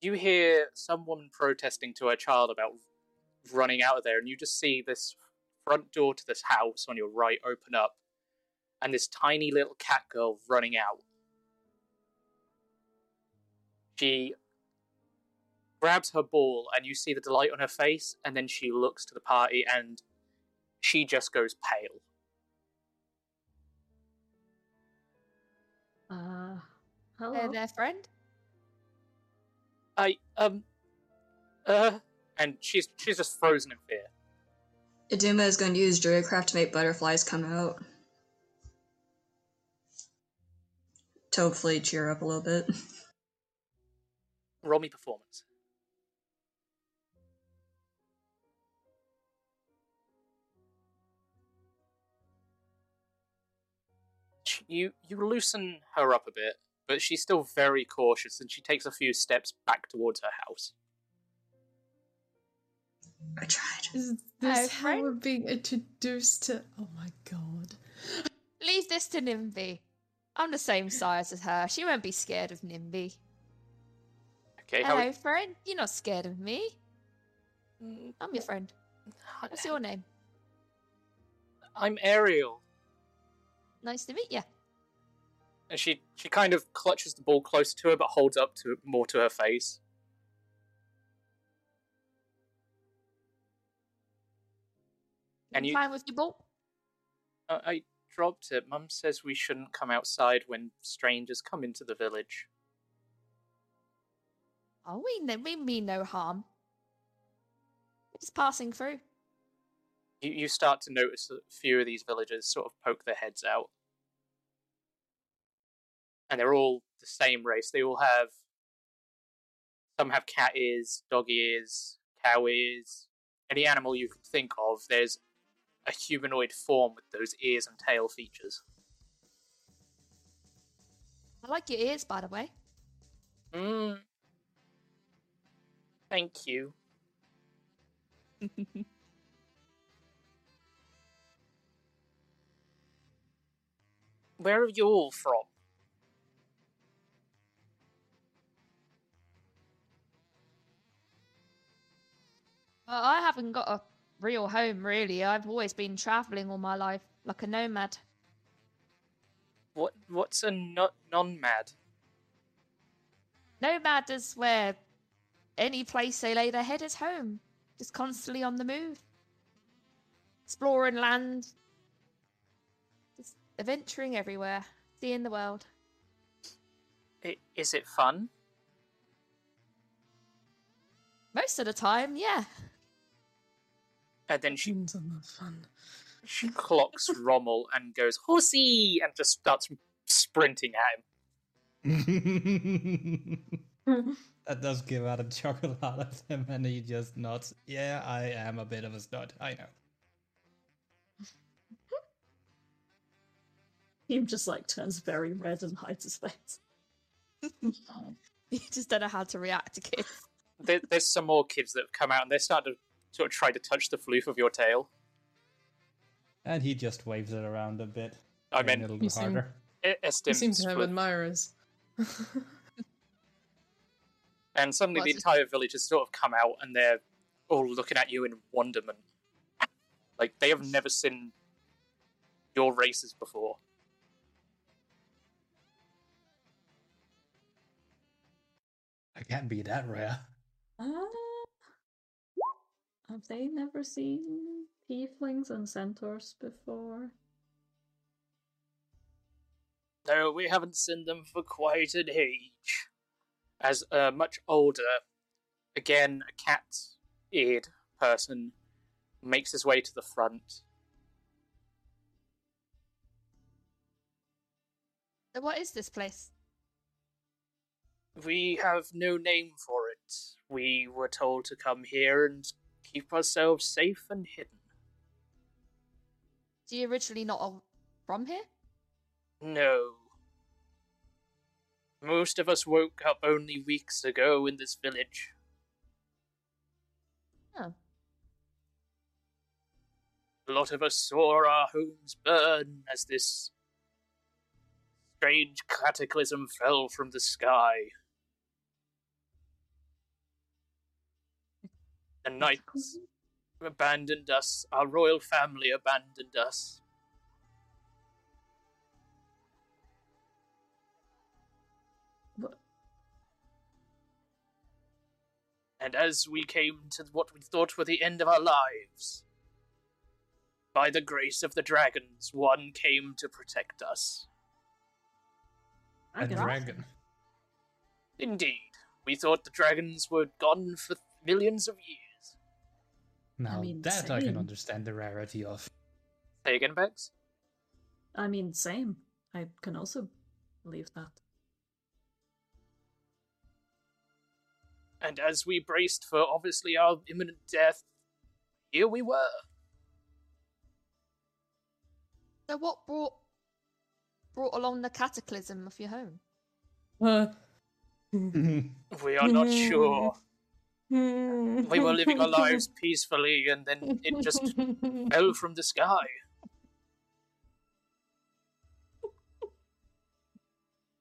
You hear someone protesting to her child about running out of there, and you just see this front door to this house on your right open up, and this tiny little cat girl running out. She grabs her ball, and you see the delight on her face, and then she looks to the party, and she just goes pale. Uh, hello. Hey there, friend. I um uh and she's she's just frozen in fear. Iduma is going to use Druidcraft to make butterflies come out. To hopefully cheer up a little bit. Roll me performance. You you loosen her up a bit, but she's still very cautious, and she takes a few steps back towards her house. I tried. Is Hello, this how friend. we're being introduced to? Oh my god. Leave this to Nimby. I'm the same size as her. She won't be scared of Nimby. Okay, how Hello, friend. You're not scared of me. Mm, I'm your friend. What's your name? I'm Ariel. Nice to meet you. And she she kind of clutches the ball closer to her, but holds up to more to her face. And you, Fine with your ball? uh, I dropped it. Mum says we shouldn't come outside when strangers come into the village. Oh, we, no, we mean no harm. Just passing through. You you start to notice a few of these villagers sort of poke their heads out, and they're all the same race. They all have some have cat ears, dog ears, cow ears, any animal you can think of. There's a humanoid form with those ears and tail features. I like your ears, by the way. Mm. Thank you. Where are you all from? Haven't got a real home, really. I've always been travelling all my life, like a nomad. What what's a no- non-mad? Nomad is where any place they lay their head is home. Just constantly on the move. Exploring land. Just adventuring everywhere. Seeing the world. I- Is it fun? Most of the time, yeah. And then she Humans are not fun. she clocks Rommel and goes horsey and just starts sprinting at him. that does give out a chuckle out of him, and he just nods. Yeah, I am a bit of a stud. I know. He just like turns very red and hides his face. You just don't know how to react to kids. There, there's some more kids that have come out and they're starting to sort of try to touch the floof of your tail. And he just waves it around a bit. I making mean- it a little You bit seem- harder. E- You seem to have admirers. and suddenly the entire village has sort of come out and they're all looking at you in wonderment. Like they have never seen your races before. I can't be that rare. Uh, have they never seen tieflings and centaurs before? No, we haven't seen them for quite an age. As a much older, again, a cat eared person makes his way to the front. So what is this place? We have no name for it. We were told to come here and keep ourselves safe and hidden. So you originally not from here? No. Most of us woke up only weeks ago in this village. Oh. A lot of us saw our homes burn as this strange cataclysm fell from the sky. The knights abandoned us, our royal family abandoned us. What? And as we came to what we thought were the end of our lives, by the grace of the dragons, one came to protect us. A dragon. Indeed, we thought the dragons were gone for millions of years. Now mean, that I can understand the rarity of. Say again, Bex? I mean, same. I can also believe that. And as we braced for obviously our imminent death, here we were. So what brought brought along the cataclysm of your home? Uh, We are not sure. Mm. We were living our lives peacefully, and then it just fell from the sky.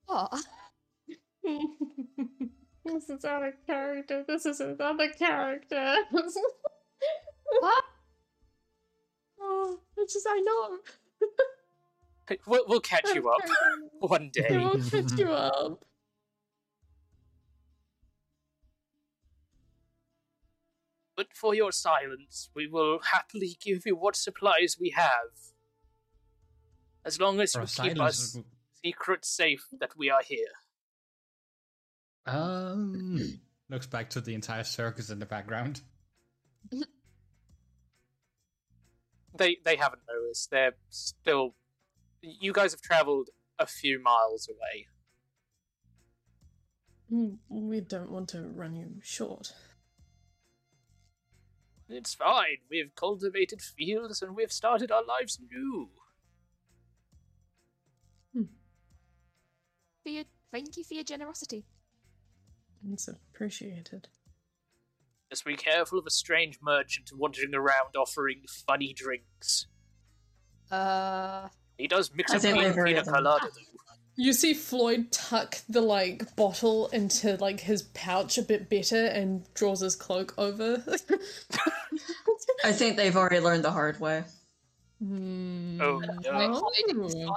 What? this is out of character. This is another character. What? oh, it's just I know. We'll, we'll catch you up one I day. will catch you up. But for your silence, we will happily give you what supplies we have. As long as For you keep silence, us secret safe that we are here. Um, looks back to the entire circus in the background. They they haven't noticed. They're still. You guys have travelled a few miles away. Mm, We don't want to run you short. It's fine. We've cultivated fields and we've started our lives anew. For your, thank you for your generosity. It's appreciated. Just be careful of a strange merchant wandering around offering funny drinks. Uh, He does mix I up think pina, pina colada, though. You see Floyd tuck the like bottle into like his pouch a bit better and draws his cloak over. I think they've already learned the hard way. Hmm. Oh, no. Oh.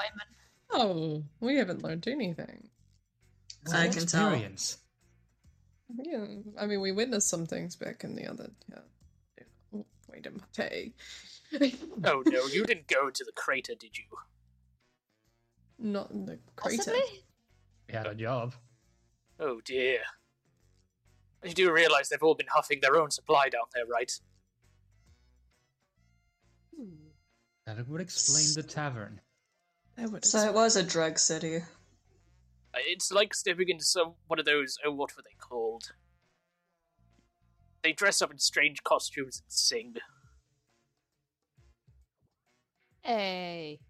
Oh, we haven't learned anything. I can tell. Yeah, I mean, we witnessed some things back in the other. Yeah. Oh, wait a minute. Oh no, you didn't go to the crater, did you? Not in the crater. possibly? We had a job. Oh dear. You do realize they've all been huffing their own supply down there, right? That would explain the tavern. So it was a drug city. Uh, It's like stepping into some one of those. Oh, what were they called? They dress up in strange costumes and sing. Hey.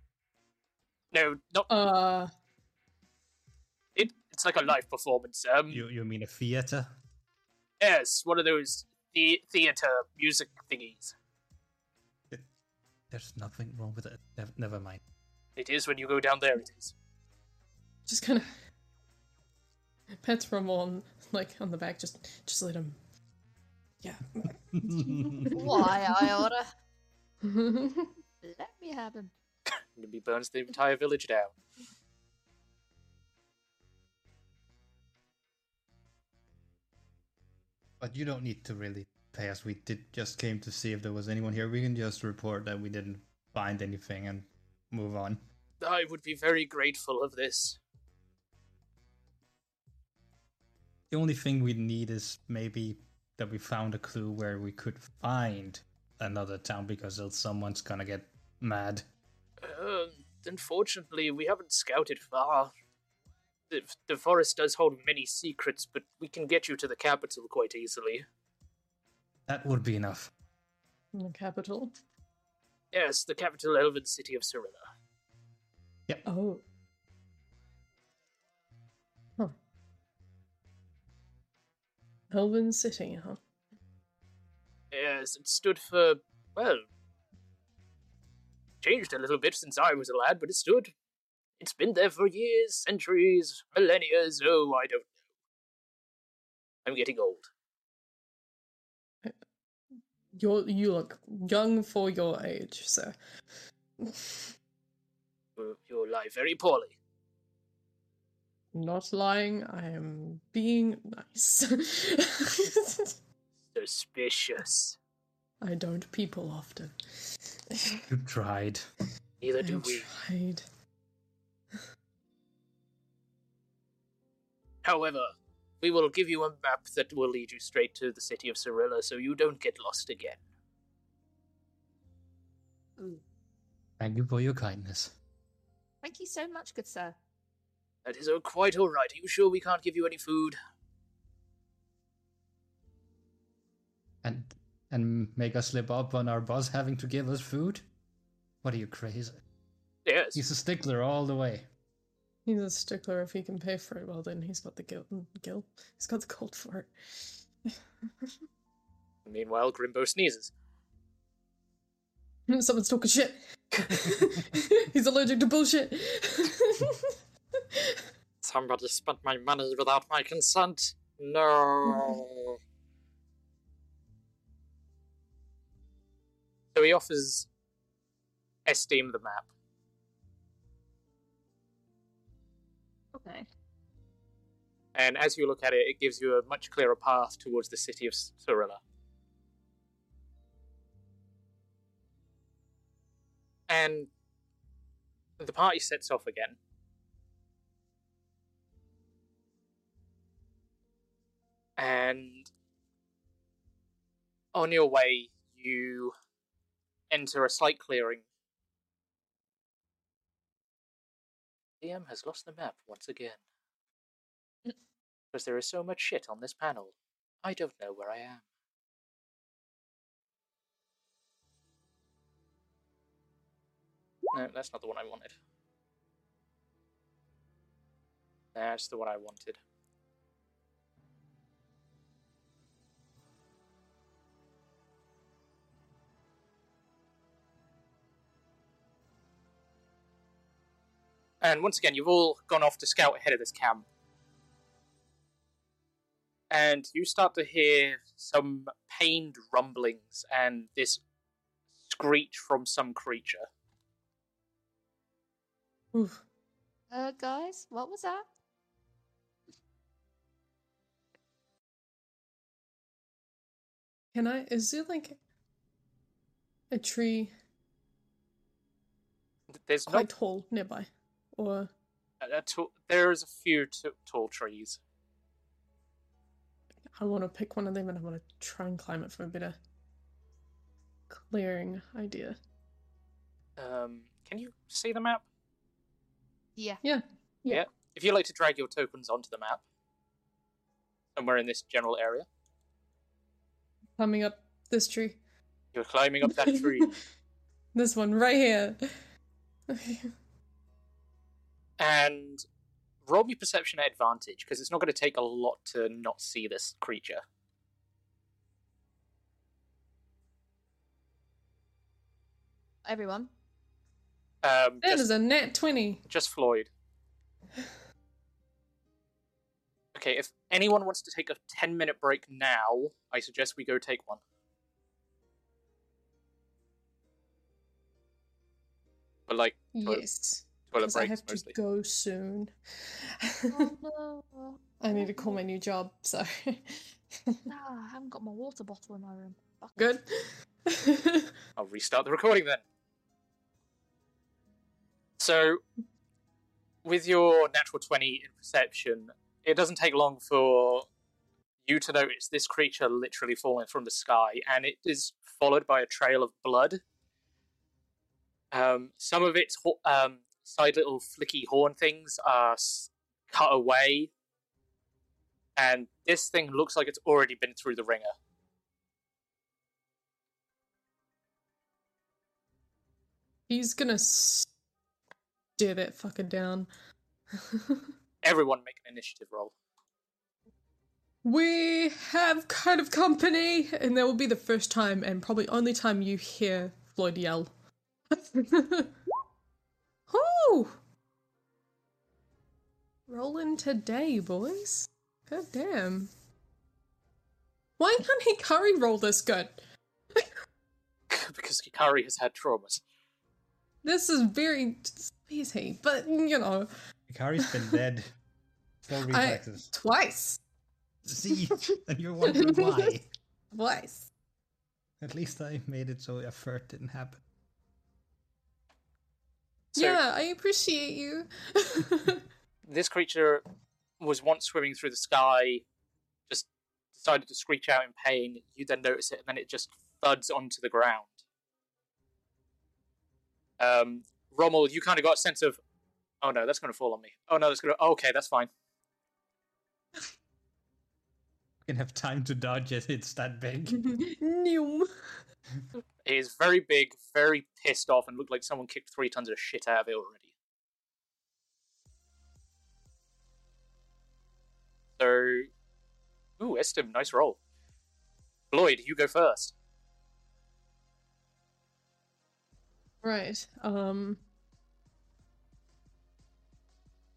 No, not. Uh, it, it's like a live performance. Um, You you mean a theater? yes, one of those the- theater music thingies. There's nothing wrong with it. Never, never mind. It is when you go down there. It is. just kind of pets Ramon like on the back. Just just let him. Yeah. Why, Iota? Let me have him. And he burns the entire village down. But you don't need to really pay us. We did just came to see if there was anyone here. We can just report that we didn't find anything and move on. I would be very grateful of this. The only thing we need is maybe that we found a clue where we could find another town because else someone's gonna get mad. Uh, unfortunately, we haven't scouted far. The, the forest does hold many secrets, but we can get you to the capital quite easily. That would be enough. In the capital. Yes, the capital elven city of Cyrilla. Oh. Huh. Elven City, huh? Yes, it stood for, well, changed a little bit since I was a lad, but it stood. It's been there for years, centuries, millennia, oh, I don't know. I'm getting old. Uh, you you look young for your age, sir. You- You lie very poorly. Not lying, I am being nice. Suspicious. I don't people often. You tried. Neither do I we. tried. However, we will give you a map that will lead you straight to the city of Cyrilla so you don't get lost again. Thank you for your kindness. Thank you so much, good sir. That is quite all right. Are you sure we can't give you any food? And and make us slip up on our boss having to give us food? What are you crazy? Yes. He's a stickler all the way. He's a stickler if he can pay for it. Well, then he's got the guilt. Guilt. He's got the gold for it. Meanwhile, Grimbo sneezes. Someone's talking shit. he's allergic to bullshit. Somebody spent my money without my consent. No. So he offers Esteem the map. Okay. And as you look at it, it gives you a much clearer path towards the city of Cyrilla. And the party sets off again. And on your way, you enter a slight clearing. DM has lost the map once again. Mm. Because there is so much shit on this panel, I don't know where I am. No, that's not the one I wanted. That's the one I wanted. And once again, you've all gone off to scout ahead of this camp. And you start to hear some pained rumblings and this screech from some creature. Oof. Uh, guys, what was that? Can I? Is there like a tree There's quite not tall nearby, or a, a t- there's a few t- tall trees. I want to pick one of them and I want to try and climb it for a better clearing idea. Um, can you see the map? Yeah. Yeah. Yeah. If you'd like to drag your tokens onto the map, somewhere in this general area, Climbing up this tree. you're climbing up that tree. This one right here. And roll me perception at advantage because it's not going to take a lot to not see this creature. Everyone. Um, That just, is a nat 20. just Floyd. Okay, if anyone wants to take a 10 minute break now, I suggest we go take one. But like, toilet, Yes. Toilet Because I breaks have to go soon. Oh no. I need to call my new job, so. Ah, I haven't got my water bottle in my room. Fuck. Good. I'll restart the recording then. So, with your natural 20 in perception, it doesn't take long for you to notice this creature literally falling from the sky, and it is followed by a trail of blood. Um, some of its um, side little flicky horn things are cut away, and this thing looks like it's already been through the ringer. He's gonna stare that fucker down. Everyone make an initiative roll. we have kind of company, and that will be the first time and probably only time you hear Floyd yell. Whoo! Rolling today, boys. God damn. Why can't Hikari roll this good? because Hikari has had traumas. This is very easy, but you know, Hikari's been dead. Four I, reflexes. twice. See, and you're wondering why. Twice. At least I made it so a furt didn't happen. So- yeah, I appreciate you. This creature was once swimming through the sky, just decided to screech out in pain. You then notice it, and then it just thuds onto the ground. Um, Rommel, you kind of got a sense of, oh no, that's going to fall on me. Oh no, that's going to. Oh, okay, that's fine. We can have time to dodge it. It's that big. Noom. Is very big, very pissed off, and looked like someone kicked three tons of shit out of it already. So, ooh, Estim, nice roll. Floyd, you go first. Right. Um.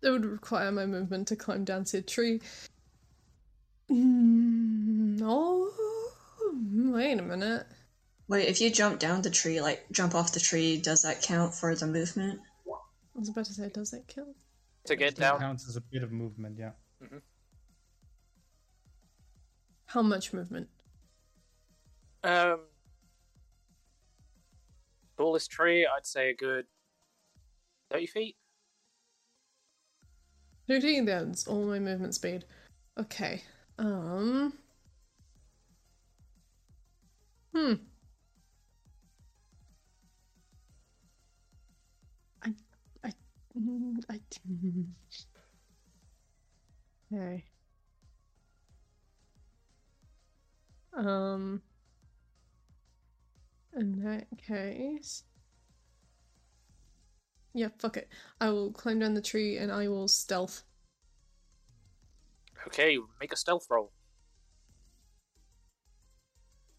It would require my movement to climb down to said tree. Mm, oh, wait a minute. Wait, if you jump down the tree, like jump off the tree, does that count for the movement? I was about to say, does it kill? To get down. counts as a bit of movement, yeah. How much movement? Um, tallest tree, I'd say a good thirty feet. 13 that's all my movement speed. Okay. Um. Hmm. I. I. Okay. Um. In that case. Yeah, fuck it. I will climb down the tree and I will stealth. Okay, make a stealth roll.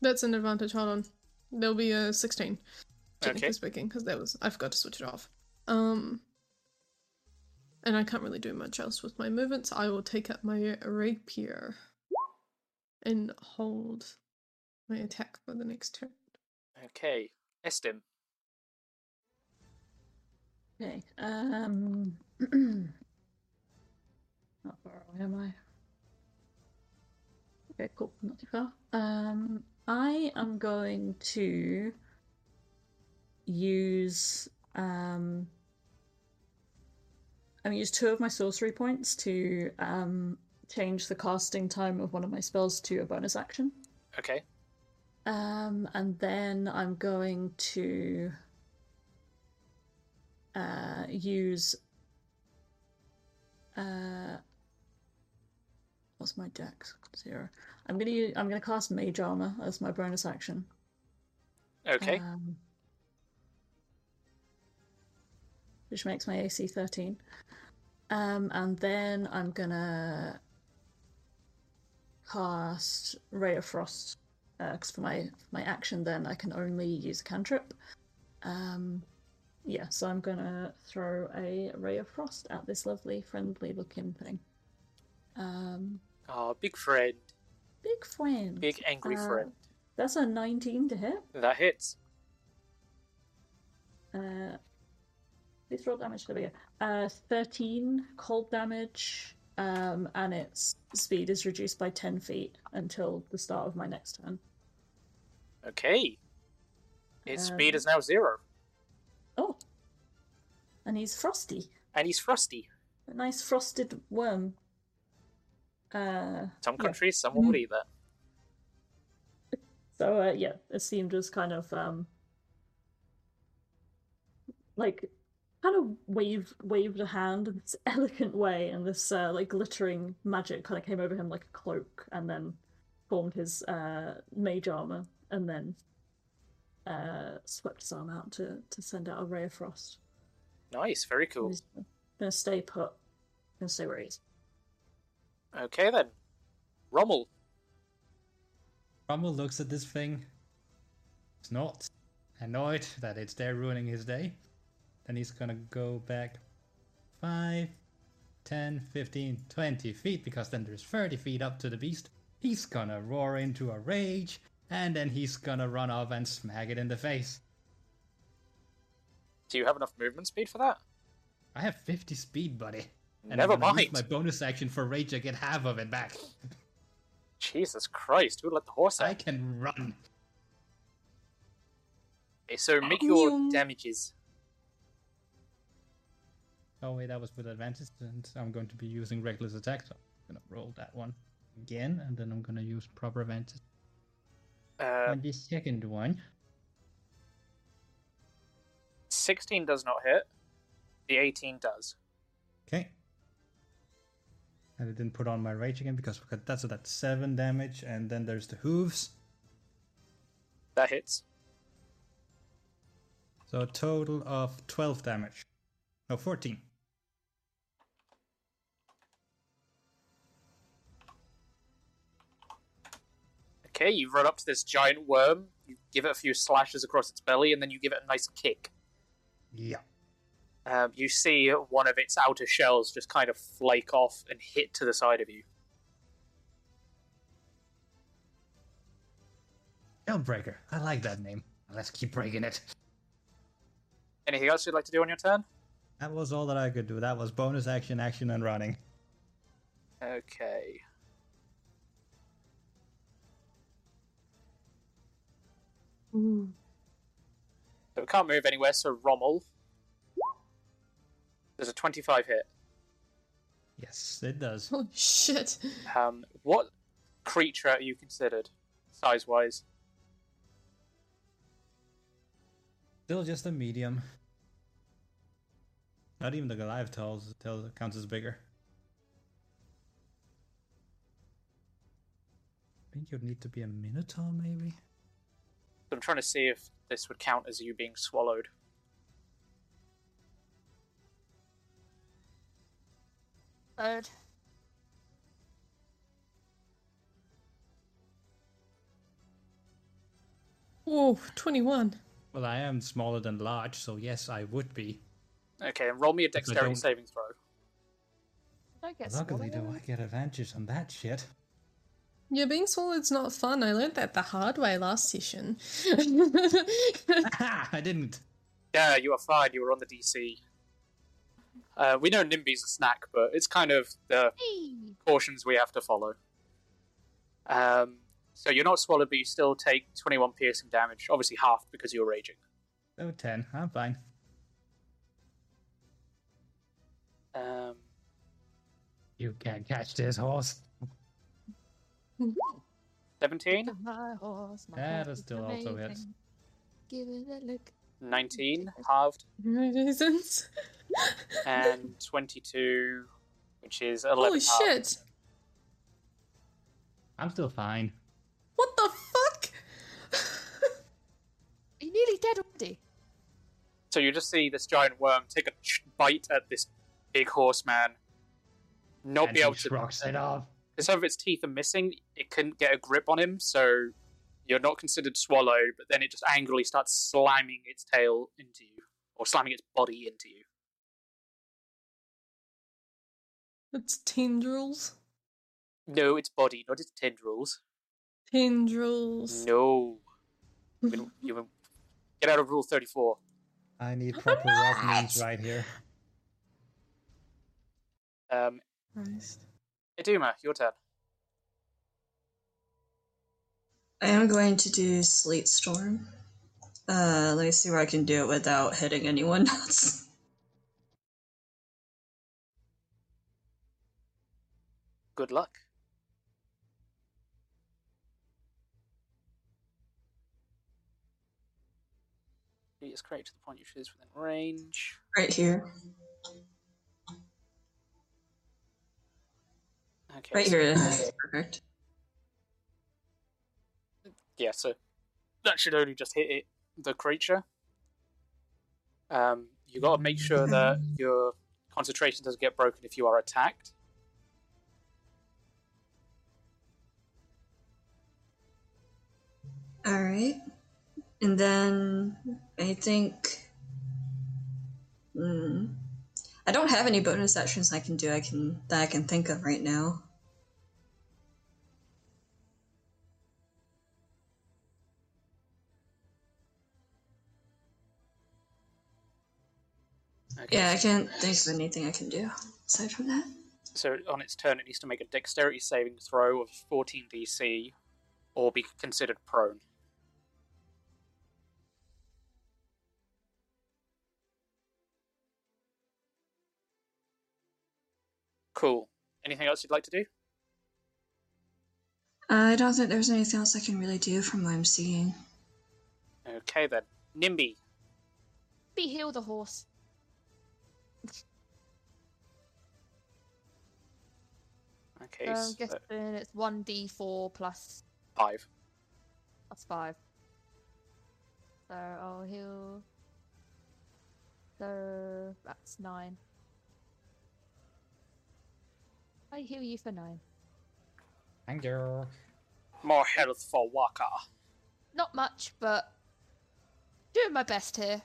That's an advantage. Hold on. There'll be a 16. Technically Okay. speaking, because that was I forgot to switch it off. Um, and I can't really do much else with my movements. I will take up my rapier and hold my attack for the next turn. Okay, Estim. Okay. Um. not far away, am I? Okay, cool. Not too far. Um, I am going to use um. I'm use two of my sorcery points to um change the casting time of one of my spells to a bonus action. Okay. Um, and then I'm going to uh, use. Uh, what's my dex? Zero. I'm gonna use, I'm gonna cast Mage Armor as my bonus action. Okay. Um, which makes my AC 13. Um, and then I'm gonna cast Ray of Frost because for my for my action, then I can only use a cantrip. Um, yeah, so I'm gonna throw a Ray of Frost at this lovely, friendly-looking thing. Um, Oh, big friend. big friend. Big angry Uh, friend. That's a 19 to hit. That hits. Uh, please roll damage. There we go. Uh, 13 cold damage, um, and its speed is reduced by 10 feet until the start of my next turn. Okay. Its speed Um, is now zero. Oh, and he's frosty. And he's frosty. A nice frosted worm. Uh, Some yeah. countries, some would eat that. So uh, yeah, seemed just kind of um like kind of waved waved a hand in this elegant way, and this uh, like glittering magic kind of came over him like a cloak, and then formed his uh, mage armor, and then uh, swept his arm out to to send out a ray of frost. Nice, very cool. He's gonna stay put. Gonna stay where he is. Okay then. Rommel. Rommel looks at this thing. He's not annoyed that it's there ruining his day. Then he's gonna go back 5, 10, 15, 20 feet because then there's 30 feet up to the beast. He's gonna roar into a rage and then he's gonna run off and smack it in the face. Do you have enough movement speed for that? I have 50 speed, buddy. And Never I'm gonna mind. use my bonus action for rage. I get half of it back. Jesus Christ, who let the horse out? I can run. Okay, so make your damages. Oh wait, that was with advantage, and I'm going to be using reckless attack. So I'm gonna roll that one again, and then I'm gonna use proper advantage Uh, on the second one. 16 does not hit. The 18 does. Okay. And I didn't put on my rage again because that's so that's seven damage, and then there's the hooves. That hits. So a total of twelve damage. No, fourteen. Okay, you run up to this giant worm, you give it a few slashes across its belly, and then you give it a nice kick. Yeah. Um, you see one of its outer shells just kind of flake off and hit to the side of you. Shellbreaker. I like that name. Let's keep breaking it. Anything else you'd like to do on your turn? That was all that I could do. That was bonus action, action, and running. Okay. So we can't move anywhere, so Rommel. There's a 25 hit. Yes, it does. Oh shit! Um, what creature are you considered, size wise? Still just a medium. Not even the Goliath tells, tells counts as bigger. I think you'd need to be a Minotaur, maybe? I'm trying to see if this would count as you being swallowed. Third. Whoa, 21. Well, I am smaller than large, so yes, I would be. Okay, and roll me a dexterity don't- saving throw. I guess. Luckily, do I get advantage on that shit. Yeah, being swallowed's not fun. I learned that the hard way last session. I didn't. Yeah, you are fine. You were on the DC. Uh, we know Nimby's a snack, but it's kind of the cautions we have to follow. Um, so you're not swallowed, but you still take 21 piercing damage. Obviously, half because you're raging. Oh, 10. I'm fine. Um, You can't catch this horse. 17, My horse, my That horse still is also hits. Give it a look. 19, halved, reasons. and 22, which is 11 Holy halved. shit! I'm still fine. What the fuck? Are you nearly dead already? So you just see this giant worm take a bite at this big horseman not And be he able to shrugs it off. Because some of its teeth are missing, it couldn't get a grip on him, so you're not considered swallowed, but then it just angrily starts slamming its tail into you, or slamming its body into you. It's tendrils. No, its body, not its tendrils. Tendrils. No. You will- you will- Get out of Rule 34. I need proper rock names right here. Um, Christ. Iduma, your turn. I am going to do Sleet Storm. Uh, let me see where I can do it without hitting anyone else. Good luck. It is correct to the point you is within range. Right here. Okay. Right so- here. Perfect. yeah, so that should only just hit it, the creature. Um, you got to make sure that your concentration doesn't get broken if you are attacked. Alright. And then I think. Hmm. I don't have any bonus actions I can do. I can that I can think of right now. Okay, Yeah, I can't think of anything I can do aside from that. So on its turn, it needs to make a dexterity saving throw of 14 DC, or be considered prone. Cool. Anything else you'd like to do? Uh, I don't think there's anything else I can really do from what I'm seeing. Okay then. Nimby. Be heal the horse. Okay, So I'm so guessing it's 1d4 plus, five. plus 5. So I'll heal. So that's 9. I heal you for 9. Thank you. More health for Waka. Not much, but doing my best here.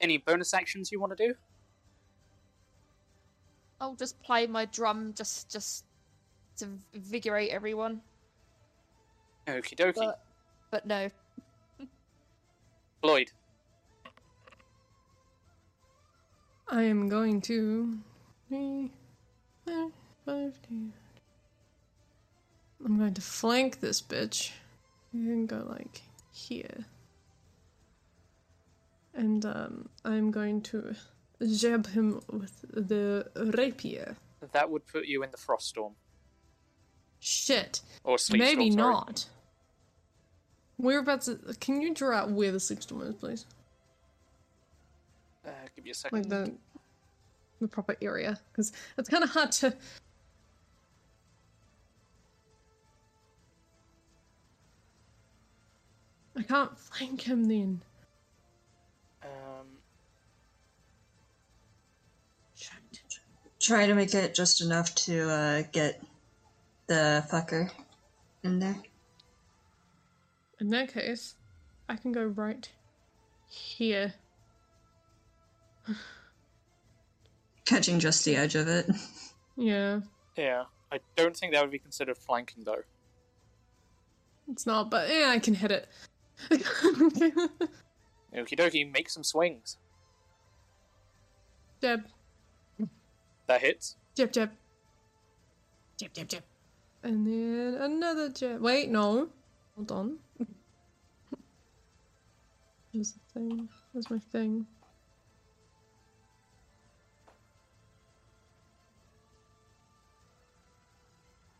Any bonus actions you want to do? I'll just play my drum just just to invigorate everyone. Okie dokie. But but no. Floyd. I am going to. three, four, five, two. I'm going to flank this bitch. And go like here. And um, I'm going to jab him with the rapier. That would put you in the frost storm. Shit. Or sleep Maybe We're about to. Can you draw out where the sleet storm is, please? Uh, give me a second. Like the the proper area, because it's kind of hard to. I can't flank him then. Try to make it just enough to uh, get the fucker in there. In that case, I can go right here. Catching just the edge of it. Yeah, yeah, I don't think that would be considered flanking though. it's not, but yeah, I can hit it. Okie dokie, make some swings. jab, That hits. jab, jab, jab, jab, jab, and then another jab. Wait, no, hold on. Here's the thing. Where's my thing?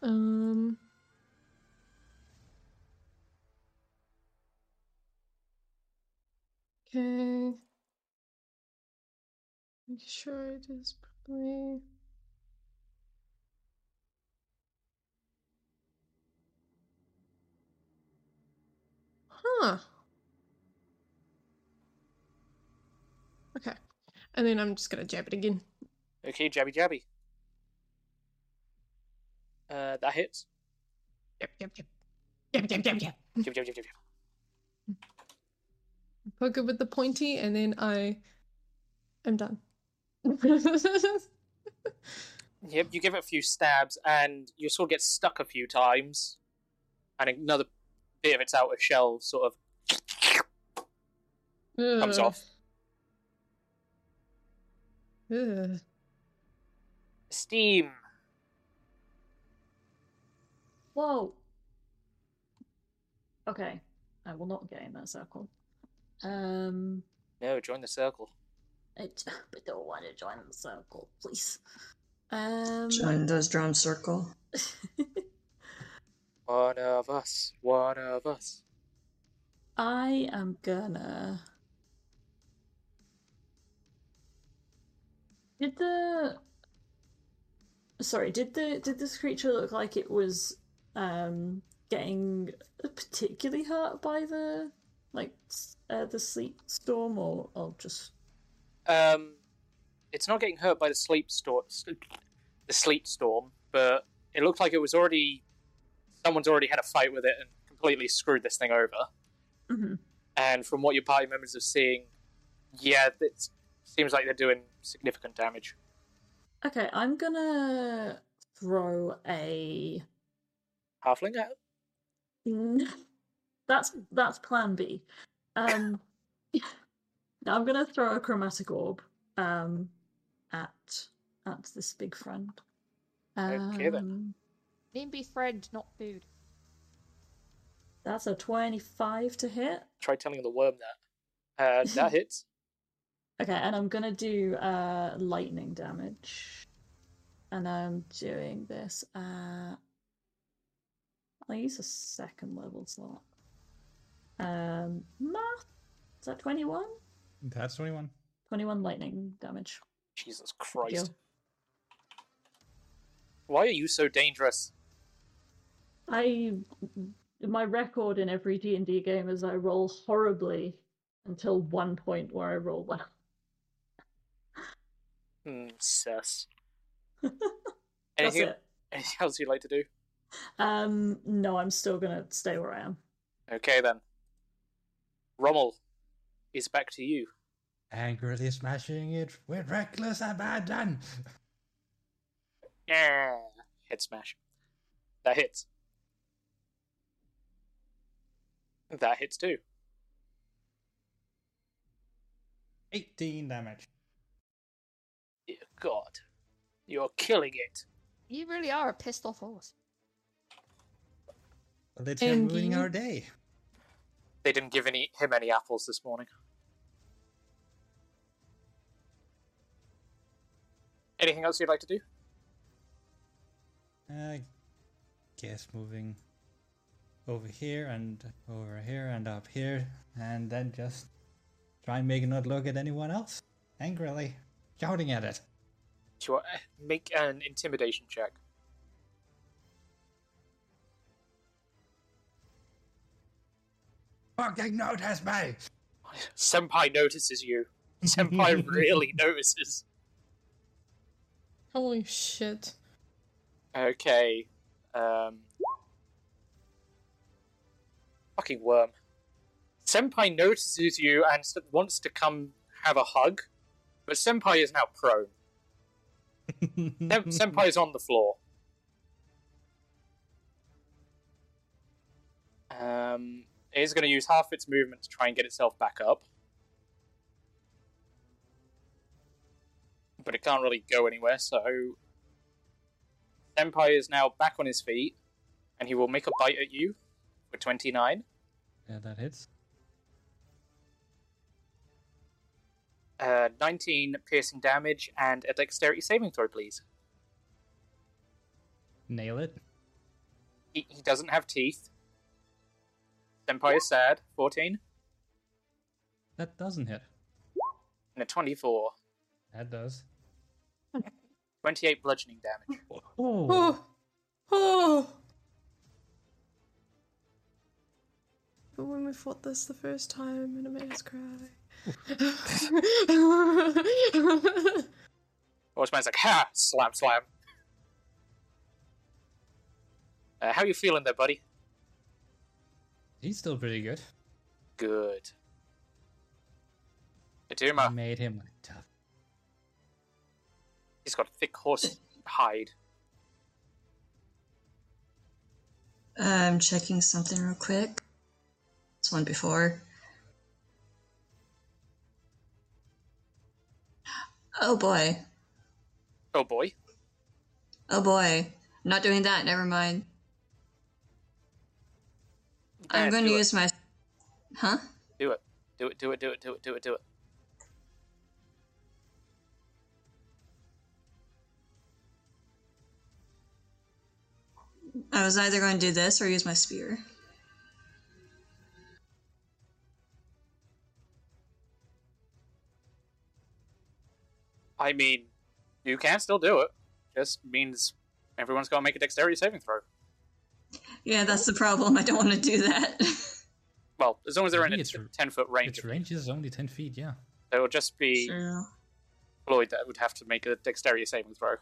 Um. Okay. Make sure it is properly. Huh. Okay. And then I'm just gonna jab it again. Okay, jabby jabby. Uh, that hits. Yep, yep, yep. Yep, yep, yep, yep. Jab, jab, jab, jab, jab. Poke it with the pointy, and then I am done. Yep, you give it a few stabs, and your sword gets stuck a few times, and another bit of its outer shell sort of comes Ugh. off. Ugh. Steam. Whoa. Okay, I will not get in that circle. Um, No, join the circle. I d- I don't want to join the circle, please. Um, Join those drum circle. One of us. One of us. I am gonna. Did the sorry? Did the did this creature look like it was um getting particularly hurt by the like uh, the sleet storm, or or just Um, it's not getting hurt by the sleet storm, the sleet storm, but it looked like it was already someone's already had a fight with it and completely screwed this thing over. Mhm. And from what your party members are seeing, yeah, it seems like they're doing significant damage. okay? I'm gonna throw a. Halfling out. That's that's Plan B. Um, now I'm gonna throw a chromatic orb um at at this big friend. Okay, then. Um, Nimby friend, not food. That's a twenty-five to hit. Try telling the worm that. Uh, that hits. Okay, and I'm gonna do uh lightning damage, and I'm doing this. Uh, I'll use a second level slot. Um, math. Is that twenty-one? That's 21. Twenty-one lightning damage. Jesus Christ. Why are you so dangerous? I my record in every D and D game is I roll horribly until one point where I roll well. Hmm, sus. Anything, anything else you'd like to do? Um, no, I'm still gonna stay where I am. Okay then. Rommel is back to you. Angrily smashing it with reckless abandon. Yeah. Head smash. That hits. That hits too. 18 damage. Dear God. You're killing it. You really are a pissed off horse. Well, it's ruining our day. They didn't give any him any apples this morning. Anything else you'd like to do? I guess moving over here and over here and up here, and then just try and make it not look at anyone else. Angrily shouting at it. Sure. uh, Make an intimidation check. Fucking notice me! Senpai notices you. Senpai really notices. Holy shit. Okay. Um. Fucking worm. Senpai notices you and wants to come have a hug, but Senpai is now prone. Sen- Senpai is on the floor. Um, it is going to use half its movement to try and get itself back up. But it can't really go anywhere, so. Senpai is now back on his feet, and he will make a bite at you for 29. Yeah, that hits. Uh, 19 piercing damage, and a dexterity saving throw, please. Nail it. He, he doesn't have teeth. Senpai is sad. 14. That doesn't hit. And a 24. That does. 28 bludgeoning damage. Oh, Oh. Oh. But when we fought this the first time and it made us cry. Horseman's like, ha! Slam, slam. Uh, how you feeling there, buddy? He's still pretty good. Good. I Aduma, made him tough. He's got thick horse hide. I'm checking something real quick. This one before. Oh boy. Oh boy. Oh boy. Not doing that, never mind. I'm going to use my. Huh? Do it. Do it, do it, do it, do it, do it, do it. I was either going to do this or use my spear. I mean, you can still do it. Just means everyone's going to make a dexterity saving throw. Yeah, that's the problem. I don't want to do that. Well, as long as they're in a it's- 10 foot range, Its range is only 10 feet, yeah. it would just be True. Floyd that would have to make a dexterity saving throw.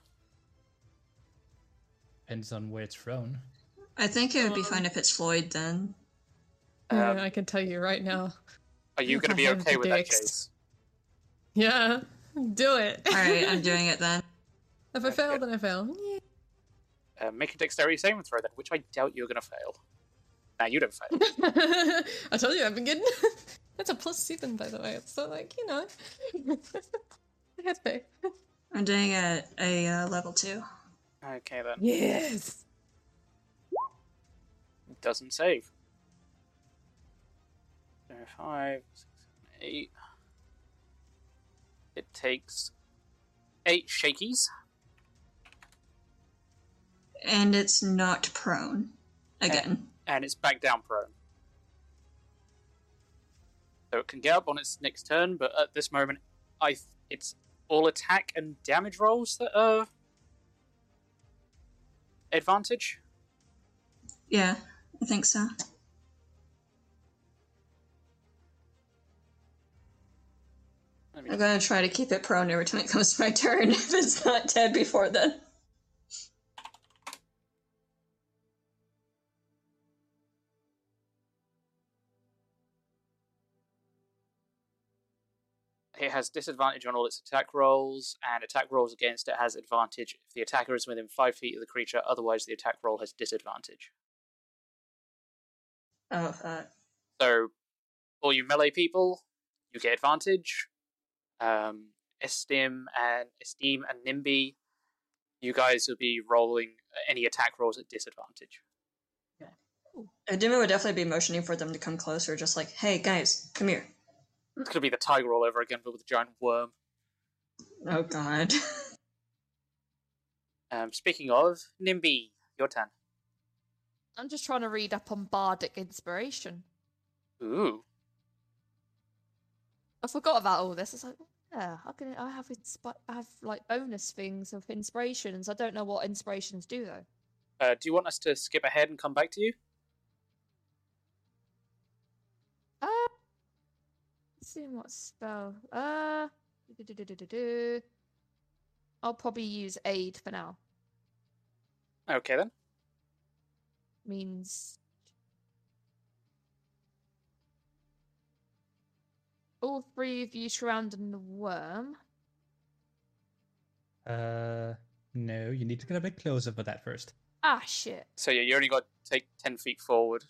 Depends on where it's thrown. I think it would be fine if it's Floyd then. Yeah, Um, I can tell you right now. Are you going to be okay the with that, dex. Chase? Yeah, do it. Alright, I'm doing it then. If I fail, then I fail. Uh, make a dexterity saving throw then, which I doubt you're going to fail. Nah, you don't fail. I told you I've been getting. That's a plus seven, by the way. It's so, like, you know. I had faith. I'm doing a, a uh, level 2. Okay then. Yes. It doesn't save. So five, six, seven, eight. It takes eight shakies. And it's not prone. Again. and it's back down prone. So it can get up on its next turn, but at this moment, I th- it's all attack and damage rolls that are advantage. Yeah, I think so. I'm gonna try to keep it prone every time it comes to my turn if it's not dead before then. Has disadvantage on all its attack rolls, and attack rolls against it has advantage if the attacker is within five feet of the creature. Otherwise, the attack roll has disadvantage. Oh, fuck. So, all you melee people, you get advantage. Um, Esteem and Esteem and Nimby, you guys will be rolling any attack rolls at disadvantage. Aduma would definitely be motioning for them to come closer, just like, hey guys, come here. It's gonna be the tiger all over again, but with a giant worm. Oh god. Um, speaking of Nimby, your turn. I'm just trying to read up on bardic inspiration. Ooh, I forgot about all this. It's like, yeah, how can I have inspi- I have like bonus things of inspirations? I don't know what inspirations do though. uh, do you want us to skip ahead and come back to you? Uh, let's what spell. Uh, do-do-do-do-do-do. I'll probably use aid for now. Okay then. Means all three of you surrounding the worm. Uh, no, you need to get a bit closer for that first. Ah, shit. So yeah, you only got to take ten feet forward.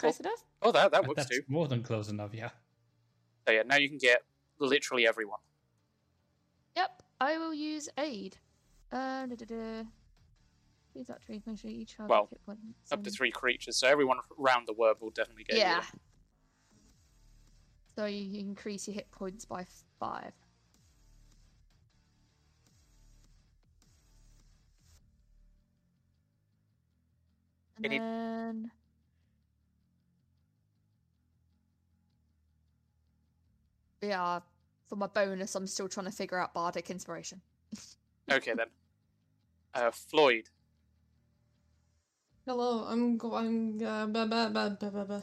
Close enough? Oh, that that works that's too. more than close enough, yeah. So yeah, now you can get literally everyone. Yep, I will use aid. Uh, da-da-da. Use that tree, make sure each Well, hit points. Up to three creatures, so everyone around the world will definitely get Yeah. healed. So you increase your hit points by five. And Any- then yeah, for my bonus, I'm still trying to figure out bardic inspiration. Okay then. Uh, Floyd. Hello, I'm going. Uh, blah, blah, blah, blah, blah, blah.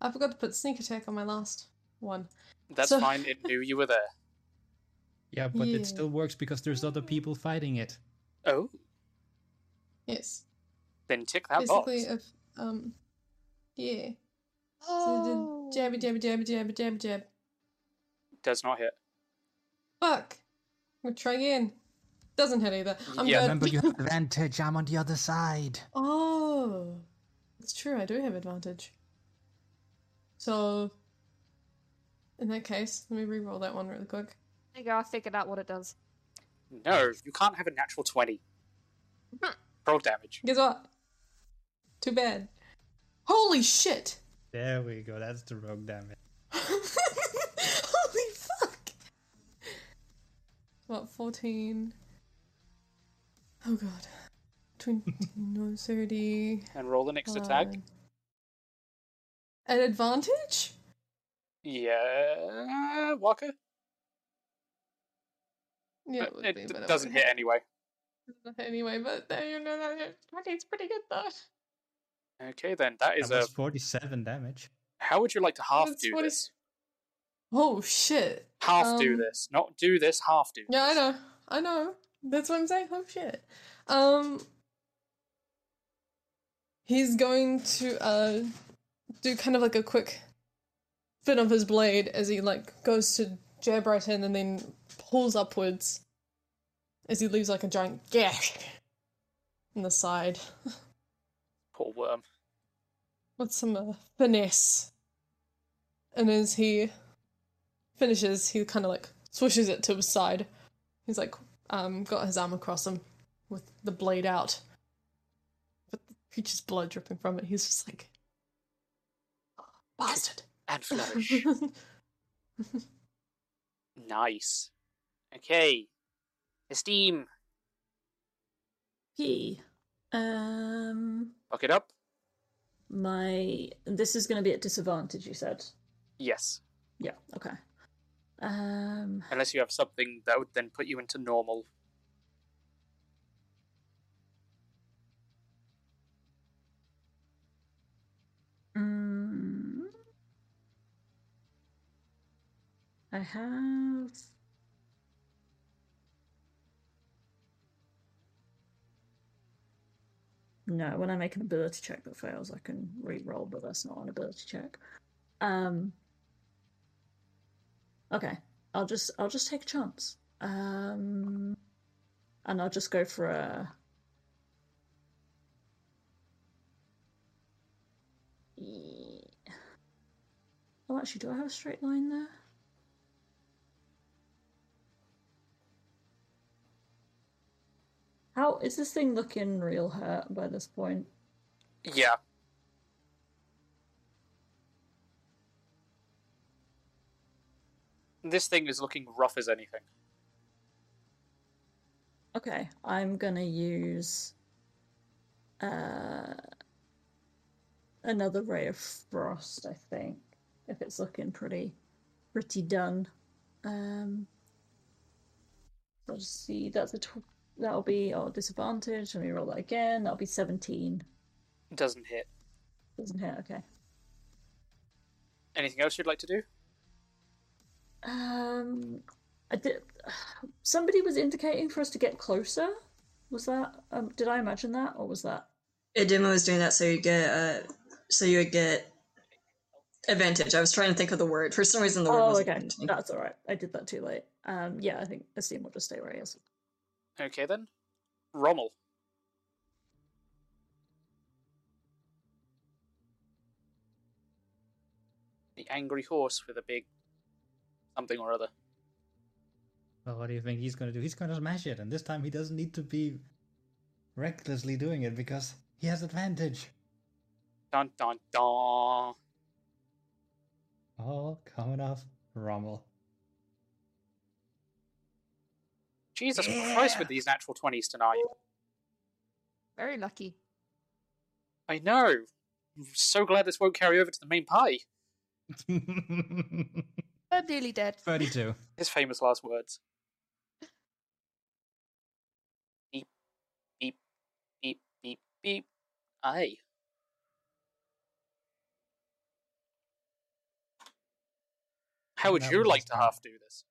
I forgot to put sneak attack on my last. one. That's So- fine. It knew you were there. Yeah, but Yeah. it still works because there's other people fighting it. Oh, Yes. then tick that Basically, box. if um, yeah. Oh. So the jabby jabby jabby jabby jabby jab. Does not hit. Fuck. We'll try again. Doesn't hit either. I'm Yeah, good. Remember, you have advantage. I'm on the other side. Oh, it's true. I do have advantage. So, in that case, let me re-roll that one really quick. There you go. I figured out what it does. No, you can't have a natural 20. Hmm. Roll damage. Guess what? Too bad. Holy shit! There we go. That's the rogue damage. Holy fuck! What, 14? Oh god. 20, 30. And roll the next attack. An advantage? Yeah, Walker. Yeah, But it would it be, d- but it doesn't hit anyway. Anyway, but there you know that 20 is pretty good though. Okay, then that is That a. 47 damage. How would you like to half That's do 40 this? Oh shit. Half do Um, this, not do this. Half do. Yeah, I know. I know. That's what I'm saying. Oh shit. Um He's going to uh do kind of like a quick spin of his blade as he like goes to jab right in and then pulls upwards as he leaves like a giant gash in the side. Poor worm. with some uh, finesse. And as he finishes, he kind of like swishes it to his side. He's like, um, got his arm across him with the blade out. But the creature's blood dripping from it. He's just like, "Oh, bastard. And flourish. nice. Okay. Esteem. He. Um. Lock it up. My. This is going to be at disadvantage. You said. Yes. Yeah. Okay. Um. Unless you have something that would then put you into normal. Mm, I have. No, when I make an ability check that fails, I can re-roll, but that's not an ability check. Um. Okay, I'll just I'll just take a chance. Um, and I'll just go for a. Oh, actually, do I have a straight line there? How is this thing looking real hurt by this point? Yeah. This thing is looking rough as anything. Okay, I'm gonna use uh another ray of frost, I think, if it's looking pretty pretty done. Um I'll just see that's a tw- that'll be oh disadvantage. Let me roll that again. That'll be seventeen. Doesn't hit. Doesn't hit, okay. Anything else you'd like to do? Um I did somebody was indicating for us to get closer. Was that um did I imagine that or was that Idima was doing that so you get uh so you would get advantage. I was trying to think of the word. For some reason the word Oh, wasn't okay. coming to me. That's all right. I did that too late. Um, yeah, I think Esteem will just stay where he is. Okay then. Rommel. The angry horse with a big something or other. Well, what do you think he's going to do? He's going to smash it, and this time he doesn't need to be recklessly doing it because he has advantage. Dun dun dun. All coming off Rommel. Jesus Christ with these natural 20s tonight. Very lucky. I know. I'm so glad this won't carry over to the main party. I'm nearly dead. 32. His famous last words. Beep, beep, beep, beep, beep. Aye. How would you like to turn. half do this?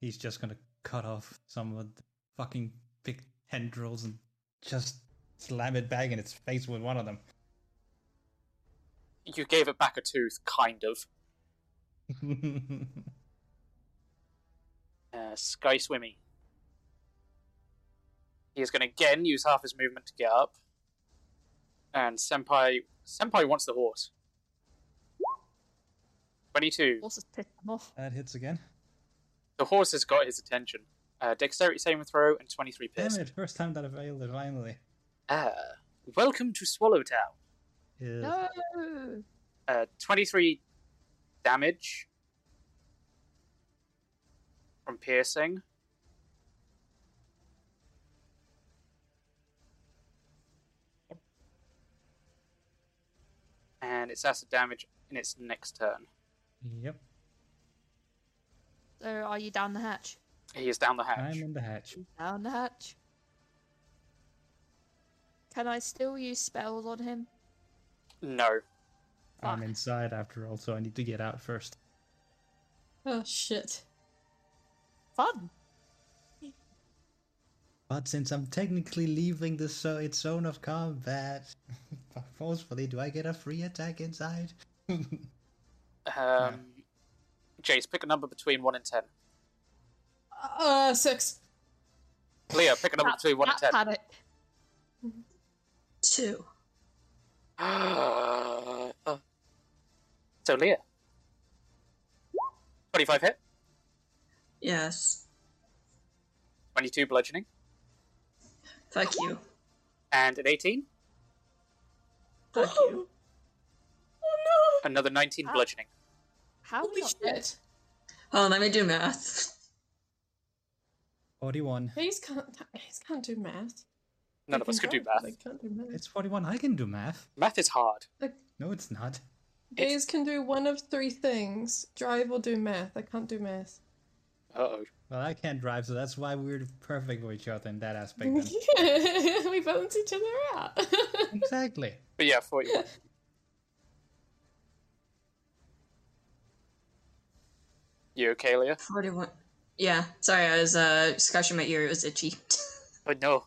He's just gonna cut off some of the fucking big tendrils and just slam it back in its face with one of them. You gave it back a tooth, kind of. Uh, Sky Swimmy. He is going to again use half his movement to get up. And Senpai. Senpai wants the horse. 22. Horse has pissed him off. that hits again. The horse has got his attention. Uh, dexterity saving throw and 23 Damn it! First time that I've failed it. Finally. Ah, welcome to Swallowtown. Yeah. No. Uh, 23 damage from piercing. And it's acid damage in its next turn. Yep. So are you down the hatch? He is down the hatch. I'm in the hatch. Down the hatch. Can I still use spells on him? No. I'm inside after all, so I need to get out first. Oh shit. Fun. But since I'm technically leaving the so- its zone of combat, forcefully, do I get a free attack inside? Um, Jace, pick a number between 1 and 10. Uh, six. Leah, pick a number between 1 and 10. Panic. Two. Uh, so, Leah. 25 hit, Yes. 22 bludgeoning, Fuck you. and an 18. Fuck you. Oh no. Another 19 bludgeoning. How Holy shit. Oh, let me do math. 41. Hayes can't. Hayes can't do math. None They of us can could do math. They can't do math. It's 41. I can do math. Math is hard. No, it's not. Gays can do one of three things: drive or do math. I can't do math. Uh oh. Well, I can't drive, so that's why we're perfect with each other in that aspect. Then. we balance each other out. exactly. But yeah, 41. You okay, Leah? 41. Yeah, sorry, I was uh, scratching my ear. It was itchy. Oh no.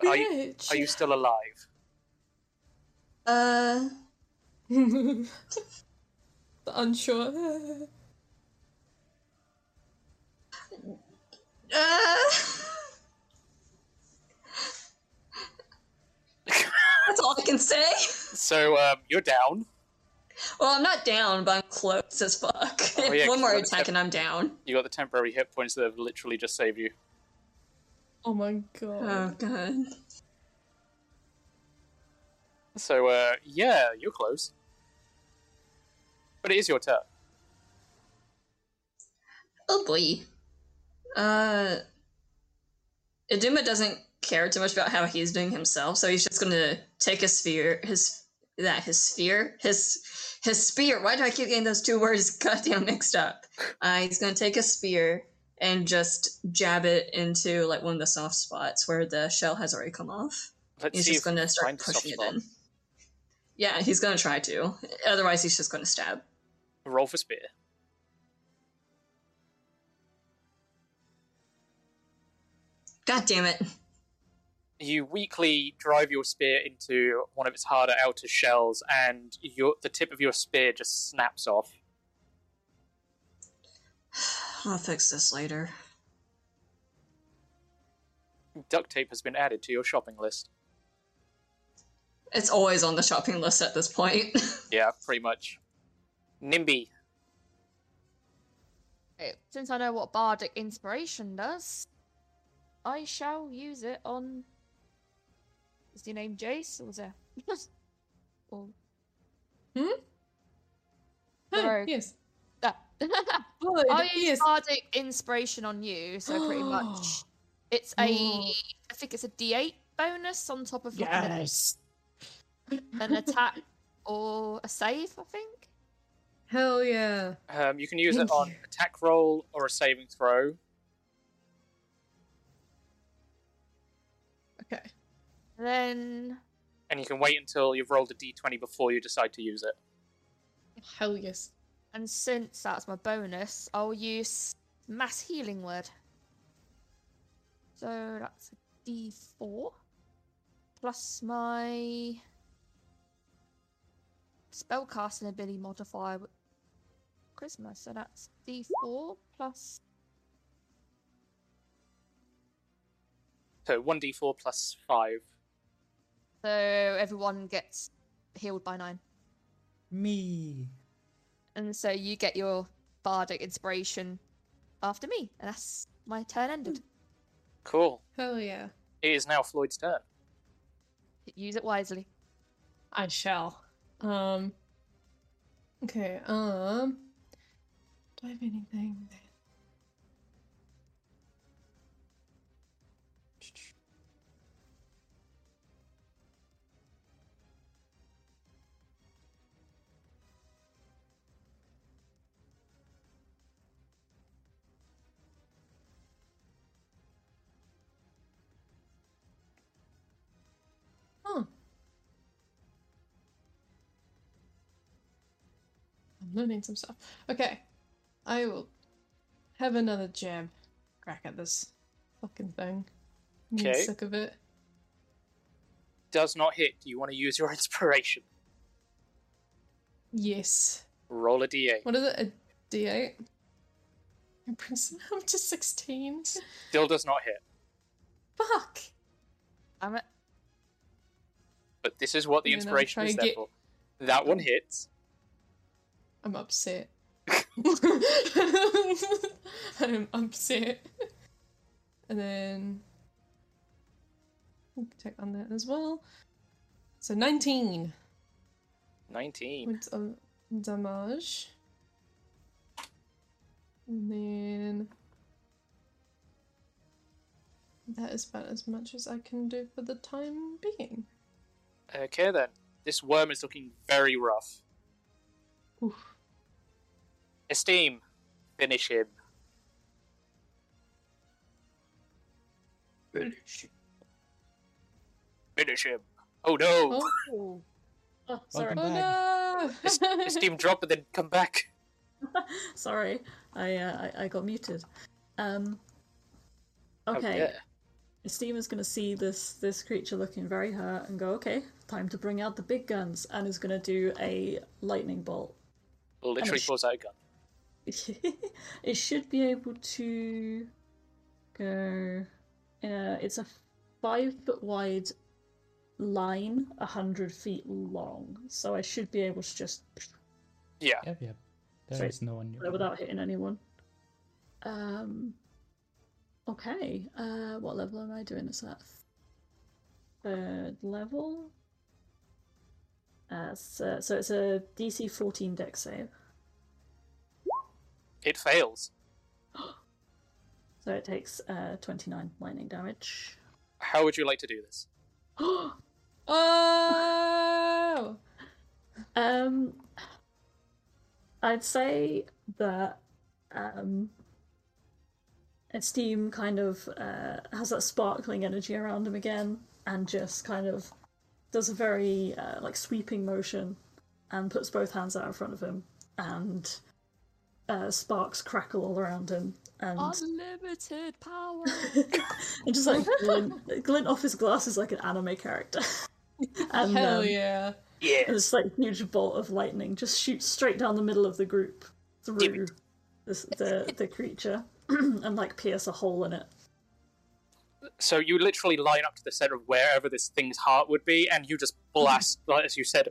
Are you, are you still alive? Uh, The unsure. uh. That's all I can say. So, um, you're down. Well, I'm not down, but I'm close as fuck. Oh, yeah, One 'cause more attack temp- and I'm down. You got the temporary hit points that have literally just saved you. Oh my god. Oh god. So, uh, yeah, you're close. But it is your turn. Oh boy. Uh, Iduma doesn't care too much about how he's doing himself, so he's just gonna take a sphere, his that his sphere, his his spear. Why do I keep getting those two words goddamn mixed up? Uh, he's gonna take a spear and just jab it into like one of the soft spots where the shell has already come off. Let's he's just gonna start find the soft pushing it spot. in. Yeah, he's gonna try to. Otherwise, he's just gonna stab. Roll for spear. God damn it! You weakly drive your spear into one of its harder outer shells, and your the tip of your spear just snaps off. I'll fix this later. Duct tape has been added to your shopping list. It's always on the shopping list at this point. Yeah, pretty much. Nimby. Since I know what bardic inspiration does, I shall use it on. Is your name Jace or was there? or Hmm? The Hi, yes. Ah. Good, I use yes. bardic inspiration on you, so pretty much it's a. Oh. Think it's a D8 bonus on top of like Yes. an, an attack or a save. I think. Hell yeah. Um, you can use Thank it on attack roll or a saving throw. Okay. Then And you can wait until you've rolled a d20 before you decide to use it. Hell yes. And since that's my bonus, I'll use mass healing word. So that's a D4 plus my spellcasting ability modifier with charisma. So that's D4 plus So 1d4 plus 5. so everyone gets healed by nine. Me. And so you get your bardic inspiration after me, and that's my turn ended. Cool. Hell yeah. It is now Floyd's turn. Use it wisely. I shall. Um. Okay. Um. Do I have anything? I'm learning some stuff. Okay. I will have another jab crack at this fucking thing. I'm Okay. sick of it. Does not hit. Do you want to use your inspiration? Yes. Roll a d8. What is it? A D8? It brings it up to 16. Still does not hit. Fuck! I'm at But this is what the Yeah, no, inspiration try is and there get- for. That one hits. I'm upset. I'm upset. And then check on that as well. So 19 19. points of uh, damage. And then that is about as much as I can do for the time being. Okay then. This worm is looking very rough. Oof. Esteem. Finish him. Finish. Finish him. Oh no! Oh, Oh, sorry. Welcome oh back. no! Es- Esteem drop and then come back. Sorry, I, uh, I I got muted. Um. How Okay, dare. Esteem is going to see this this creature looking very hurt and go, okay, time to bring out the big guns, and is going to do a lightning bolt. Literally sh- pulls out a gun. it should be able to go. In a, it's a five foot wide line, a hundred feet long. So I should be able to just Yeah. Yep, yep. There Sorry, is no one. without hitting anyone. Um. Okay. Uh, what level am I doing this at? Third level. Uh, so, so it's a DC 14 dex save. It fails. So it takes uh 29 lightning damage. How would you like to do this? Oh! Um, I'd say that um, Esteem kind of uh, has that sparkling energy around him again, and just kind of does a very uh, like sweeping motion, and puts both hands out in front of him, and uh, sparks crackle all around him, and unlimited power. and just like glint, glint off his glasses like an anime character. and, Hell um, yeah. Yeah. and this like huge bolt of lightning just shoots straight down the middle of the group through this, the the creature and like pierce a hole in it. So you literally line up to the center of wherever this thing's heart would be, and you just blast, like, as you said,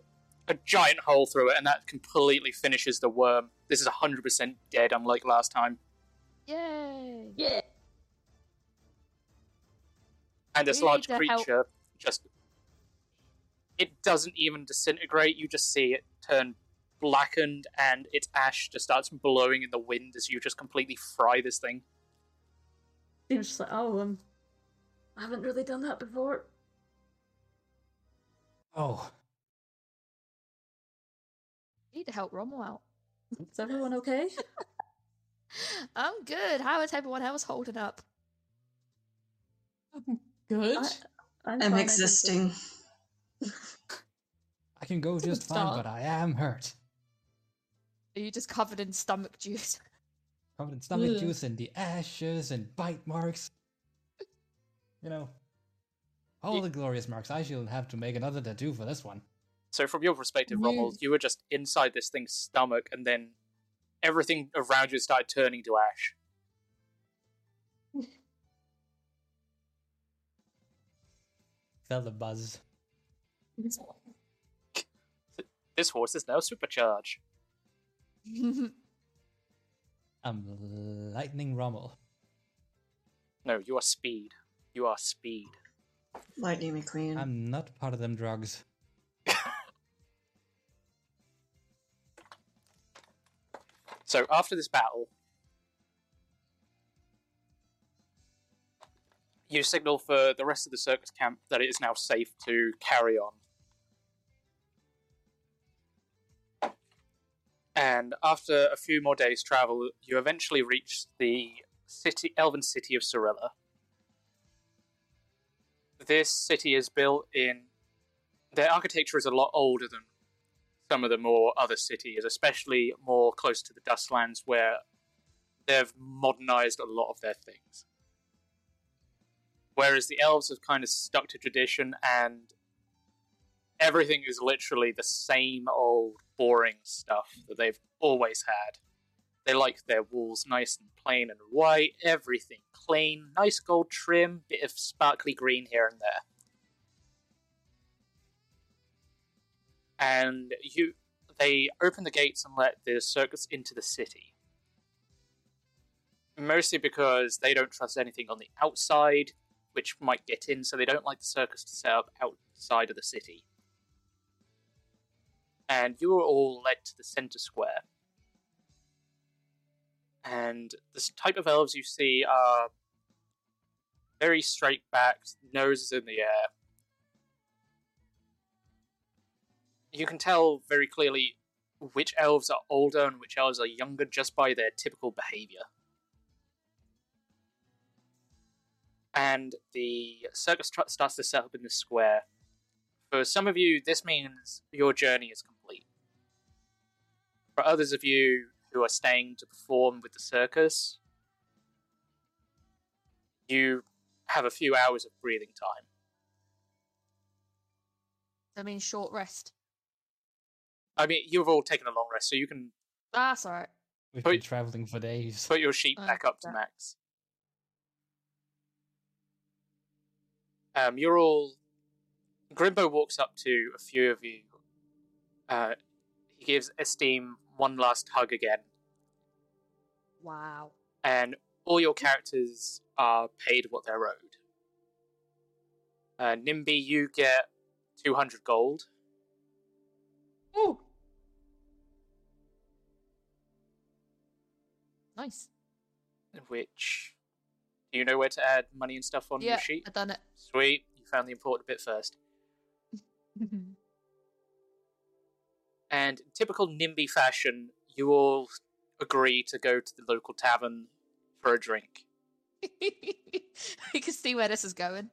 a giant hole through it, and that completely finishes the worm. This is 100% dead, unlike last time. Yay! Yeah. And this We large need help- creature just. It doesn't even disintegrate, you just see it turn blackened, and its ash just starts blowing in the wind as you just completely fry this thing. Seems just like oh um, I haven't really done that before. Oh, Need to help Rommel out. Is everyone okay? I'm good. How is everyone else holding up? Good. I, I'm, I'm existing. I can go just good fine, but I am hurt. Are you just covered in stomach juice? Covered in stomach Ugh. juice and the ashes and bite marks. You know, all the glorious marks. I shall have to make another tattoo for this one. So, from your perspective, You- Rommel, you were just inside this thing's stomach, and then everything around you started turning to ash. Felt the buzz. This horse is now supercharged. I'm Lightning Rommel. No, you are speed. You are speed. Lightning McQueen. I'm not part of them drugs. So after this battle, you signal for the rest of the circus camp that it is now safe to carry on. And after a few more days' travel, you eventually reach the city, elven city of Cirilla. This city is built in. Their architecture is a lot older than some of the more other cities, especially more close to the Dustlands, where they've modernized a lot of their things. Whereas the elves have kind of stuck to tradition, and everything is literally the same old boring stuff that they've always had. They like their walls nice and plain and white, everything clean, nice gold trim, bit of sparkly green here and there. And you they open the gates and let the circus into the city. Mostly because they don't trust anything on the outside, which might get in, so they don't like the circus to set up outside of the city. And you are all led to the center square. And the type of elves you see are very straight backed, noses in the air, you can tell very clearly which elves are older and which elves are younger just by their typical behavior. And the circus tr- starts to set up in the square. For some of you, this means your journey is complete. For others of you who are staying to perform with the circus, you have a few hours of breathing time. I mean, short rest. I mean, you've all taken a long rest, so you can That's alright. We've Put- been traveling for days. put your sheet Oh, back up to that- max. Um, you're all. Grimbo walks up to a few of you. Uh, he gives Esteem one last hug again, Wow. and all your characters are paid what they're owed. Uh, Nimby, you get 200 gold. Ooh. Nice. Which. Do you know where to add money and stuff on yeah, your sheet? I done it. Sweet. You found the important bit first. And typical Nimby fashion, you all agree to go to the local tavern for a drink. you can see where this is going.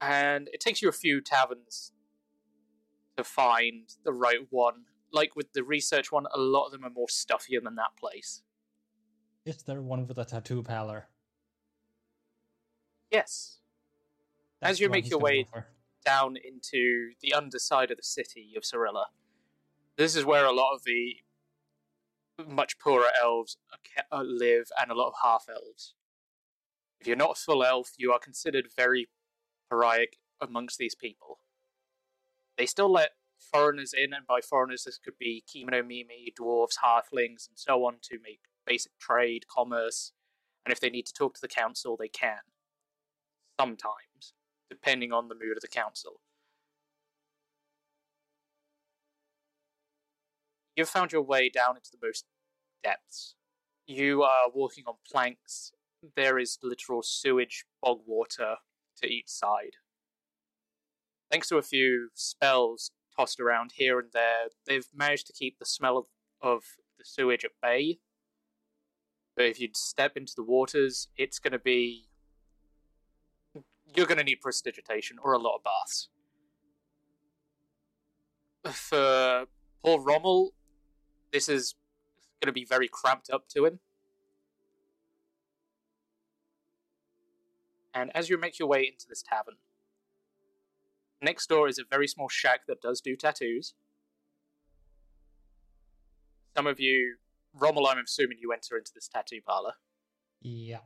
And it takes you a few taverns to find the right one. Like with the research one, a lot of them are more stuffier than that place. Is there one with a tattoo parlor? Yes. That's As you make your way for. down into the underside of the city of Cirilla, this is where a lot of the much poorer elves uh, live and a lot of half elves. If you're not a full elf, you are considered very pariah amongst these people. They still let foreigners in, and by foreigners, this could be Kemonomimi, dwarves, halflings, and so on to make basic trade, commerce, and if they need to talk to the council, they can. Sometimes, depending on the mood of the council. You've found your way down into the most depths. You are walking on planks. There is literal sewage, bog water to each side. Thanks to a few spells tossed around here and there, they've managed to keep the smell of, of the sewage at bay. But if you step into the waters, it's going to be. You're going to need prestidigitation or a lot of baths. For Paul Rommel, this is going to be very cramped up to him. And as you make your way into this tavern, next door is a very small shack that does do tattoos. Some of you, Rommel, I'm assuming you enter into this tattoo parlor. Yeah.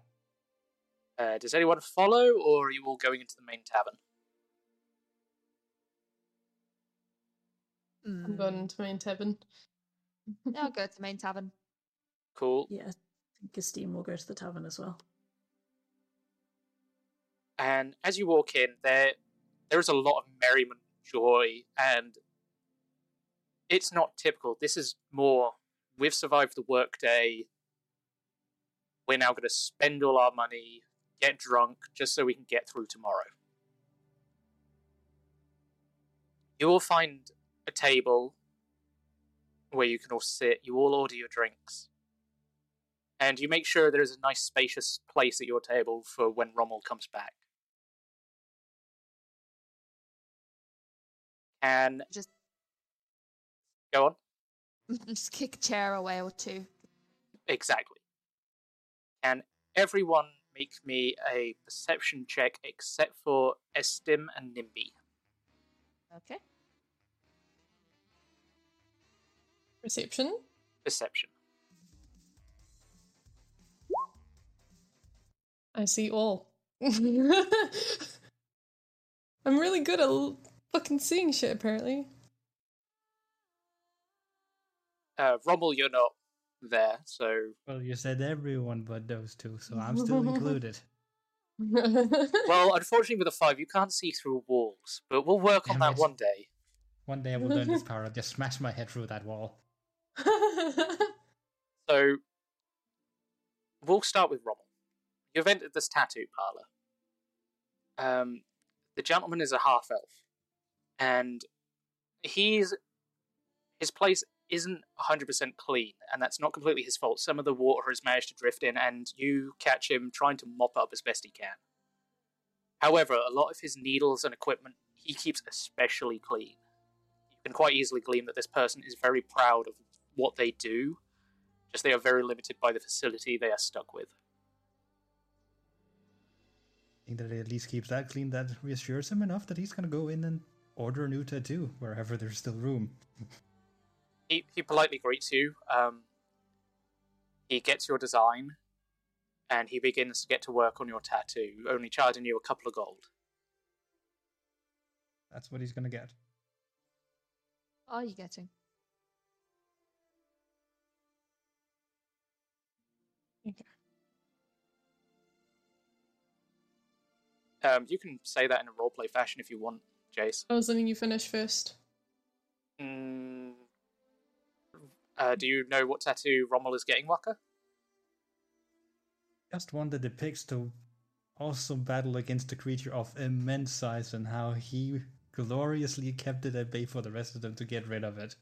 Uh, does anyone follow, or are you all going into the main tavern? I'm going to main tavern. Yeah, I'll go to the main tavern. Cool. Yeah, I think Esteem will go to the tavern as well. And as you walk in, there there is a lot of merriment, joy, and it's not typical. This is more we've survived the workday. We're now going to spend all our money, get drunk, just so we can get through tomorrow. You will find a table where you can all sit. You all order your drinks, and you make sure there is a nice, spacious place at your table for when Rommel comes back. And Just go on. just kick a chair away or two. Exactly. Can everyone make me a perception check except for Estim and Nimby? Okay. Reception. Perception. I see all. I'm really good at l- fucking seeing shit, apparently. Uh, Rommel, you're not there, so Well, you said everyone but those two, so I'm still included. well, unfortunately, with a five, you can't see through walls, but we'll work on Damn that it. one day. One day I will learn this power. I'll just smash my head through that wall. So we'll start with Rommel. You've entered this tattoo parlor. Um, the gentleman is a half elf, and he's his place isn't 100% clean, and that's not completely his fault. Some of the water has managed to drift in, and you catch him trying to mop up as best he can. However, a lot of his needles and equipment he keeps especially clean. You can quite easily glean that this person is very proud of what they do, just they are very limited by the facility they are stuck with. I think that he at least keeps that clean. That reassures him enough that he's gonna go in and order a new tattoo wherever there's still room. He, he politely greets you. Um, he gets your design, and he begins to get to work on your tattoo, only charging you a couple of gold. That's what he's gonna get. What are you getting? Um, you can say that in a roleplay fashion if you want, Jace. I was letting you finish first. Mm, uh, do you know what tattoo Rommel is getting, Waka? Just one that depicts the awesome battle against a creature of immense size and how he gloriously kept it at bay for the rest of them to get rid of it.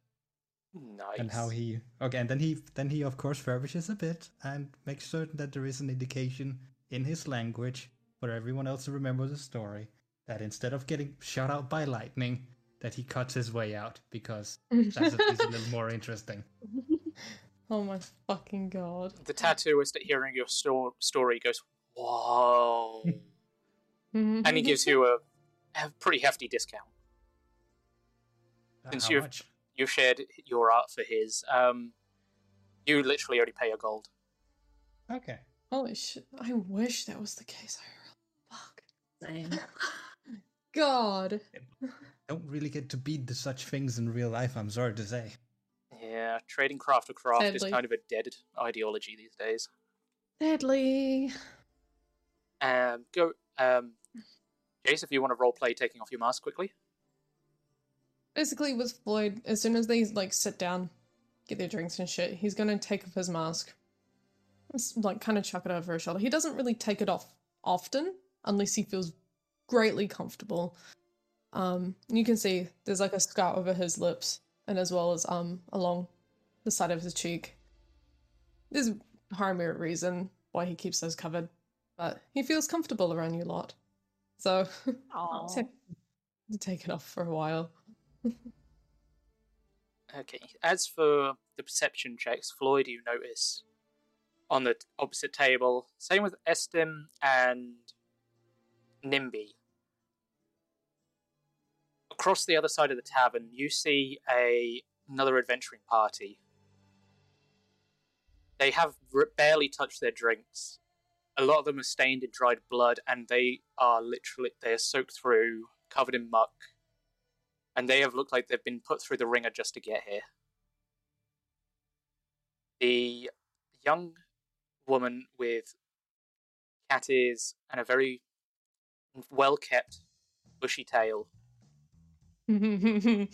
Nice. And how he okay, and then he then he of course furbishes a bit and makes certain that there is an indication in his language for everyone else to remember the story that instead of getting shot out by lightning, that he cuts his way out because that's at least a little more interesting. Oh my fucking god. The tattooist at hearing your sto- story goes, "Whoa!" and he gives you a, a pretty hefty discount. Since How you've much? you've shared your art for his, um, you literally only pay a gold. Okay. Holy shit. I wish that was the case. I really fuck. Same. God. Don't really get to beat the such things in real life, I'm sorry to say. Yeah, trading craft to craft is kind of a dead ideology these days. Deadly. Um, go, um, Jace, if you want to roleplay taking off your mask quickly. Basically, with Floyd, as soon as they like sit down, get their drinks and shit, he's gonna take off his mask. Just, like kind of chuck it over his shoulder. He doesn't really take it off often unless he feels greatly comfortable. Um, you can see there's like a scar over his lips and as well as um along the side of his cheek. There's a primary reason why he keeps those covered, but he feels comfortable around you a lot. So Aw. just to take it off for a while. Okay. As for the perception checks, Floyd, you notice on the opposite table, same with Estim and Nimby. Across the other side of the tavern, you see a another adventuring party. They have r- barely touched their drinks. A lot of them are stained in dried blood, and they are literally they are soaked through, covered in muck, and they have looked like they've been put through the ringer just to get here. The young woman with cat ears and a very well kept bushy tail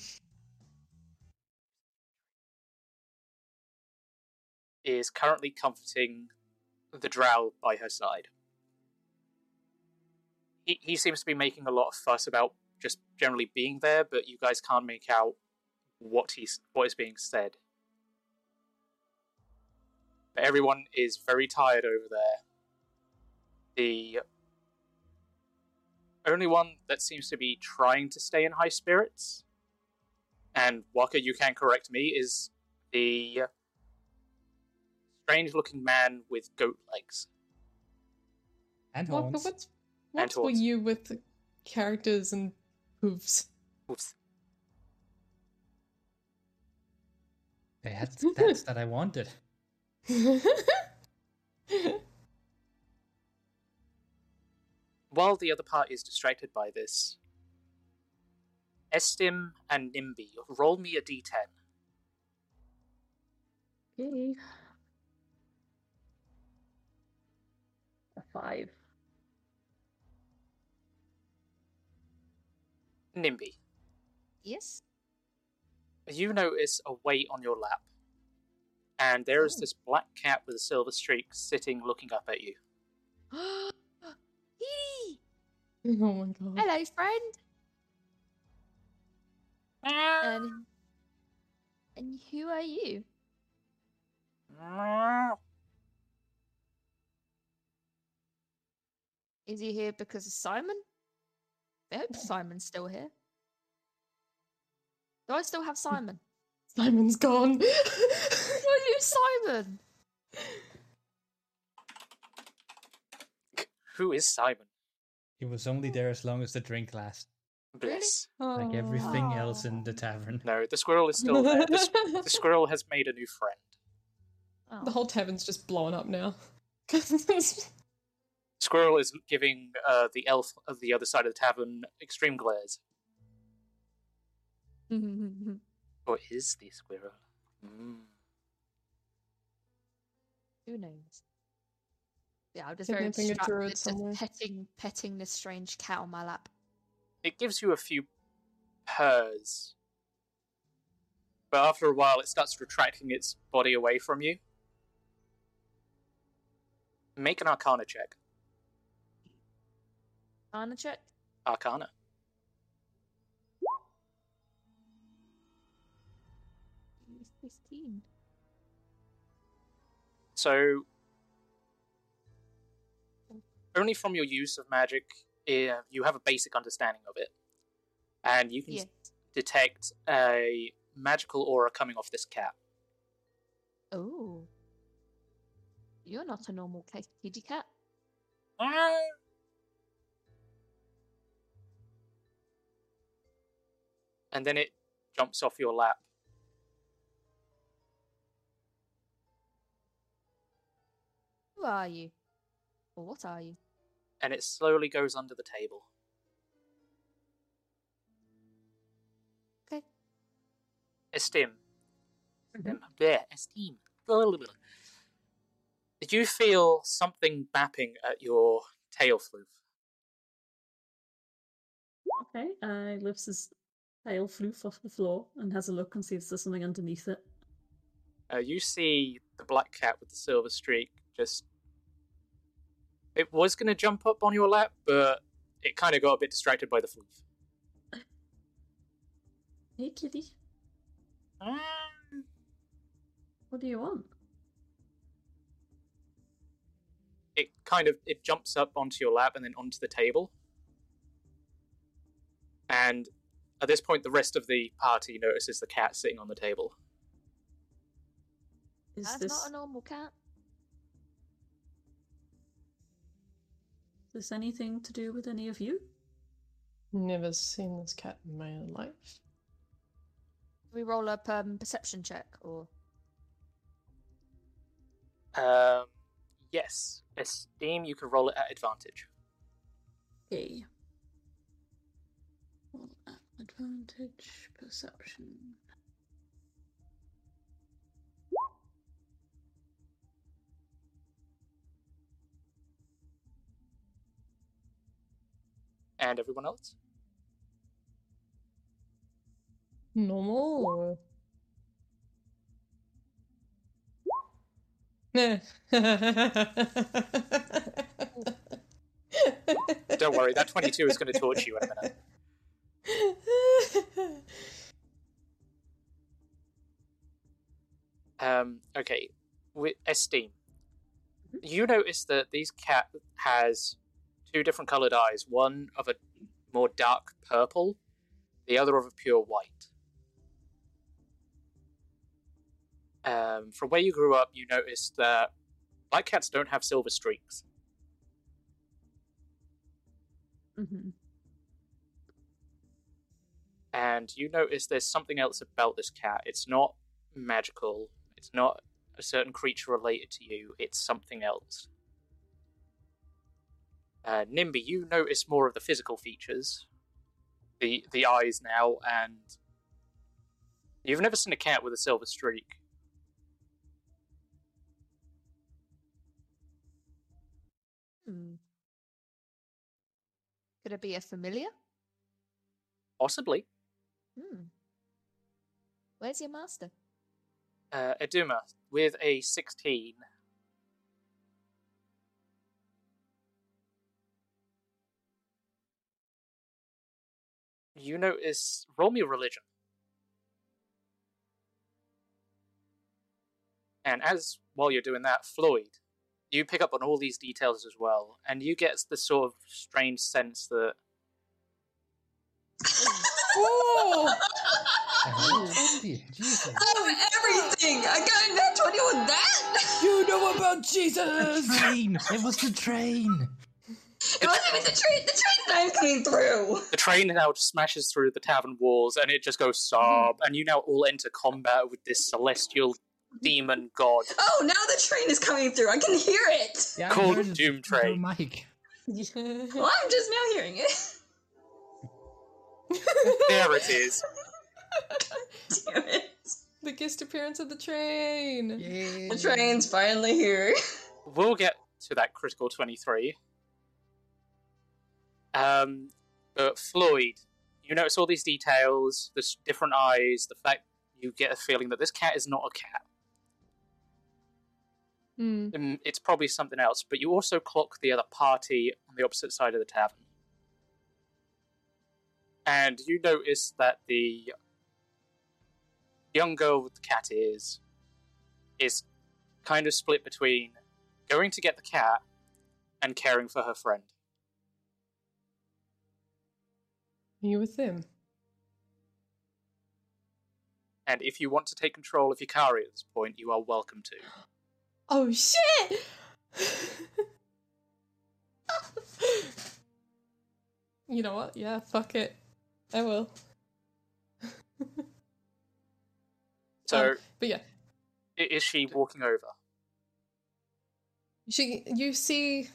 is currently comforting the drow by her side. He, he seems to be making a lot of fuss about just generally being there, but you guys can't make out what he's what is being said. But everyone is very tired over there. The only one that seems to be trying to stay in high spirits, and Waka, you can correct me, is the strange looking man with goat legs. And What, horns. what's And what's for horns. you with the characters and hooves? Oops. That's, that's that I wanted. While the other party is distracted by this, Estim and Nimby, roll me a d10. Okay. A five. Nimby, Yes. you notice a weight on your lap, and there is oh. this black cat with a silver streak sitting looking up at you. Hee! oh my god. Hello, friend. And and who are you? Is he here because of Simon? I hope Simon's still here. Do I still have Simon? Simon's gone. I lose Simon. Who is Simon? He was only there as long as the drink lasted, Bless. like everything else in the tavern. No, the squirrel is still there. The, s- the squirrel has made a new friend. Oh. The whole tavern's just blowing up now. Squirrel is giving uh, the elf of the other side of the tavern extreme glares. Or is the squirrel? Mm. Who knows? Yeah, I'm just Kidnapping very a distracted, just somewhere. petting, petting this strange cat on my lap. It gives you a few purrs. But after a while, it starts retracting its body away from you. Make an arcana check. Anna check. Arcana. Fifteen. So, only from your use of magic, uh, you have a basic understanding of it. And you can Yeah. detect a magical aura coming off this cat. Oh. You're not a normal kitty cat. And then it jumps off your lap. Who are you? Or what are you? and it slowly goes under the table. Okay. Esteem. Yeah, esteem. Did you feel something bapping at your tail floof? Okay, uh, lifts his tail floof off the floor and has a look and sees there's something underneath it. Uh, you see the black cat with the silver streak just. It was going to jump up on your lap, but it kind of got a bit distracted by the floof. Hey, kitty. Um, what do you want? It kind of it jumps up onto your lap and then onto the table. And at this point, the rest of the party notices the cat sitting on the table. Is That's this not a normal cat. This anything to do with any of you? Never seen this cat in my life. we roll up um, perception check or Um, yes, esteem. You can roll it at advantage. A. Roll at advantage perception. And everyone else? Normal or. Don't worry, that 22 is going to torture you in a minute. Um, okay, with esteem, you notice that these cat has two different colored eyes. One of a more dark purple, the other of a pure white. Um, from where you grew up, you noticed that black cats don't have silver streaks. Mm-hmm. and you notice there's something else about this cat. It's not magical. It's not a certain creature related to you. It's something else. Uh, Nimby, you notice more of the physical features, the the eyes now, and you've never seen a cat with a silver streak. Hmm. Could it be a familiar? Possibly, Hmm. Where's your master? uh, Eduma with a sixteen. You notice roll me religion. And as while you're doing that, Floyd, you pick up on all these details as well, and you get the sort of strange sense that oh! Jesus. Oh, everything! I got a nat 20 with that! You know about Jesus! The train! It was the train! It wasn't even the train! The train's not even coming through! the train now smashes through the tavern walls, and it just goes sob, and you now all enter combat with this celestial demon god Oh, now the train is coming through! I can hear it! Yeah, I called heard Doom Train. the mic. Well, I'm just now hearing it. There it is. Damn it. the guest appearance of the train. The train's finally here. We'll get to that critical 23. Um, but Floyd, you notice all these details, the different eyes, the fact you get a feeling that this cat is not a cat. Hmm. Mm, It's probably something else, but you also clock the other party on the opposite side of the tavern. And you notice that the young girl with the cat ears is kind of split between going to get the cat and caring for her friend. You with them? And if you want to take control of Yukari at this point, you are welcome to. Oh shit! you know what? Yeah, fuck it. I will. So, Um, but yeah, is she walking over? she you see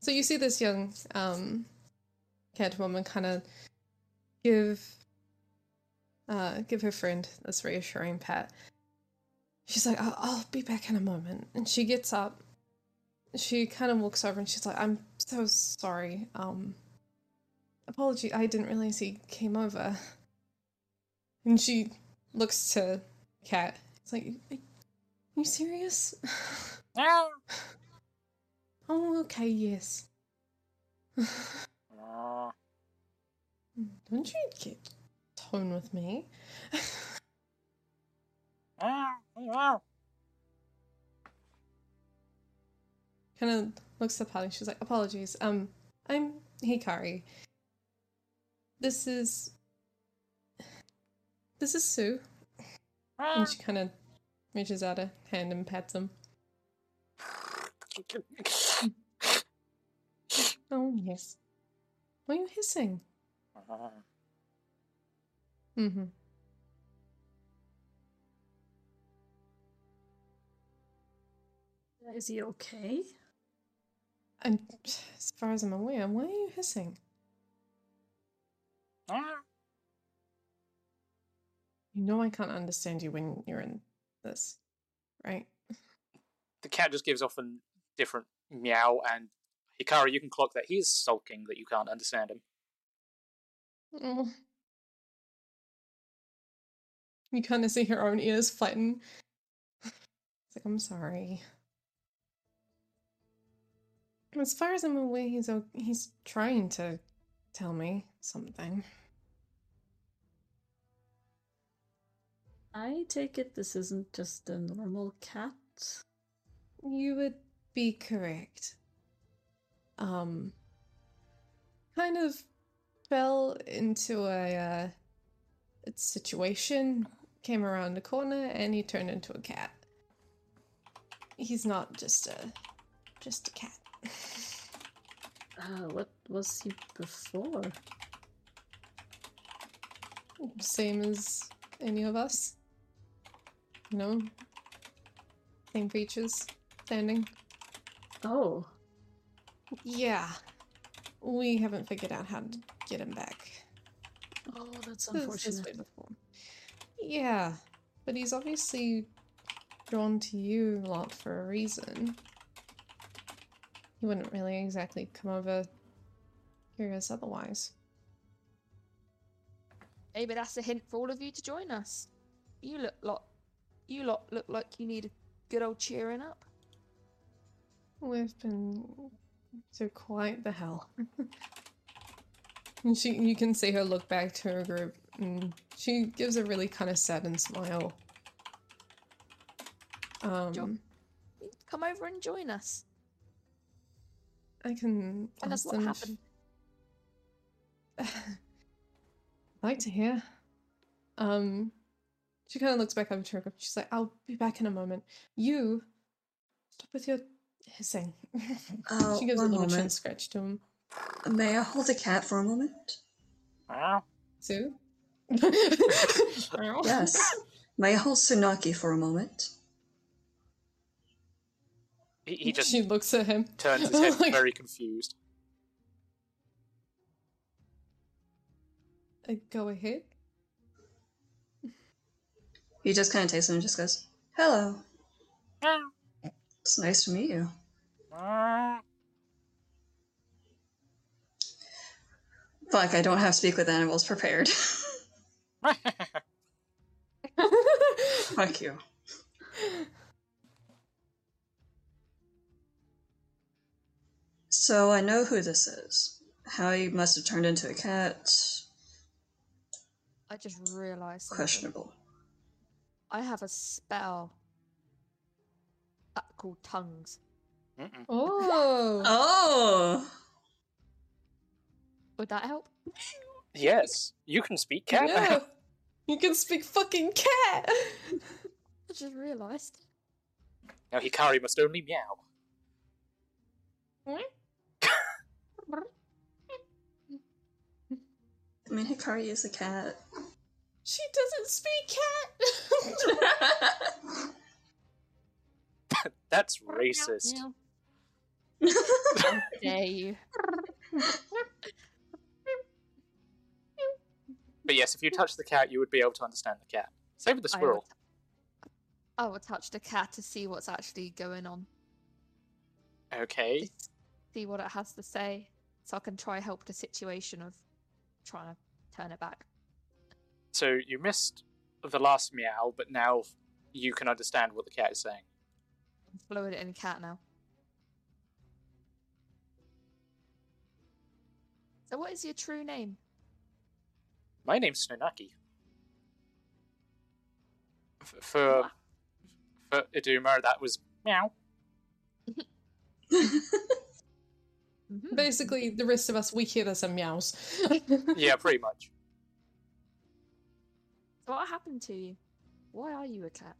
so you see this young um cat woman kind of give uh give her friend this reassuring pat. She's like I'll, I'll be back in a moment. And she gets up. She kind of walks over and she's like i'm so sorry um apology i didn't realize he came over. And she looks to cat it's like are you serious? No. Oh, okay, yes. Uh, Don't you get tone with me? kind of looks at Patty. She's like, "Apologies. Um, I'm Hikari. This is this is Sue. And she kind of reaches out a hand and pats him. Oh, yes. Why are you hissing? Mm-hmm. Is he okay? And as far as I'm aware, why are you hissing? You know I can't understand you when you're in this, right? The cat just gives off a different meow, and Hikari, you can clock that he's sulking that you can't understand him. Oh. You kind of see her own ears flatten. It's like, I'm sorry. As far as I'm aware, he's he's trying to tell me something. I take it this isn't just a normal cat. You would be correct. Um, kind of fell into a, uh, situation, came around the corner, and he turned into a cat. He's not just a just a cat. Uh, what was he before? Same as any of us. You know, same features, standing. Oh, Yeah, we haven't figured out how to get him back. oh, that's unfortunate. Yeah, but he's obviously drawn to you a lot for a reason. He wouldn't really exactly come over curious otherwise. Maybe that's a hint for all of you to join us. You look lot, you lot look like you need a good old cheering up. We've been through quite the hell. and she, you can see her look back to her group, and she gives a really kind of saddened smile. Um, Come over and join us. I can Tell us what if- happened. I'd like to hear. Um, she kind of looks back over to her group. She's like, "I'll be back in a moment. You stop with your hissing." Oh, she gives a one little chin scratch to him. May I hold the cat for a moment? Wow. Sue. Yes. May I hold Sunaki for a moment? He, he just She looks at him. turns his head Like- very confused. Uh, Go ahead. He just kind of takes him and just goes, Hello. It's nice to meet you. Fuck, I don't have speak with animals prepared. Fuck you. So I know who this is. How he must have turned into a cat. I just something. Questionable. I have a spell called tongues. Oh. Oh. Would that help? Yes, you can speak cat. Yeah. You can speak fucking cat. I just realised. Now Hikari must only meow. Hmm? I mean, Hikari is a cat. She doesn't speak cat. That's racist. Dare you? But yes, if you touch the cat, you would be able to understand the cat. Same with the I squirrel. I will touch the cat to see what's actually going on. Okay. See what it has to say. So I can try help the situation of trying to turn it back. So you missed the last meow, but now you can understand what the cat is saying. I'm fluid in cat now. So what is your true name? My name's Snonaki. F- For for Iduma, that was meow. Mm-hmm. Basically, the rest of us, we hear this and meows. Yeah, pretty much. So what happened to you? Why are you a cat?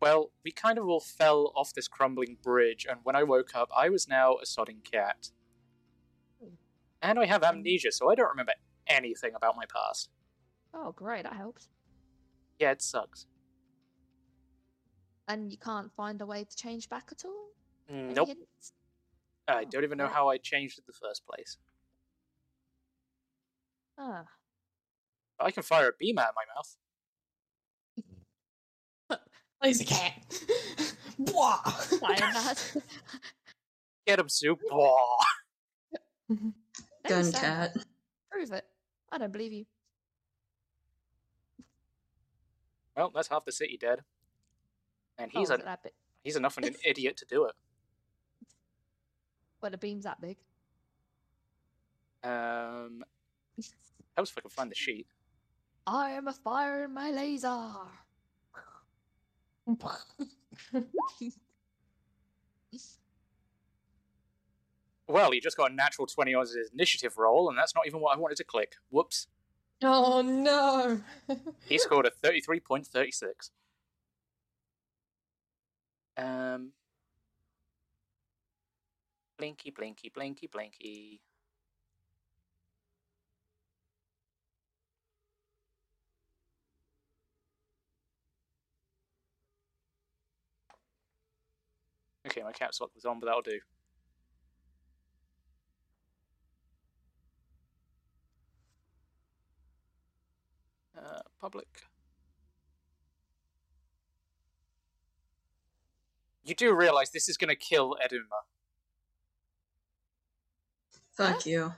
Well, we kind of all fell off this crumbling bridge, and when I woke up, I was now a sodding cat. And I have amnesia, so I don't remember anything about my past. Oh, great, that helps. Yeah, it sucks. And you can't find a way to change back at all? Mm, Any nope. hints? I don't even know how I changed in the first place. Ah, I can fire a beam out of my mouth. Lazy cat. Blah. fire that. Get him, Sue. Blah. Never Gun said cat. Prove it. I don't believe you. Well, that's half the city dead. And Oh, he's was a it he's enough of an idiot to do it. Well, the beam's that big. Um, helps if I can find the sheet. I am a fire in my laser. Well, he just got a natural 20 on his initiative roll, and that's not even what I wanted to click. Whoops. Oh no. He scored a 33.36. Um. Blinky, blinky, blinky, blinky. Okay, my caps lock was on, but that'll do. Uh, public. You do realize this is going to kill Eduma. Fuck you.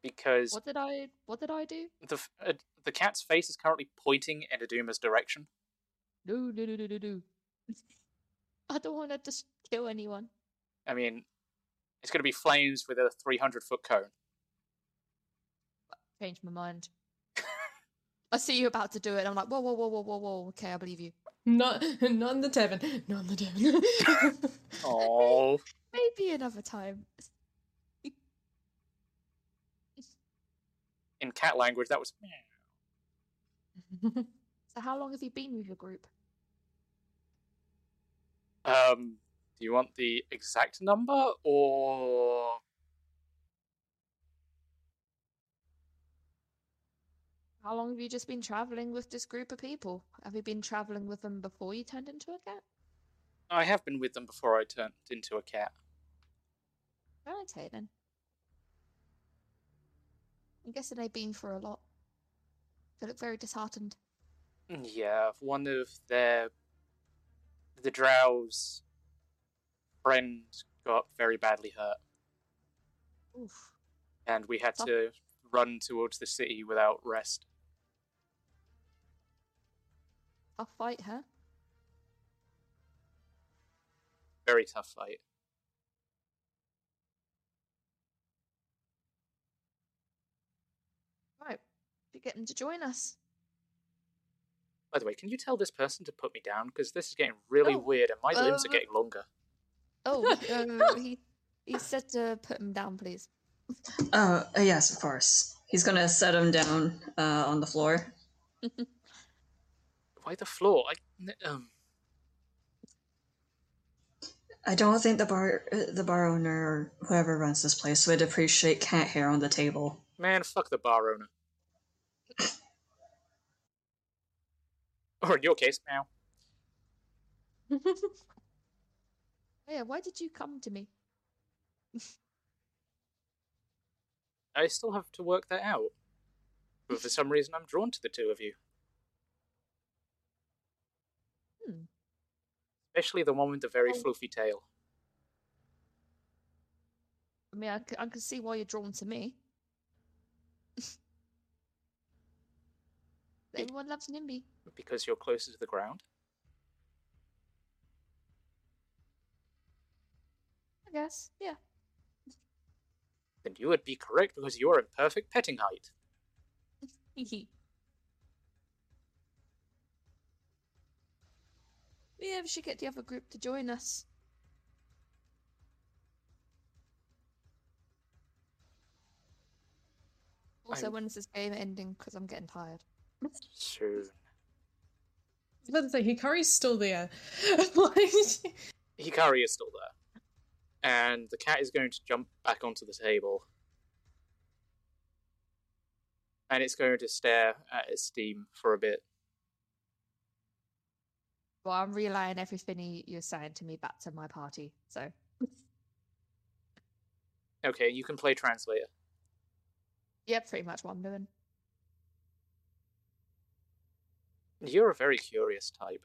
because What did I? What did I do? the uh, the cat's face is currently pointing in Eduma's direction. No, no, no, no, no, no. I don't want to just kill anyone. I mean, it's going to be flames with a 300 foot cone. Changed my mind. I see you about to do it. I'm like, whoa, whoa, whoa, whoa, whoa, whoa. Okay, I believe you. Not, not in the tavern. Not in the tavern. Oh, Maybe another time. in cat language, that was. So, how long have you been with your group? Um, do you want the exact number or How long have you just been traveling with this group of people? Have you been traveling with them before you turned into a cat? I have been with them before I turned into a cat. Okay then. I'm guessing they've been through a lot. They look very disheartened. Yeah, one of their the Drow's friend got very badly hurt, Oof. and we had to run towards the city without rest. Tough fight, huh? Very tough fight. Right. To get them to join us. By the way, can you tell this person to put me down? Because this is getting really Oh, weird, and my limbs are uh, getting longer. Oh, uh, he he said to put him down, please. Uh, uh, yes, of course. He's gonna set him down uh, on the floor. Why the floor? I n- um. I don't think the bar, uh, the bar owner or whoever runs this place would appreciate cat hair on the table. Man, fuck the bar owner. or in your case, meow. Oh, yeah, why did you come to me? I still have to work that out. But for some reason, I'm drawn to the two of you. Hmm. Especially the one with the very Oh. fluffy tail. I mean, I, c- I can see why you're drawn to me. Everyone loves Nimby. Because you're closer to the ground. I guess, yeah. Then you would be correct because you're in perfect petting height. yeah, we should get the other group to join us. Also, I'm- when's this game ending? Because I'm getting tired. Soon. I was about to say Hikari's still there. Hikari is still there. And the cat is going to jump back onto the table. And it's going to stare at its steam for a bit. Well, I'm relaying everything you- you're saying to me back to my party. So Okay, you can play translator. yeah, pretty much what I'm doing. You're a very curious type.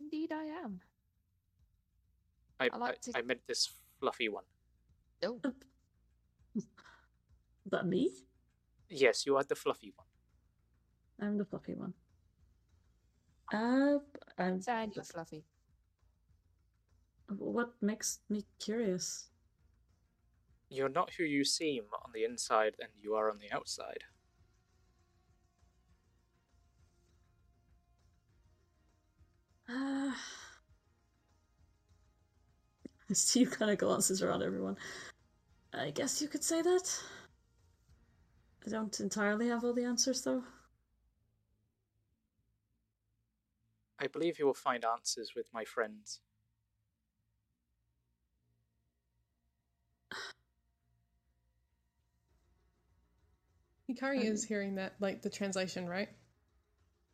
Indeed, I am. I, I like I, to- I meant this fluffy one. Oh, that me? Yes, you are the fluffy one. I'm the fluffy one. Uh, I'm. saying you're fluffy. What makes me curious? You're not who you seem on the inside than you are on the outside. Uh, Steve kind of glances around everyone. I guess you could say that. I don't entirely have all the answers, though. I believe you will find answers with my friends. Hikari is hearing that, like the translation, right?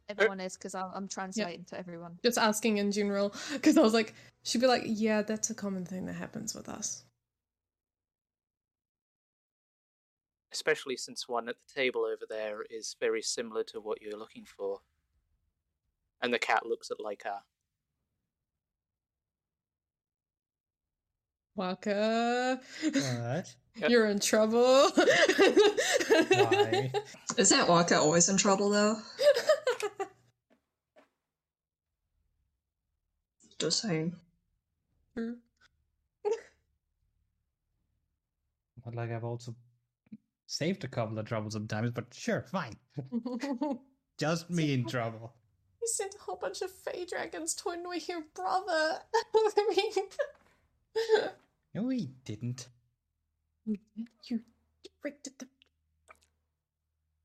Everyone uh, is because I'm, I'm translating to everyone. Just asking in general, because I was like, she'd be like, yeah, that's a common thing that happens with us. Especially since one at the table over there is very similar to what you're looking for. And the cat looks at Laika. Waka, What? you're in trouble. Why? Isn't Waka always in trouble though? Just saying. True. Not like I've also saved a couple of trouble sometimes, but sure, fine. Just me in trouble. You sent a whole bunch of Fey dragons to annoy your brother. I mean, No, he didn't. you rigged it.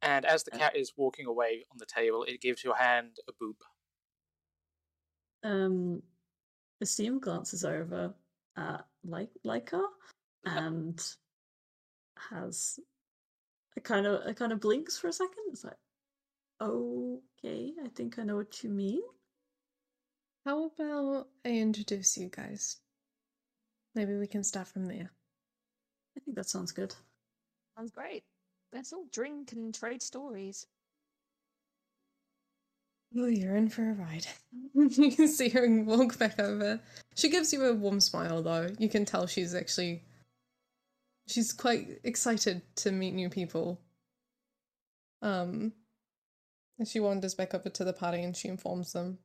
And as the cat is walking away on the table, it gives your hand a boop. Um, Esteem glances over at like Leica and has a kind of a kind of blinks for a second. It's like, okay, I think I know what you mean. How about I introduce you guys? Maybe we can start from there. I think that sounds good. Sounds great. Let's all drink and trade stories. Oh, you're in for a ride. you can see her walk back over. She gives you a warm smile, though. You can tell she's actually. She's quite excited to meet new people. Um. And she wanders back over to the party and she informs them.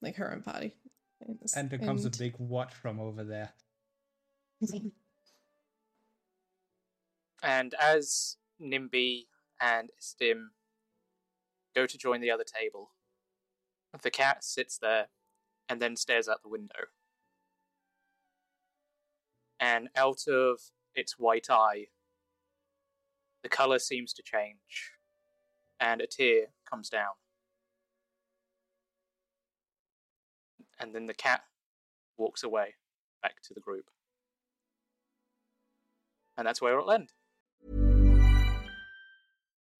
Like her own party. And there comes And- a big watch from over there. And as Nimby and Stim go to join the other table, the cat sits there and then stares out the window. And out of its white eye, the colour seems to change, and a tear comes down. And then the cat walks away back to the group. And that's where it'll end.